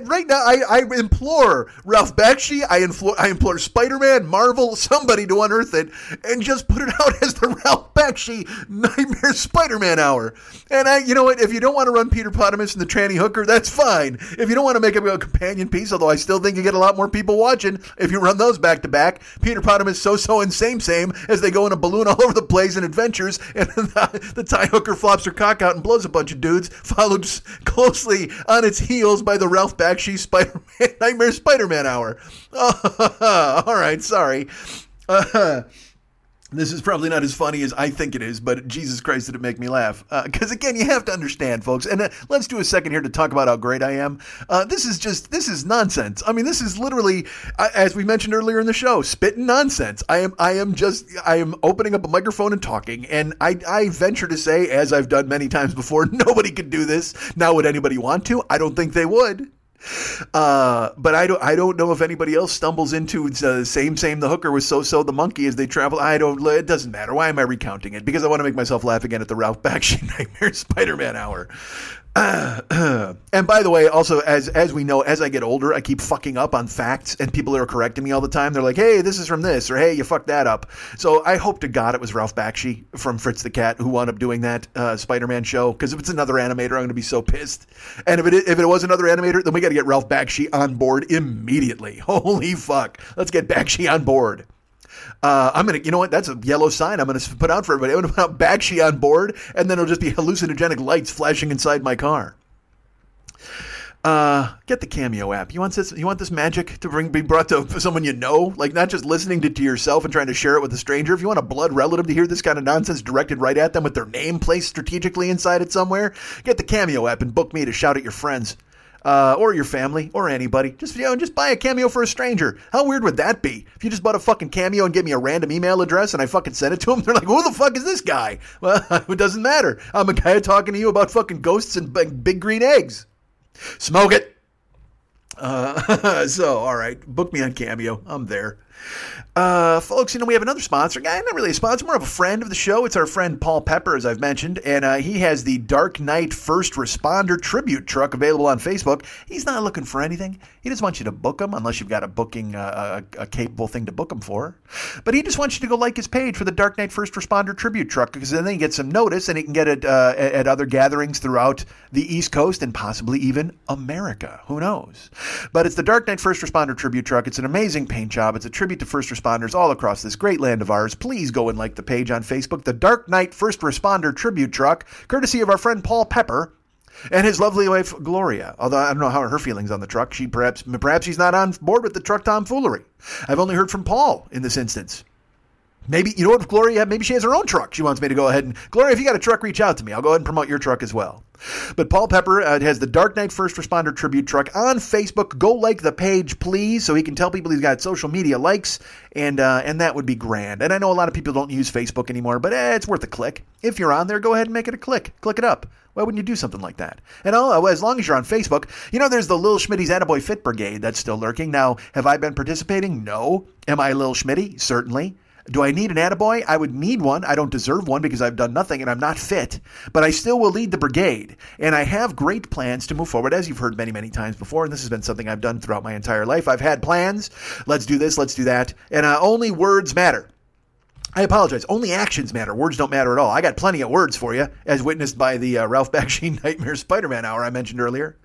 Right now, I, I implore Ralph Bakshi, I, implore, I implore Spider-Man, Marvel, somebody to unearth it, and just put it [laughs] out as the Ralph Bakshi Nightmare Spider-Man Hour. And I, you know what, if you don't want to run Peter Potamus and the tranny hooker, that's fine. If you don't want to make it a companion piece, although I still think you get a lot more people watching if you run those back to back, Peter Potamus, So-So, and Same Same, as they go in a balloon [laughs] all over the place in adventures, and [laughs] the, the Thai hooker flops her cock out and blows a bunch of dudes, followed closely on its heels by the Ralph Bakshi Spider-Man [laughs] Nightmare Spider-Man Hour. [laughs] all right, sorry. Uh, [laughs] this is probably not as funny as I think it is, but Jesus Christ, did it make me laugh? Because uh, again, you have to understand, folks. And uh, let's do a second here to talk about how great I am. Uh, this is just this is nonsense. I mean, this is literally, as we mentioned earlier in the show, spitting nonsense. I am I am just I am opening up a microphone and talking, and I I venture to say, as I've done many times before, [laughs] nobody could do this. Now, would anybody want to? I don't think they would. Uh, but I don't I don't know if anybody else stumbles into uh, same same the hooker with So-So the monkey as they travel. I don't. It doesn't matter. Why am I recounting it? Because I want to make myself laugh again at the Ralph Bakshi [laughs] Nightmare Spider-Man hour. [clears throat] And by the way, also as as we know, as I get older, I keep fucking up on facts, and people are correcting me all the time. They're like, "Hey, this is from this," or "Hey, you fucked that up." So I hope to God it was Ralph Bakshi from Fritz the Cat who wound up doing that uh, Spider-Man show. Because if it's another animator, I'm going to be so pissed. And if it if it was another animator, then we got to get Ralph Bakshi on board immediately. [laughs] Holy fuck! Let's get Bakshi on board. Uh, I'm gonna, you know what? That's a yellow sign. I'm gonna put out for everybody. I'm gonna put out Bakshi on board, and then it'll just be hallucinogenic lights flashing inside my car. Uh, get the Cameo app. You want this? You want this magic to bring be brought to someone you know, like not just listening to, to yourself and trying to share it with a stranger. If you want a blood relative to hear this kind of nonsense directed right at them with their name placed strategically inside it somewhere, get the Cameo app and book me to shout at your friends uh, or your family or anybody. Just you know, just buy a cameo for a stranger. How weird would that be? If you just bought a fucking cameo and gave me a random email address and I fucking sent it to them, [laughs] they're like, "Who the fuck is this guy?" Well, [laughs] it doesn't matter. I'm a guy talking to you about fucking ghosts and big green eggs. Smoke it. Uh, [laughs] so, all right, book me on Cameo. I'm there. Uh, folks, you know, we have another sponsor. Guy, not really a sponsor, more of a friend of the show. It's our friend Paul Pepper, as I've mentioned, and uh, he has the Dark Knight First Responder Tribute Truck available on Facebook. He's not looking for anything. He just wants you to book him, unless you've got a booking, uh, a, a capable thing to book him for. But he just wants you to go like his page for the Dark Knight First Responder Tribute Truck, because then he gets some notice, and he can get it uh, at, other gatherings throughout the East Coast and possibly even America. Who knows? But it's the Dark Knight First Responder Tribute Truck. It's an amazing paint job. It's a tribute to first responders all across this great land of ours. Please go and like the page on Facebook, the Dark Knight First Responder Tribute Truck, courtesy of our friend Paul Pepper and his lovely wife Gloria. Although I don't know how her feelings on the truck. She perhaps perhaps she's not on board with the truck tomfoolery. I've only heard from Paul in this instance. Maybe you know what, Gloria? Maybe she has her own truck. She wants me to go ahead and Gloria, if you got a truck, reach out to me. I'll go ahead and promote your truck as well. But Paul Pepper uh, has the Dark Knight First Responder Tribute Truck on Facebook. Go like the page, please, so he can tell people he's got social media likes, and uh, and that would be grand. And I know a lot of people don't use Facebook anymore, but eh, it's worth a click. If you're on there, go ahead and make it a click. Click it up. Why wouldn't you do something like that? And oh, as long as you're on Facebook, you know, there's the Lil Schmitty's Attaboy Fit Brigade that's still lurking. Now, have I been participating? No. Am I Lil Schmitty? Certainly. Do I need an attaboy? I would need one. I don't deserve one because I've done nothing and I'm not fit, but I still will lead the brigade. And I have great plans to move forward, as you've heard many, many times before. And this has been something I've done throughout my entire life. I've had plans. Let's do this, let's do that. And uh, only words matter. I apologize. Only actions matter. Words don't matter at all. I got plenty of words for you, as witnessed by the uh, Ralph [laughs] Bakshi Nightmare Spider Man hour I mentioned earlier.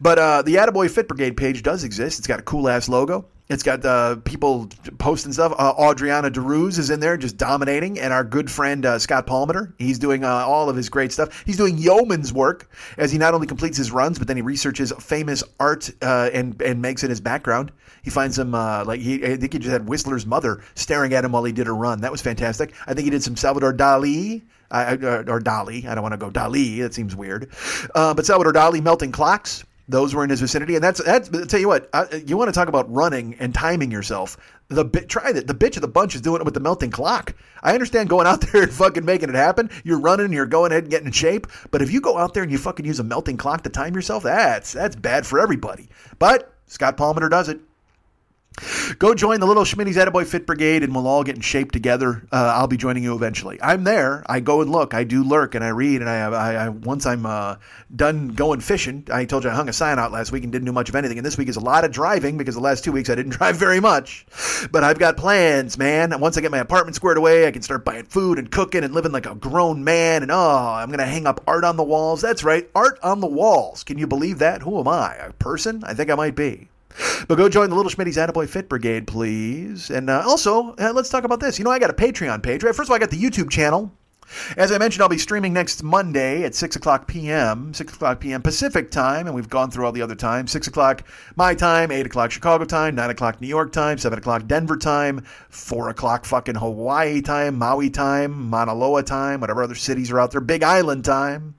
But uh, the Attaboy Fit Brigade page does exist. It's got a cool ass logo. It's got uh, people posting stuff. Uh, Adriana DeRuz is in there just dominating. And our good friend uh, Scott Palmer, he's doing uh, all of his great stuff. He's doing yeoman's work as he not only completes his runs, but then he researches famous art uh, and, and makes it his background. He finds him uh, like, he, I think he just had Whistler's mother staring at him while he did a run. That was fantastic. I think he did some Salvador Dali. Or Dali. I don't want to go Dali. That seems weird. But Salvador Dali melting clocks. Those were in his vicinity, and that's that's. I'll tell you what, uh, you want to talk about running and timing yourself. The bit, try that. The bitch of the bunch is doing it with the melting clock. I understand going out [laughs] there and fucking making it happen. You're running, you're going ahead and getting in shape. But if you go out there and you fucking use a melting clock to time yourself, that's that's bad for everybody. But Scott Palmer does it. Go join the Little Schmitty's Attaboy Fit Brigade and we'll all get in shape together. Uh, I'll be joining you eventually. I'm there. I go and look. I do lurk and I read. And I, I, I once I'm uh, done going fishing, I told you I hung a sign out last week and didn't do much of anything. And this week is a lot of driving because the last two weeks I didn't [laughs] drive very much. But I've got plans, man. Once I get my apartment squared away, I can start buying food and cooking and living like a grown man. And oh, I'm going to hang up art on the walls. That's right, art on the walls. Can you believe that? Who am I? A person? I think I might be. But go join the Little Schmitty's Attaboy Fit Brigade, please. And uh, also, uh, let's talk about this. You know, I got a Patreon page, right? First of all, I got the YouTube channel. As I mentioned, I'll be streaming next Monday at 6 o'clock p.m., 6 o'clock p.m. Pacific time, and we've gone through all the other times. 6 o'clock my time, 8 o'clock Chicago time, 9 o'clock New York time, 7 o'clock Denver time, 4 o'clock fucking Hawaii time, Maui time, Mauna Loa time, whatever other cities are out there, Big Island time.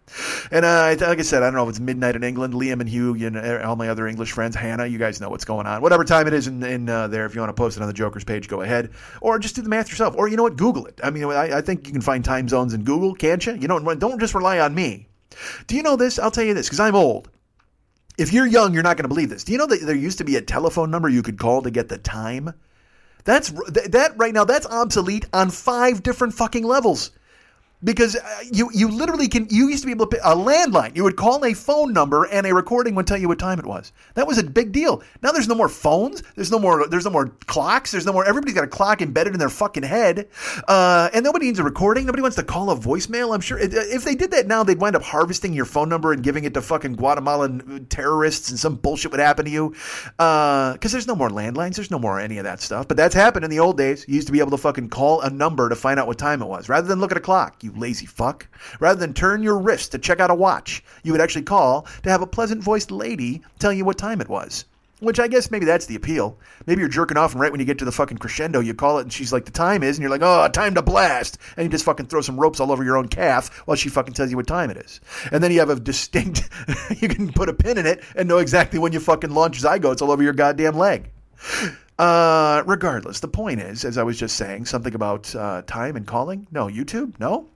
And uh, like I said, I don't know if it's midnight in England. Liam and Hugh, you know, all my other English friends, Hannah, you guys know what's going on. Whatever time it is in, in uh, there, if you want to post it on the Joker's page, go ahead. Or just do the math yourself. Or you know what, Google it. I mean, I, I think you can find time zones in Google, can't you? You know, don't just rely on me. Do you know this? I'll tell you this because I'm old. If you're young, you're not going to believe this. Do you know that there used to be a telephone number you could call to get the time? That's that right now. That's obsolete on five different fucking levels because uh, you you literally can you used to be able to a landline you would call a phone number and a recording would tell you what time it was. That was a big deal. Now there's no more phones there's no more there's no more clocks there's no more everybody's got a clock embedded in their fucking head uh, and nobody needs a recording nobody wants to call a voicemail i'm sure if they did that now they'd wind up harvesting your phone number and giving it to fucking guatemalan terrorists and some bullshit would happen to you because uh, there's no more landlines there's no more any of that stuff but that's happened in the old days. You used to be able to fucking call a number to find out what time it was rather than look at a clock you lazy fuck. Rather than turn your wrist to check out a watch, you would actually call to have a pleasant voiced lady tell you what time it was. Which I guess maybe that's the appeal. Maybe you're jerking off, and right when you get to the fucking crescendo, you call it, and she's like, "The time is," and you're like, "Oh, time to blast!" And you just fucking throw some ropes all over your own calf while she fucking tells you what time it is. And then you have a distinct, [laughs] you can put a pin in it and know exactly when you fucking launch zygotes all over your goddamn leg. Uh, regardless, the point is, as I was just saying, something about uh, time and calling. No, YouTube. No,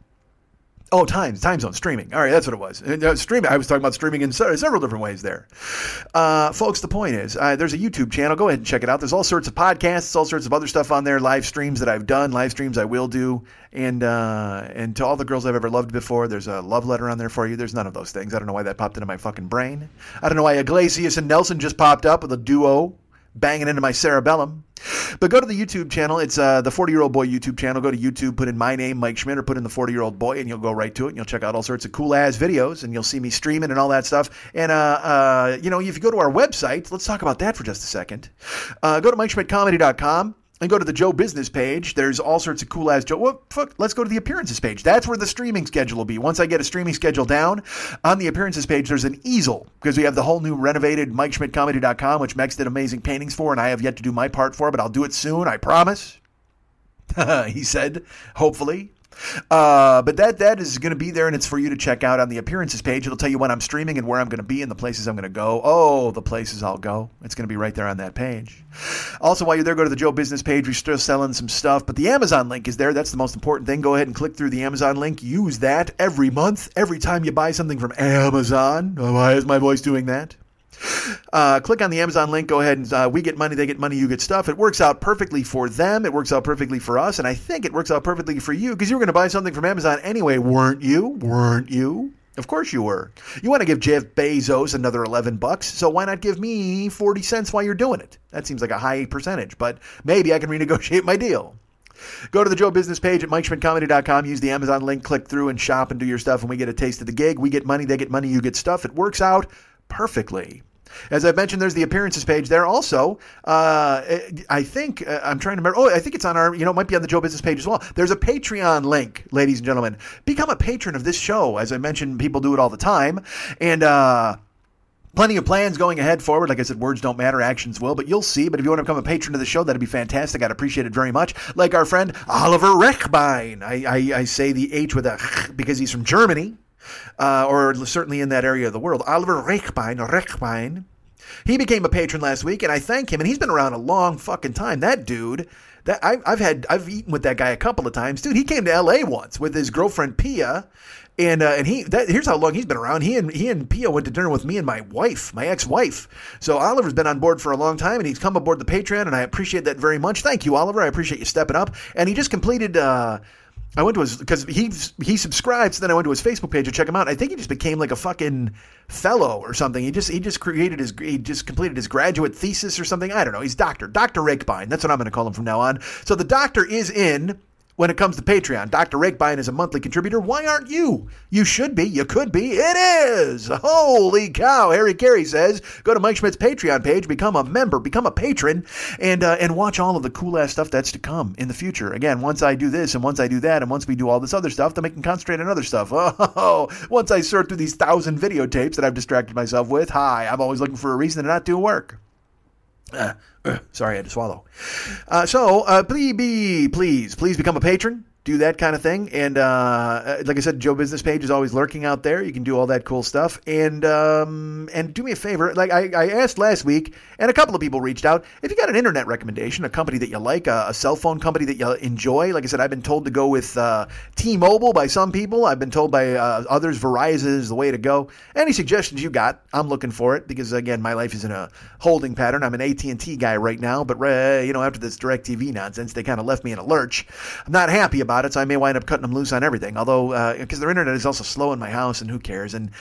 Oh, time, time zone streaming. All right, that's what it was. Uh, streaming. I was talking about streaming in se- several different ways there, uh, folks. The point is, uh, there's a YouTube channel. Go ahead and check it out. There's all sorts of podcasts, all sorts of other stuff on there. Live streams that I've done, live streams I will do, and uh, and to all the girls I've ever loved before. There's a love letter on there for you. There's none of those things. I don't know why that popped into my fucking brain. I don't know why Iglesias and Nelson just popped up with a duo banging into my cerebellum. But go to the YouTube channel. It's uh, the 40 year old boy YouTube channel. Go to YouTube, put in my name, Mike Schmidt, or put in the 40 year old boy, and you'll go right to it. And you'll check out all sorts of cool ass videos, and you'll see me streaming and all that stuff. And, uh, uh, you know, if you go to our website, let's talk about that for just a second. Uh, go to MikeSchmidtComedy.com and go to the Joe Business page. There's all sorts of cool ass Joe. Well, fuck, let's go to the appearances page. That's where the streaming schedule will be. Once I get a streaming schedule down, on the appearances page, there's an easel because we have the whole new renovated MikeSchmidtComedy.com, which Mex did amazing paintings for, and I have yet to do my part for, but I'll do it soon. I promise. [laughs] he said, hopefully. Uh, but that that is going to be there, and it's for you to check out on the appearances page. It'll tell you when I'm streaming and where I'm going to be and the places I'm going to go. Oh, the places I'll go. It's going to be right there on that page. Also, while you're there, go to the Joe Business page. We're still selling some stuff, but the Amazon link is there. That's the most important thing. Go ahead and click through the Amazon link. Use that every month, every time you buy something from Amazon. Why is my voice doing that? Uh, click on the Amazon link. Go ahead and uh, we get money, they get money, you get stuff. It works out perfectly for them. It works out perfectly for us, and I think it works out perfectly for you because you were going to buy something from Amazon anyway, weren't you? Weren't you? Of course you were. You want to give Jeff Bezos another 11 bucks, so why not give me 40 cents while you're doing it? That seems like a high percentage, but maybe I can [laughs] renegotiate my deal. Go to the Joe Business page at MikeSchmidtComedy.com. Use the Amazon link, click through, and shop and do your stuff. And we get a taste of the gig. We get money, they get money, you get stuff. It works out perfectly. As I've mentioned, there's the appearances page there also. Uh, I think, uh, I'm trying to remember. Oh, I think it's on our, you know, it might be on the Joe Business page as well. There's a Patreon link, ladies and gentlemen. Become a patron of this show. As I mentioned, people do it all the time. And, uh, Plenty of plans going ahead forward. Like I said, words don't matter, actions will, but you'll see. But if you want to become a patron of the show, that'd be fantastic. I'd appreciate it very much. Like our friend Oliver Rechbein. I, I, I say the H with a because he's from Germany uh, or certainly in that area of the world. Oliver Reichbein, Reichbein. He became a patron last week, and I thank him. And he's been around a long fucking time. That dude, that I, I've had, I've eaten with that guy a couple of times, dude. He came to L.A. once with his girlfriend Pia, and uh, and he that here's how long he's been around. He and he and Pia went to dinner with me and my wife, my ex-wife. So Oliver's been on board for a long time, and he's come aboard the Patreon, and I appreciate that very much. Thank you, Oliver. I appreciate you stepping up. And he just completed. Uh, I went to his because he he subscribes. Then I went to his Facebook page to check him out. I think he just became like a fucking fellow or something. He just he just created his he just completed his graduate thesis or something. I don't know. He's doctor Doctor Rakebein. That's what I'm going to call him from now on. So the doctor is in when it comes to Patreon. Dr. Rakebein is a monthly contributor. Why aren't you? You should be. You could be. It is. Holy cow. Harry Caray says, go to Mike Schmidt's Patreon page, become a member, become a patron, and uh, and watch all of the cool ass stuff that's to come in the future. Again, once I do this and once I do that and once we do all this other stuff, then I can concentrate on other stuff. [laughs] Oh, once I sort through these thousand videotapes that I've distracted myself with, hi, I'm always looking for a reason to not do work. Uh, uh, sorry, I had to swallow. Uh, so, uh, please, be, please, please become a patron. Do that kind of thing. And uh, like I said, Joe Business page is always lurking out there. You can do all that cool stuff. And um, and do me a favor. Like I, I asked last week, and a couple of people reached out. If you got an internet recommendation, a company that you like, a, a cell phone company that you enjoy, like I said, I've been told to go with uh, T-Mobile by some people. I've been told by uh, others Verizon is the way to go. Any suggestions you got? I'm looking for it because again, my life is in a holding pattern. I'm an AT&T guy right now, but uh, you know, after this DirecTV nonsense, they kind of left me in a lurch. I'm not happy about it, so I may wind up cutting them loose on everything. Although, because their internet is also slow in my house, and who cares? And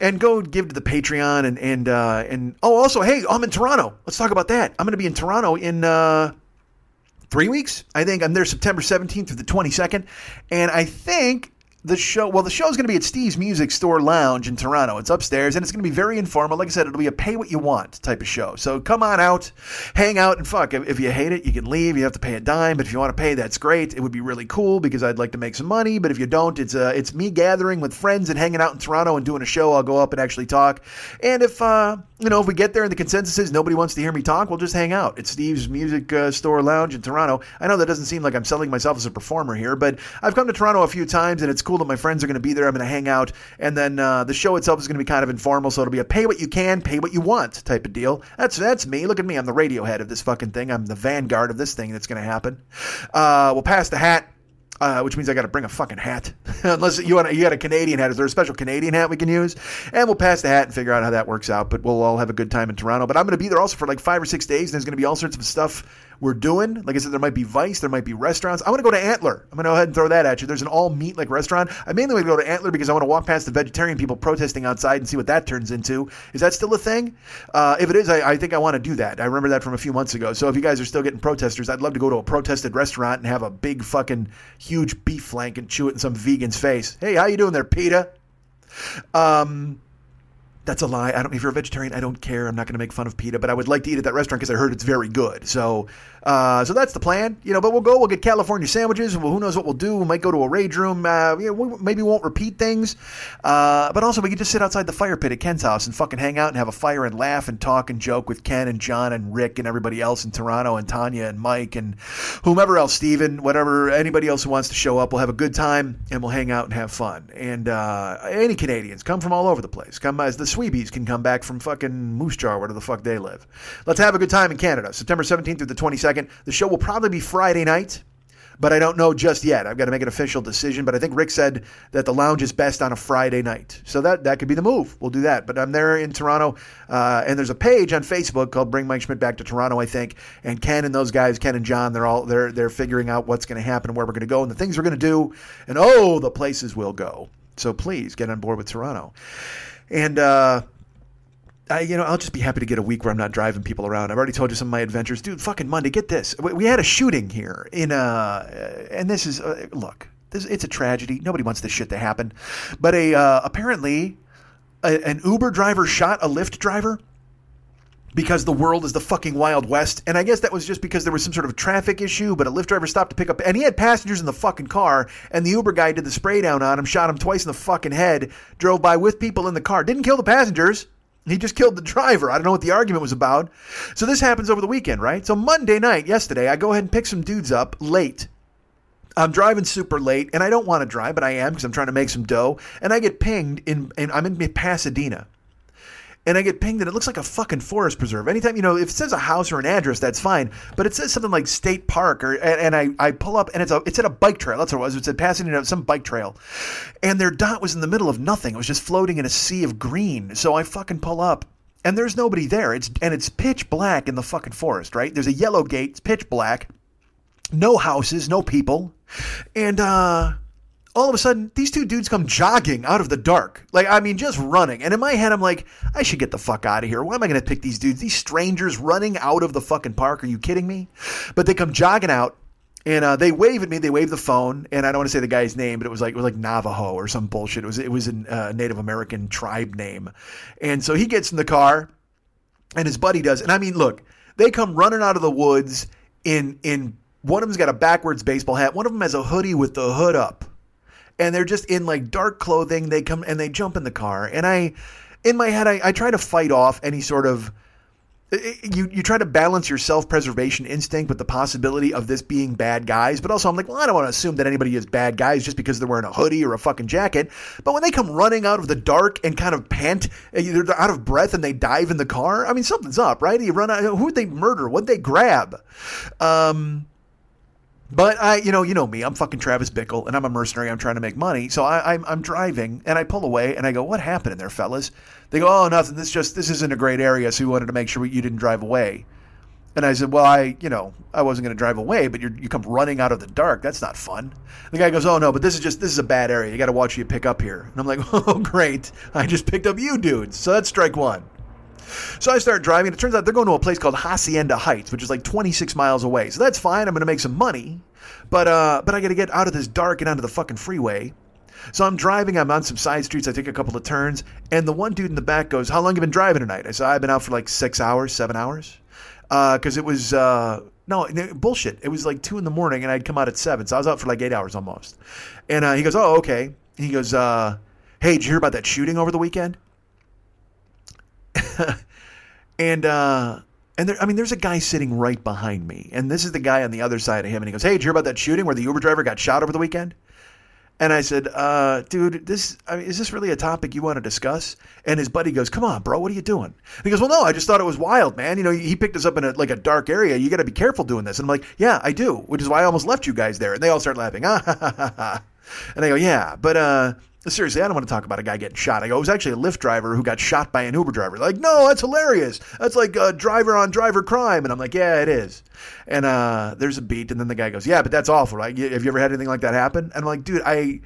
and go give to the Patreon and and uh, and oh, also, hey, I'm in Toronto. Let's talk about that. I'm going to be in Toronto in uh, three weeks. I think I'm there September 17th through the 22nd, and I think the show well the show is going to be at steve's music store lounge in toronto. It's upstairs and it's going to be very informal. Like i said it'll be a pay what you want type of show. So come on out hang out and fuck if, you hate it you can leave. You have to pay a dime but if you want to pay that's great. It would be really cool because i'd like to make some money but if you don't it's uh, it's me gathering with friends and hanging out in toronto and doing a show. I'll go up and actually talk. And if uh you know if we get there and the consensus is nobody wants to hear me talk we'll just hang out it's steve's music uh, store lounge in toronto i know that doesn't seem like i'm selling myself as a performer here but i've come to toronto a few times and it's cool that my friends are going to be there. I'm going to hang out, and then uh, the show itself is going to be kind of informal, so it'll be a pay what you can, pay what you want type of deal. That's that's me. Look at me. I'm the Radiohead of this fucking thing. I'm the vanguard of this thing that's going to happen. Uh, we'll pass the hat. Uh, which means I got to bring a fucking hat. [laughs] Unless you want, you got a Canadian hat. Is there a special Canadian hat we can use? And we'll pass the hat and figure out how that works out. But we'll all have a good time in Toronto. But I'm going to be there also for like five or six days. And there's going to be all sorts of stuff we're doing. Like I said, there might be Vice, there might be restaurants. I want to go to Antler. I'm going to go ahead and throw that at you. There's an all meat like restaurant. I mainly want to go to Antler because I want to walk past the vegetarian people protesting outside and see what that turns into. Is that still a thing? Uh, if it is, I, I think I want to do that. I remember that from a few months ago. So if you guys are still getting protesters, I'd love to go to a protested restaurant and have a big fucking huge beef flank and chew it in some vegan's face. Hey, how you doing there, PETA? Um, that's a lie. I don't. If you're a vegetarian, I don't care. I'm not going to make fun of PETA, but I would like to eat at that restaurant because I heard it's very good. So, uh, so that's the plan. You know, but we'll go. We'll get California sandwiches. Well, who knows what we'll do? We might go to a rage room. Uh, you know, we maybe won't repeat things. Uh, but also, we could just sit outside the fire pit at Ken's house and fucking hang out and have a fire and laugh and talk and joke with Ken and John and Rick and everybody else in Toronto and Tanya and Mike and whomever else, Steven, whatever, anybody else who wants to show up. We'll have a good time and we'll hang out and have fun. And uh, any Canadians come from all over the place. Come as the Sweebies can come back from fucking Moose Jaw, where the fuck they live. Let's have a good time in Canada. September 17th through the 22nd. The show will probably be Friday night, but I don't know just yet. I've got to make an official decision, but I think Rick said that the lounge is best on a Friday night. So that, that could be the move. We'll do that. But I'm there in Toronto, uh, and there's a page on Facebook called Bring Mike Schmidt Back to Toronto, I think. And Ken and those guys, Ken and John, they're all they're they're figuring out what's going to happen where we're going to go and the things we're going to do, and oh, the places we'll go. So please get on board with Toronto. And uh I, you know, I'll just be happy to get a week where I'm not driving people around. I've already told you some of my adventures, dude. Fucking Monday, get this. We, we had a shooting here in uh, and this is uh, look, this it's a tragedy. Nobody wants this shit to happen, but a uh, apparently a, an Uber driver shot a Lyft driver because the world is the fucking Wild West. And I guess that was just because there was some sort of traffic issue, but a Lyft driver stopped to pick up, and he had passengers in the fucking car, and the Uber guy did the spray down on him, shot him twice in the fucking head, drove by with people in the car, didn't kill the passengers. He just killed the driver. I don't know what the argument was about. So this happens over the weekend, right? So Monday night, yesterday, I go ahead and pick some dudes up late. I'm driving super late, and I don't want to drive, but I am because I'm trying to make some dough. And I get pinged in, and I'm in Pasadena and I get pinged and it looks like a fucking forest preserve. Anytime, you know, if it says a house or an address, that's fine. But it says something like State Park or and, and I, I pull up and it's a it's at a bike trail. That's what it was. It said passing in some bike trail. And their dot was in the middle of nothing. It was just floating in a sea of green. So I fucking pull up and there's nobody there. It's and it's pitch black in the fucking forest, right? There's a yellow gate, it's pitch black. No houses, no people. And uh all of a sudden, these two dudes come jogging out of the dark. Like, I mean, just running. And in my head, I'm like, I should get the fuck out of here. Why am I going to pick these dudes? These strangers running out of the fucking park. Are you kidding me? But they come jogging out. And uh, they wave at me. They wave the phone, and I don't want to say the guy's name, but it was like it was like Navajo or some bullshit. It was it was a uh, Native American tribe name, and so he gets in the car, and his buddy does. And I mean, look, they come running out of the woods in in one of them's got a backwards baseball hat. One of them has a hoodie with the hood up and they're just in like dark clothing. They come and they jump in the car, and I, in my head, I, I try to fight off any sort of. You you try to balance your self preservation instinct with the possibility of this being bad guys, but also I'm like, well, I don't want to assume that anybody is bad guys just because they're wearing a hoodie or a fucking jacket. But when they come running out of the dark and kind of pant, eh, they're out of breath and they dive in the car. I mean, something's up, right? You run out. Who'd they murder? What'd they grab? Um, but I, you know, you know me. I'm fucking Travis Bickle, and I'm a mercenary. I'm trying to make money. So I, I'm, I'm driving, and I pull away, and I go, "What happened in there, fellas?" They go, "Oh, nothing. This just this isn't a great area, so we wanted to make sure you didn't drive away." And I said, "Well, I, you know, I wasn't going to drive away, but you you come running out of the dark. That's not fun." The guy goes, "Oh no, but this is just this is a bad area. You got to watch who you pick up here." And I'm like, [laughs] "Oh great, I just picked up you dudes. So that's strike one." So I start driving. It turns out they're going to a place called Hacienda Heights, which is like 26 miles away. So that's fine. I'm going to make some money. But uh, but I got to get out of this dark and onto the fucking freeway. So I'm driving. I'm on some side streets. I take a couple of turns, and the one dude in the back goes, "How long you been driving tonight?" I said, "I've been out for like six hours, seven hours." Because uh, it was uh, no bullshit. It was like two in the morning, and I'd come out at seven, so I was out for like eight hours almost. And uh, he goes, "Oh, okay." He goes, uh, "Hey, did you hear about that shooting over the weekend?" [laughs] and uh, and there, I mean, there's a guy sitting right behind me, and this is the guy on the other side of him, and he goes, "Hey, did you hear about that shooting where the Uber driver got shot over the weekend?" And I said, uh, dude, this I mean, is this really a topic you want to discuss? And his buddy goes, come on, bro, what are you doing? And he goes, well, no, I just thought it was wild, man. You know, he picked us up in a, like a dark area. You got to be careful doing this. And I'm like, yeah, I do, which is why I almost left you guys there. And they all start laughing. Ah, [laughs] ha, ha, ha, ha. And I go, yeah, but uh, seriously, I don't want to talk about a guy getting shot. I go, it was actually a Lyft driver who got shot by an Uber driver. Like, no, that's hilarious. That's like uh, driver on driver crime. And I'm like, yeah, it is. And uh, there's a beat, and then the guy goes, yeah, but that's awful, right? Have you ever had anything like that happen? And I'm like, dude, I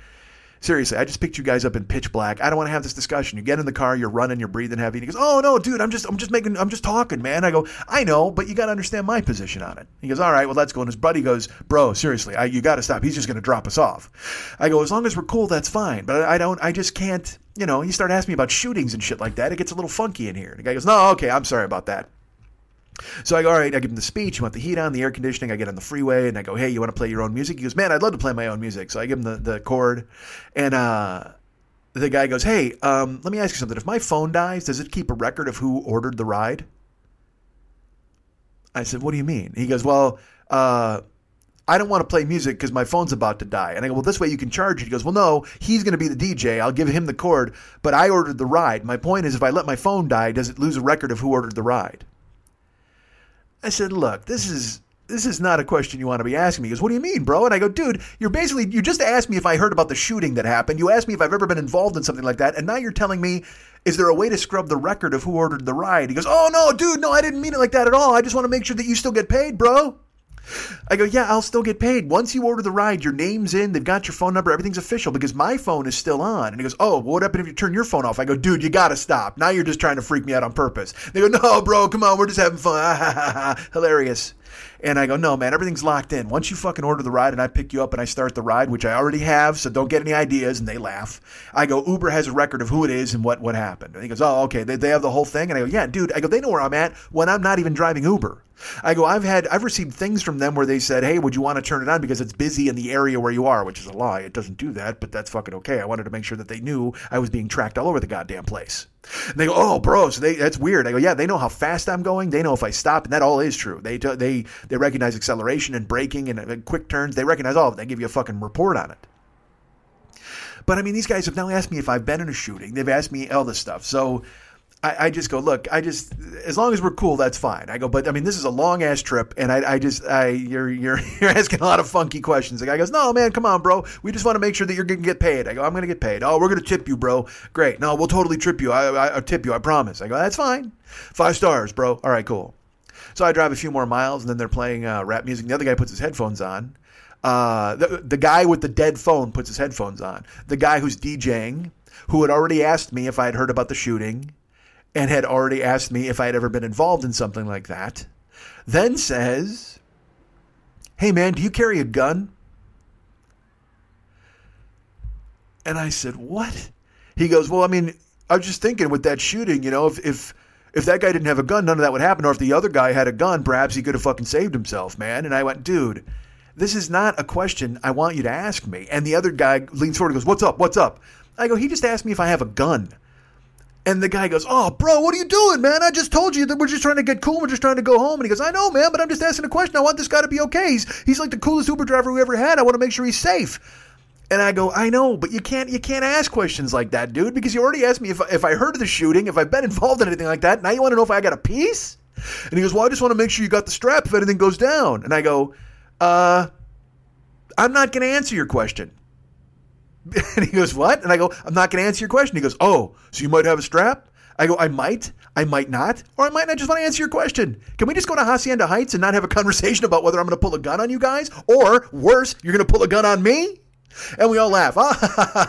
seriously, I just picked you guys up in pitch black. I don't want to have this discussion. You get in the car, you're running, you're breathing heavy. And he goes, "Oh no, dude, I'm just, I'm just making, I'm just talking, man." I go, "I know, but you got to understand my position on it." He goes, "All right, well, let's go." And his buddy goes, "Bro, seriously, I, you got to stop. He's just going to drop us off." I go, "As long as we're cool, that's fine, but I, I don't, I just can't." You know, you start asking me about shootings and shit like that, it gets a little funky in here. And the guy goes, "No, okay, I'm sorry about that." So I go, all right, I give him the speech. You want the heat on, the air conditioning. I get on the freeway and I go, hey, you want to play your own music? He goes, man, I'd love to play my own music. So I give him the, the chord. And uh, the guy goes, hey, um, let me ask you something. If my phone dies, does it keep a record of who ordered the ride? I said, what do you mean? He goes, well, uh, I don't want to play music because my phone's about to die. And I go, well, this way you can charge it. He goes, well, no, he's going to be the DJ. I'll give him the cord, but I ordered the ride. My point is, if I let my phone die, does it lose a record of who ordered the ride? I said, look, this is this is not a question you want to be asking me. He goes, what do you mean, bro? And I go, dude, you're basically you just asked me if I heard about the shooting that happened. You asked me if I've ever been involved in something like that, and now you're telling me, is there a way to scrub the record of who ordered the ride? He goes, oh no, dude, no, I didn't mean it like that at all. I just want to make sure that you still get paid, bro. I go, yeah, I'll still get paid. Once you order the ride, your name's in, they've got your phone number, everything's official because my phone is still on. And he goes, oh, what happened if you turn your phone off? I go, dude, you got to stop. Now you're just trying to freak me out on purpose. They go, no, bro, come on, we're just having fun. [laughs] Hilarious. And I go, no, man, everything's locked in. Once you fucking order the ride and I pick you up and I start the ride, which I already have, so don't get any ideas. And they laugh. I go, Uber has a record of who it is and what, what happened. And he goes, oh, okay, they, they have the whole thing. And I go, yeah, dude, I go, they know where I'm at when I'm not even driving Uber. I go, I've had, I've received things from them where they said, hey, would you want to turn it on because it's busy in the area where you are, which is a lie. It doesn't do that, but that's fucking okay. I wanted to make sure that they knew I was being tracked all over the goddamn place. And they go, oh, bro, so they, that's weird. I go, yeah, they know how fast I'm going. They know if I stop, and that all is true. They they they recognize acceleration and braking and, and quick turns. They recognize all of it. They give you a fucking report on it. But I mean, these guys have now asked me if I've been in a shooting. They've asked me all this stuff. So I, I, just go, look, I just, as long as we're cool, that's fine. I go, but I mean, this is a long ass trip, and I, I just, I, you're, you're, [laughs] you're asking a lot of funky questions. The guy goes, no, man, come on, bro. We just want to make sure that you're gonna get paid. I go, I'm gonna get paid. Oh, we're gonna tip you, bro. Great. No, we'll totally trip you. I, I, I'll tip you. I promise. I go, that's fine. Five stars, bro. All right, cool. So I drive a few more miles, and then they're playing uh, rap music. The other guy puts his headphones on. Uh, the, the guy with the dead phone puts his headphones on. The guy who's DJing, who had already asked me if I had heard about the shooting and had already asked me if I had ever been involved in something like that, then says, Hey man, do you carry a gun? And I said, What? He goes, Well, I mean, I was just thinking with that shooting, you know, if, if if that guy didn't have a gun, none of that would happen. Or if the other guy had a gun, perhaps he could have fucking saved himself, man. And I went, dude, this is not a question I want you to ask me. And the other guy leans forward and goes, What's up? What's up? I go, He just asked me if I have a gun. And the guy goes, Oh, bro, what are you doing, man? I just told you that we're just trying to get cool. We're just trying to go home. And he goes, I know, man, but I'm just asking a question. I want this guy to be okay. He's, he's like the coolest Uber driver we ever had. I want to make sure he's safe. And I go, I know, but you can't you can't ask questions like that, dude, because you already asked me if, if I heard of the shooting, if I've been involved in anything like that. Now you want to know if I got a piece? And he goes, Well, I just want to make sure you got the strap if anything goes down. And I go, Uh, I'm not going to answer your question. [laughs] And he goes, What? And I go, I'm not going to answer your question. He goes, Oh, so you might have a strap? I go, I might, I might not, or I might not just want to answer your question. Can we just go to Hacienda Heights and not have a conversation about whether I'm going to pull a gun on you guys? Or worse, you're going to pull a gun on me? And we all laugh. [laughs]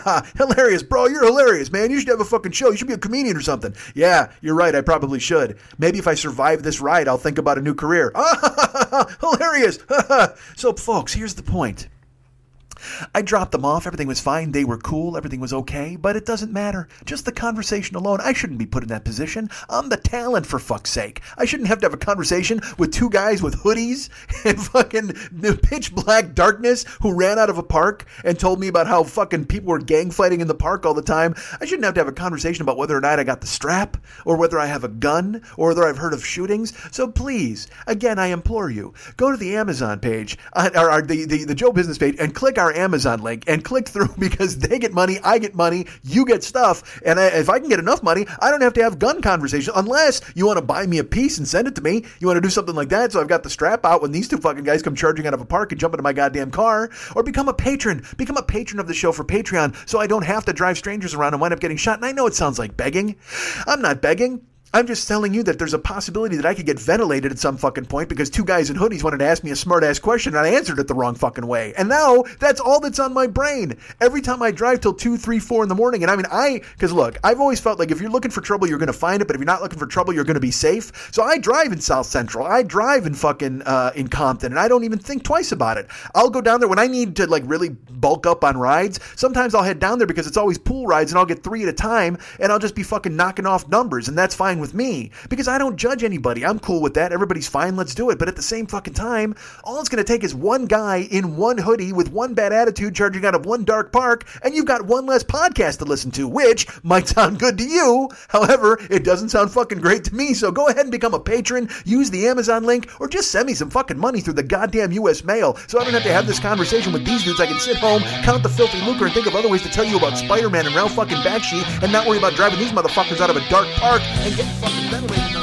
Ah, hilarious, bro. You're hilarious, man. You should have a fucking show. You should be a comedian or something. Yeah, you're right. I probably should. Maybe if I survive this ride, I'll think about a new career. [laughs] Ah, hilarious. so, folks, here's the point. I dropped them off. Everything was fine. They were cool. Everything was okay. But it doesn't matter. Just the conversation alone. I shouldn't be put in that position. I'm the talent, for fuck's sake. I shouldn't have to have a conversation with two guys with hoodies [laughs] and fucking pitch black darkness who ran out of a park and told me about how fucking people were gang fighting in the park all the time. I shouldn't have to have a conversation about whether or not I got the strap or whether I have a gun or whether I've heard of shootings. So please, again, I implore you, go to the Amazon page uh, or, the, the, the Joe Business page and click our our Amazon link and click through [laughs] because they get money, I get money, you get stuff, and I, if I can get enough money, I don't have to have gun conversation unless you want to buy me a piece and send it to me. You want to do something like that, so I've got the strap out when these two fucking guys come charging out of a park and jump into my goddamn car, or become a patron, become a patron of the show for Patreon, so I don't have to drive strangers around and wind up getting shot. And I know it sounds like begging. I'm not begging. I'm just telling you that there's a possibility that I could get ventilated at some fucking point because two guys in hoodies wanted to ask me a smart ass question and I answered it the wrong fucking way. And now that's all that's on my brain. Every time I drive till two, three, four in the morning. And I mean, I, because look, I've always felt like if you're looking for trouble, you're going to find it. But if you're not looking for trouble, you're going to be safe. So I drive in South Central. I drive in fucking, uh, in Compton. And I don't even think twice about it. I'll go down there when I need to like really bulk up on rides. Sometimes I'll head down there because it's always pool rides and I'll get three at a time and I'll just be fucking knocking off numbers. And that's fine with me because I don't judge anybody. I'm cool with that. Everybody's fine. Let's do it. But at the same fucking time, all it's going to take is one guy in one hoodie with one bad attitude charging out of one dark park, and you've got one less podcast to listen to, which might sound good to you. However, it doesn't sound fucking great to me. So go ahead and become a patron, use the Amazon link, or just send me some fucking money through the goddamn US mail so I don't have to have this conversation with these dudes. I can sit home, count the filthy lucre, and think of other ways to tell you about Spider Man and Ralph fucking Bakshi and not worry about driving these motherfuckers out of a dark park and getting fucking ventilated.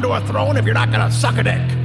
Come to a throne if you're not gonna suck a dick.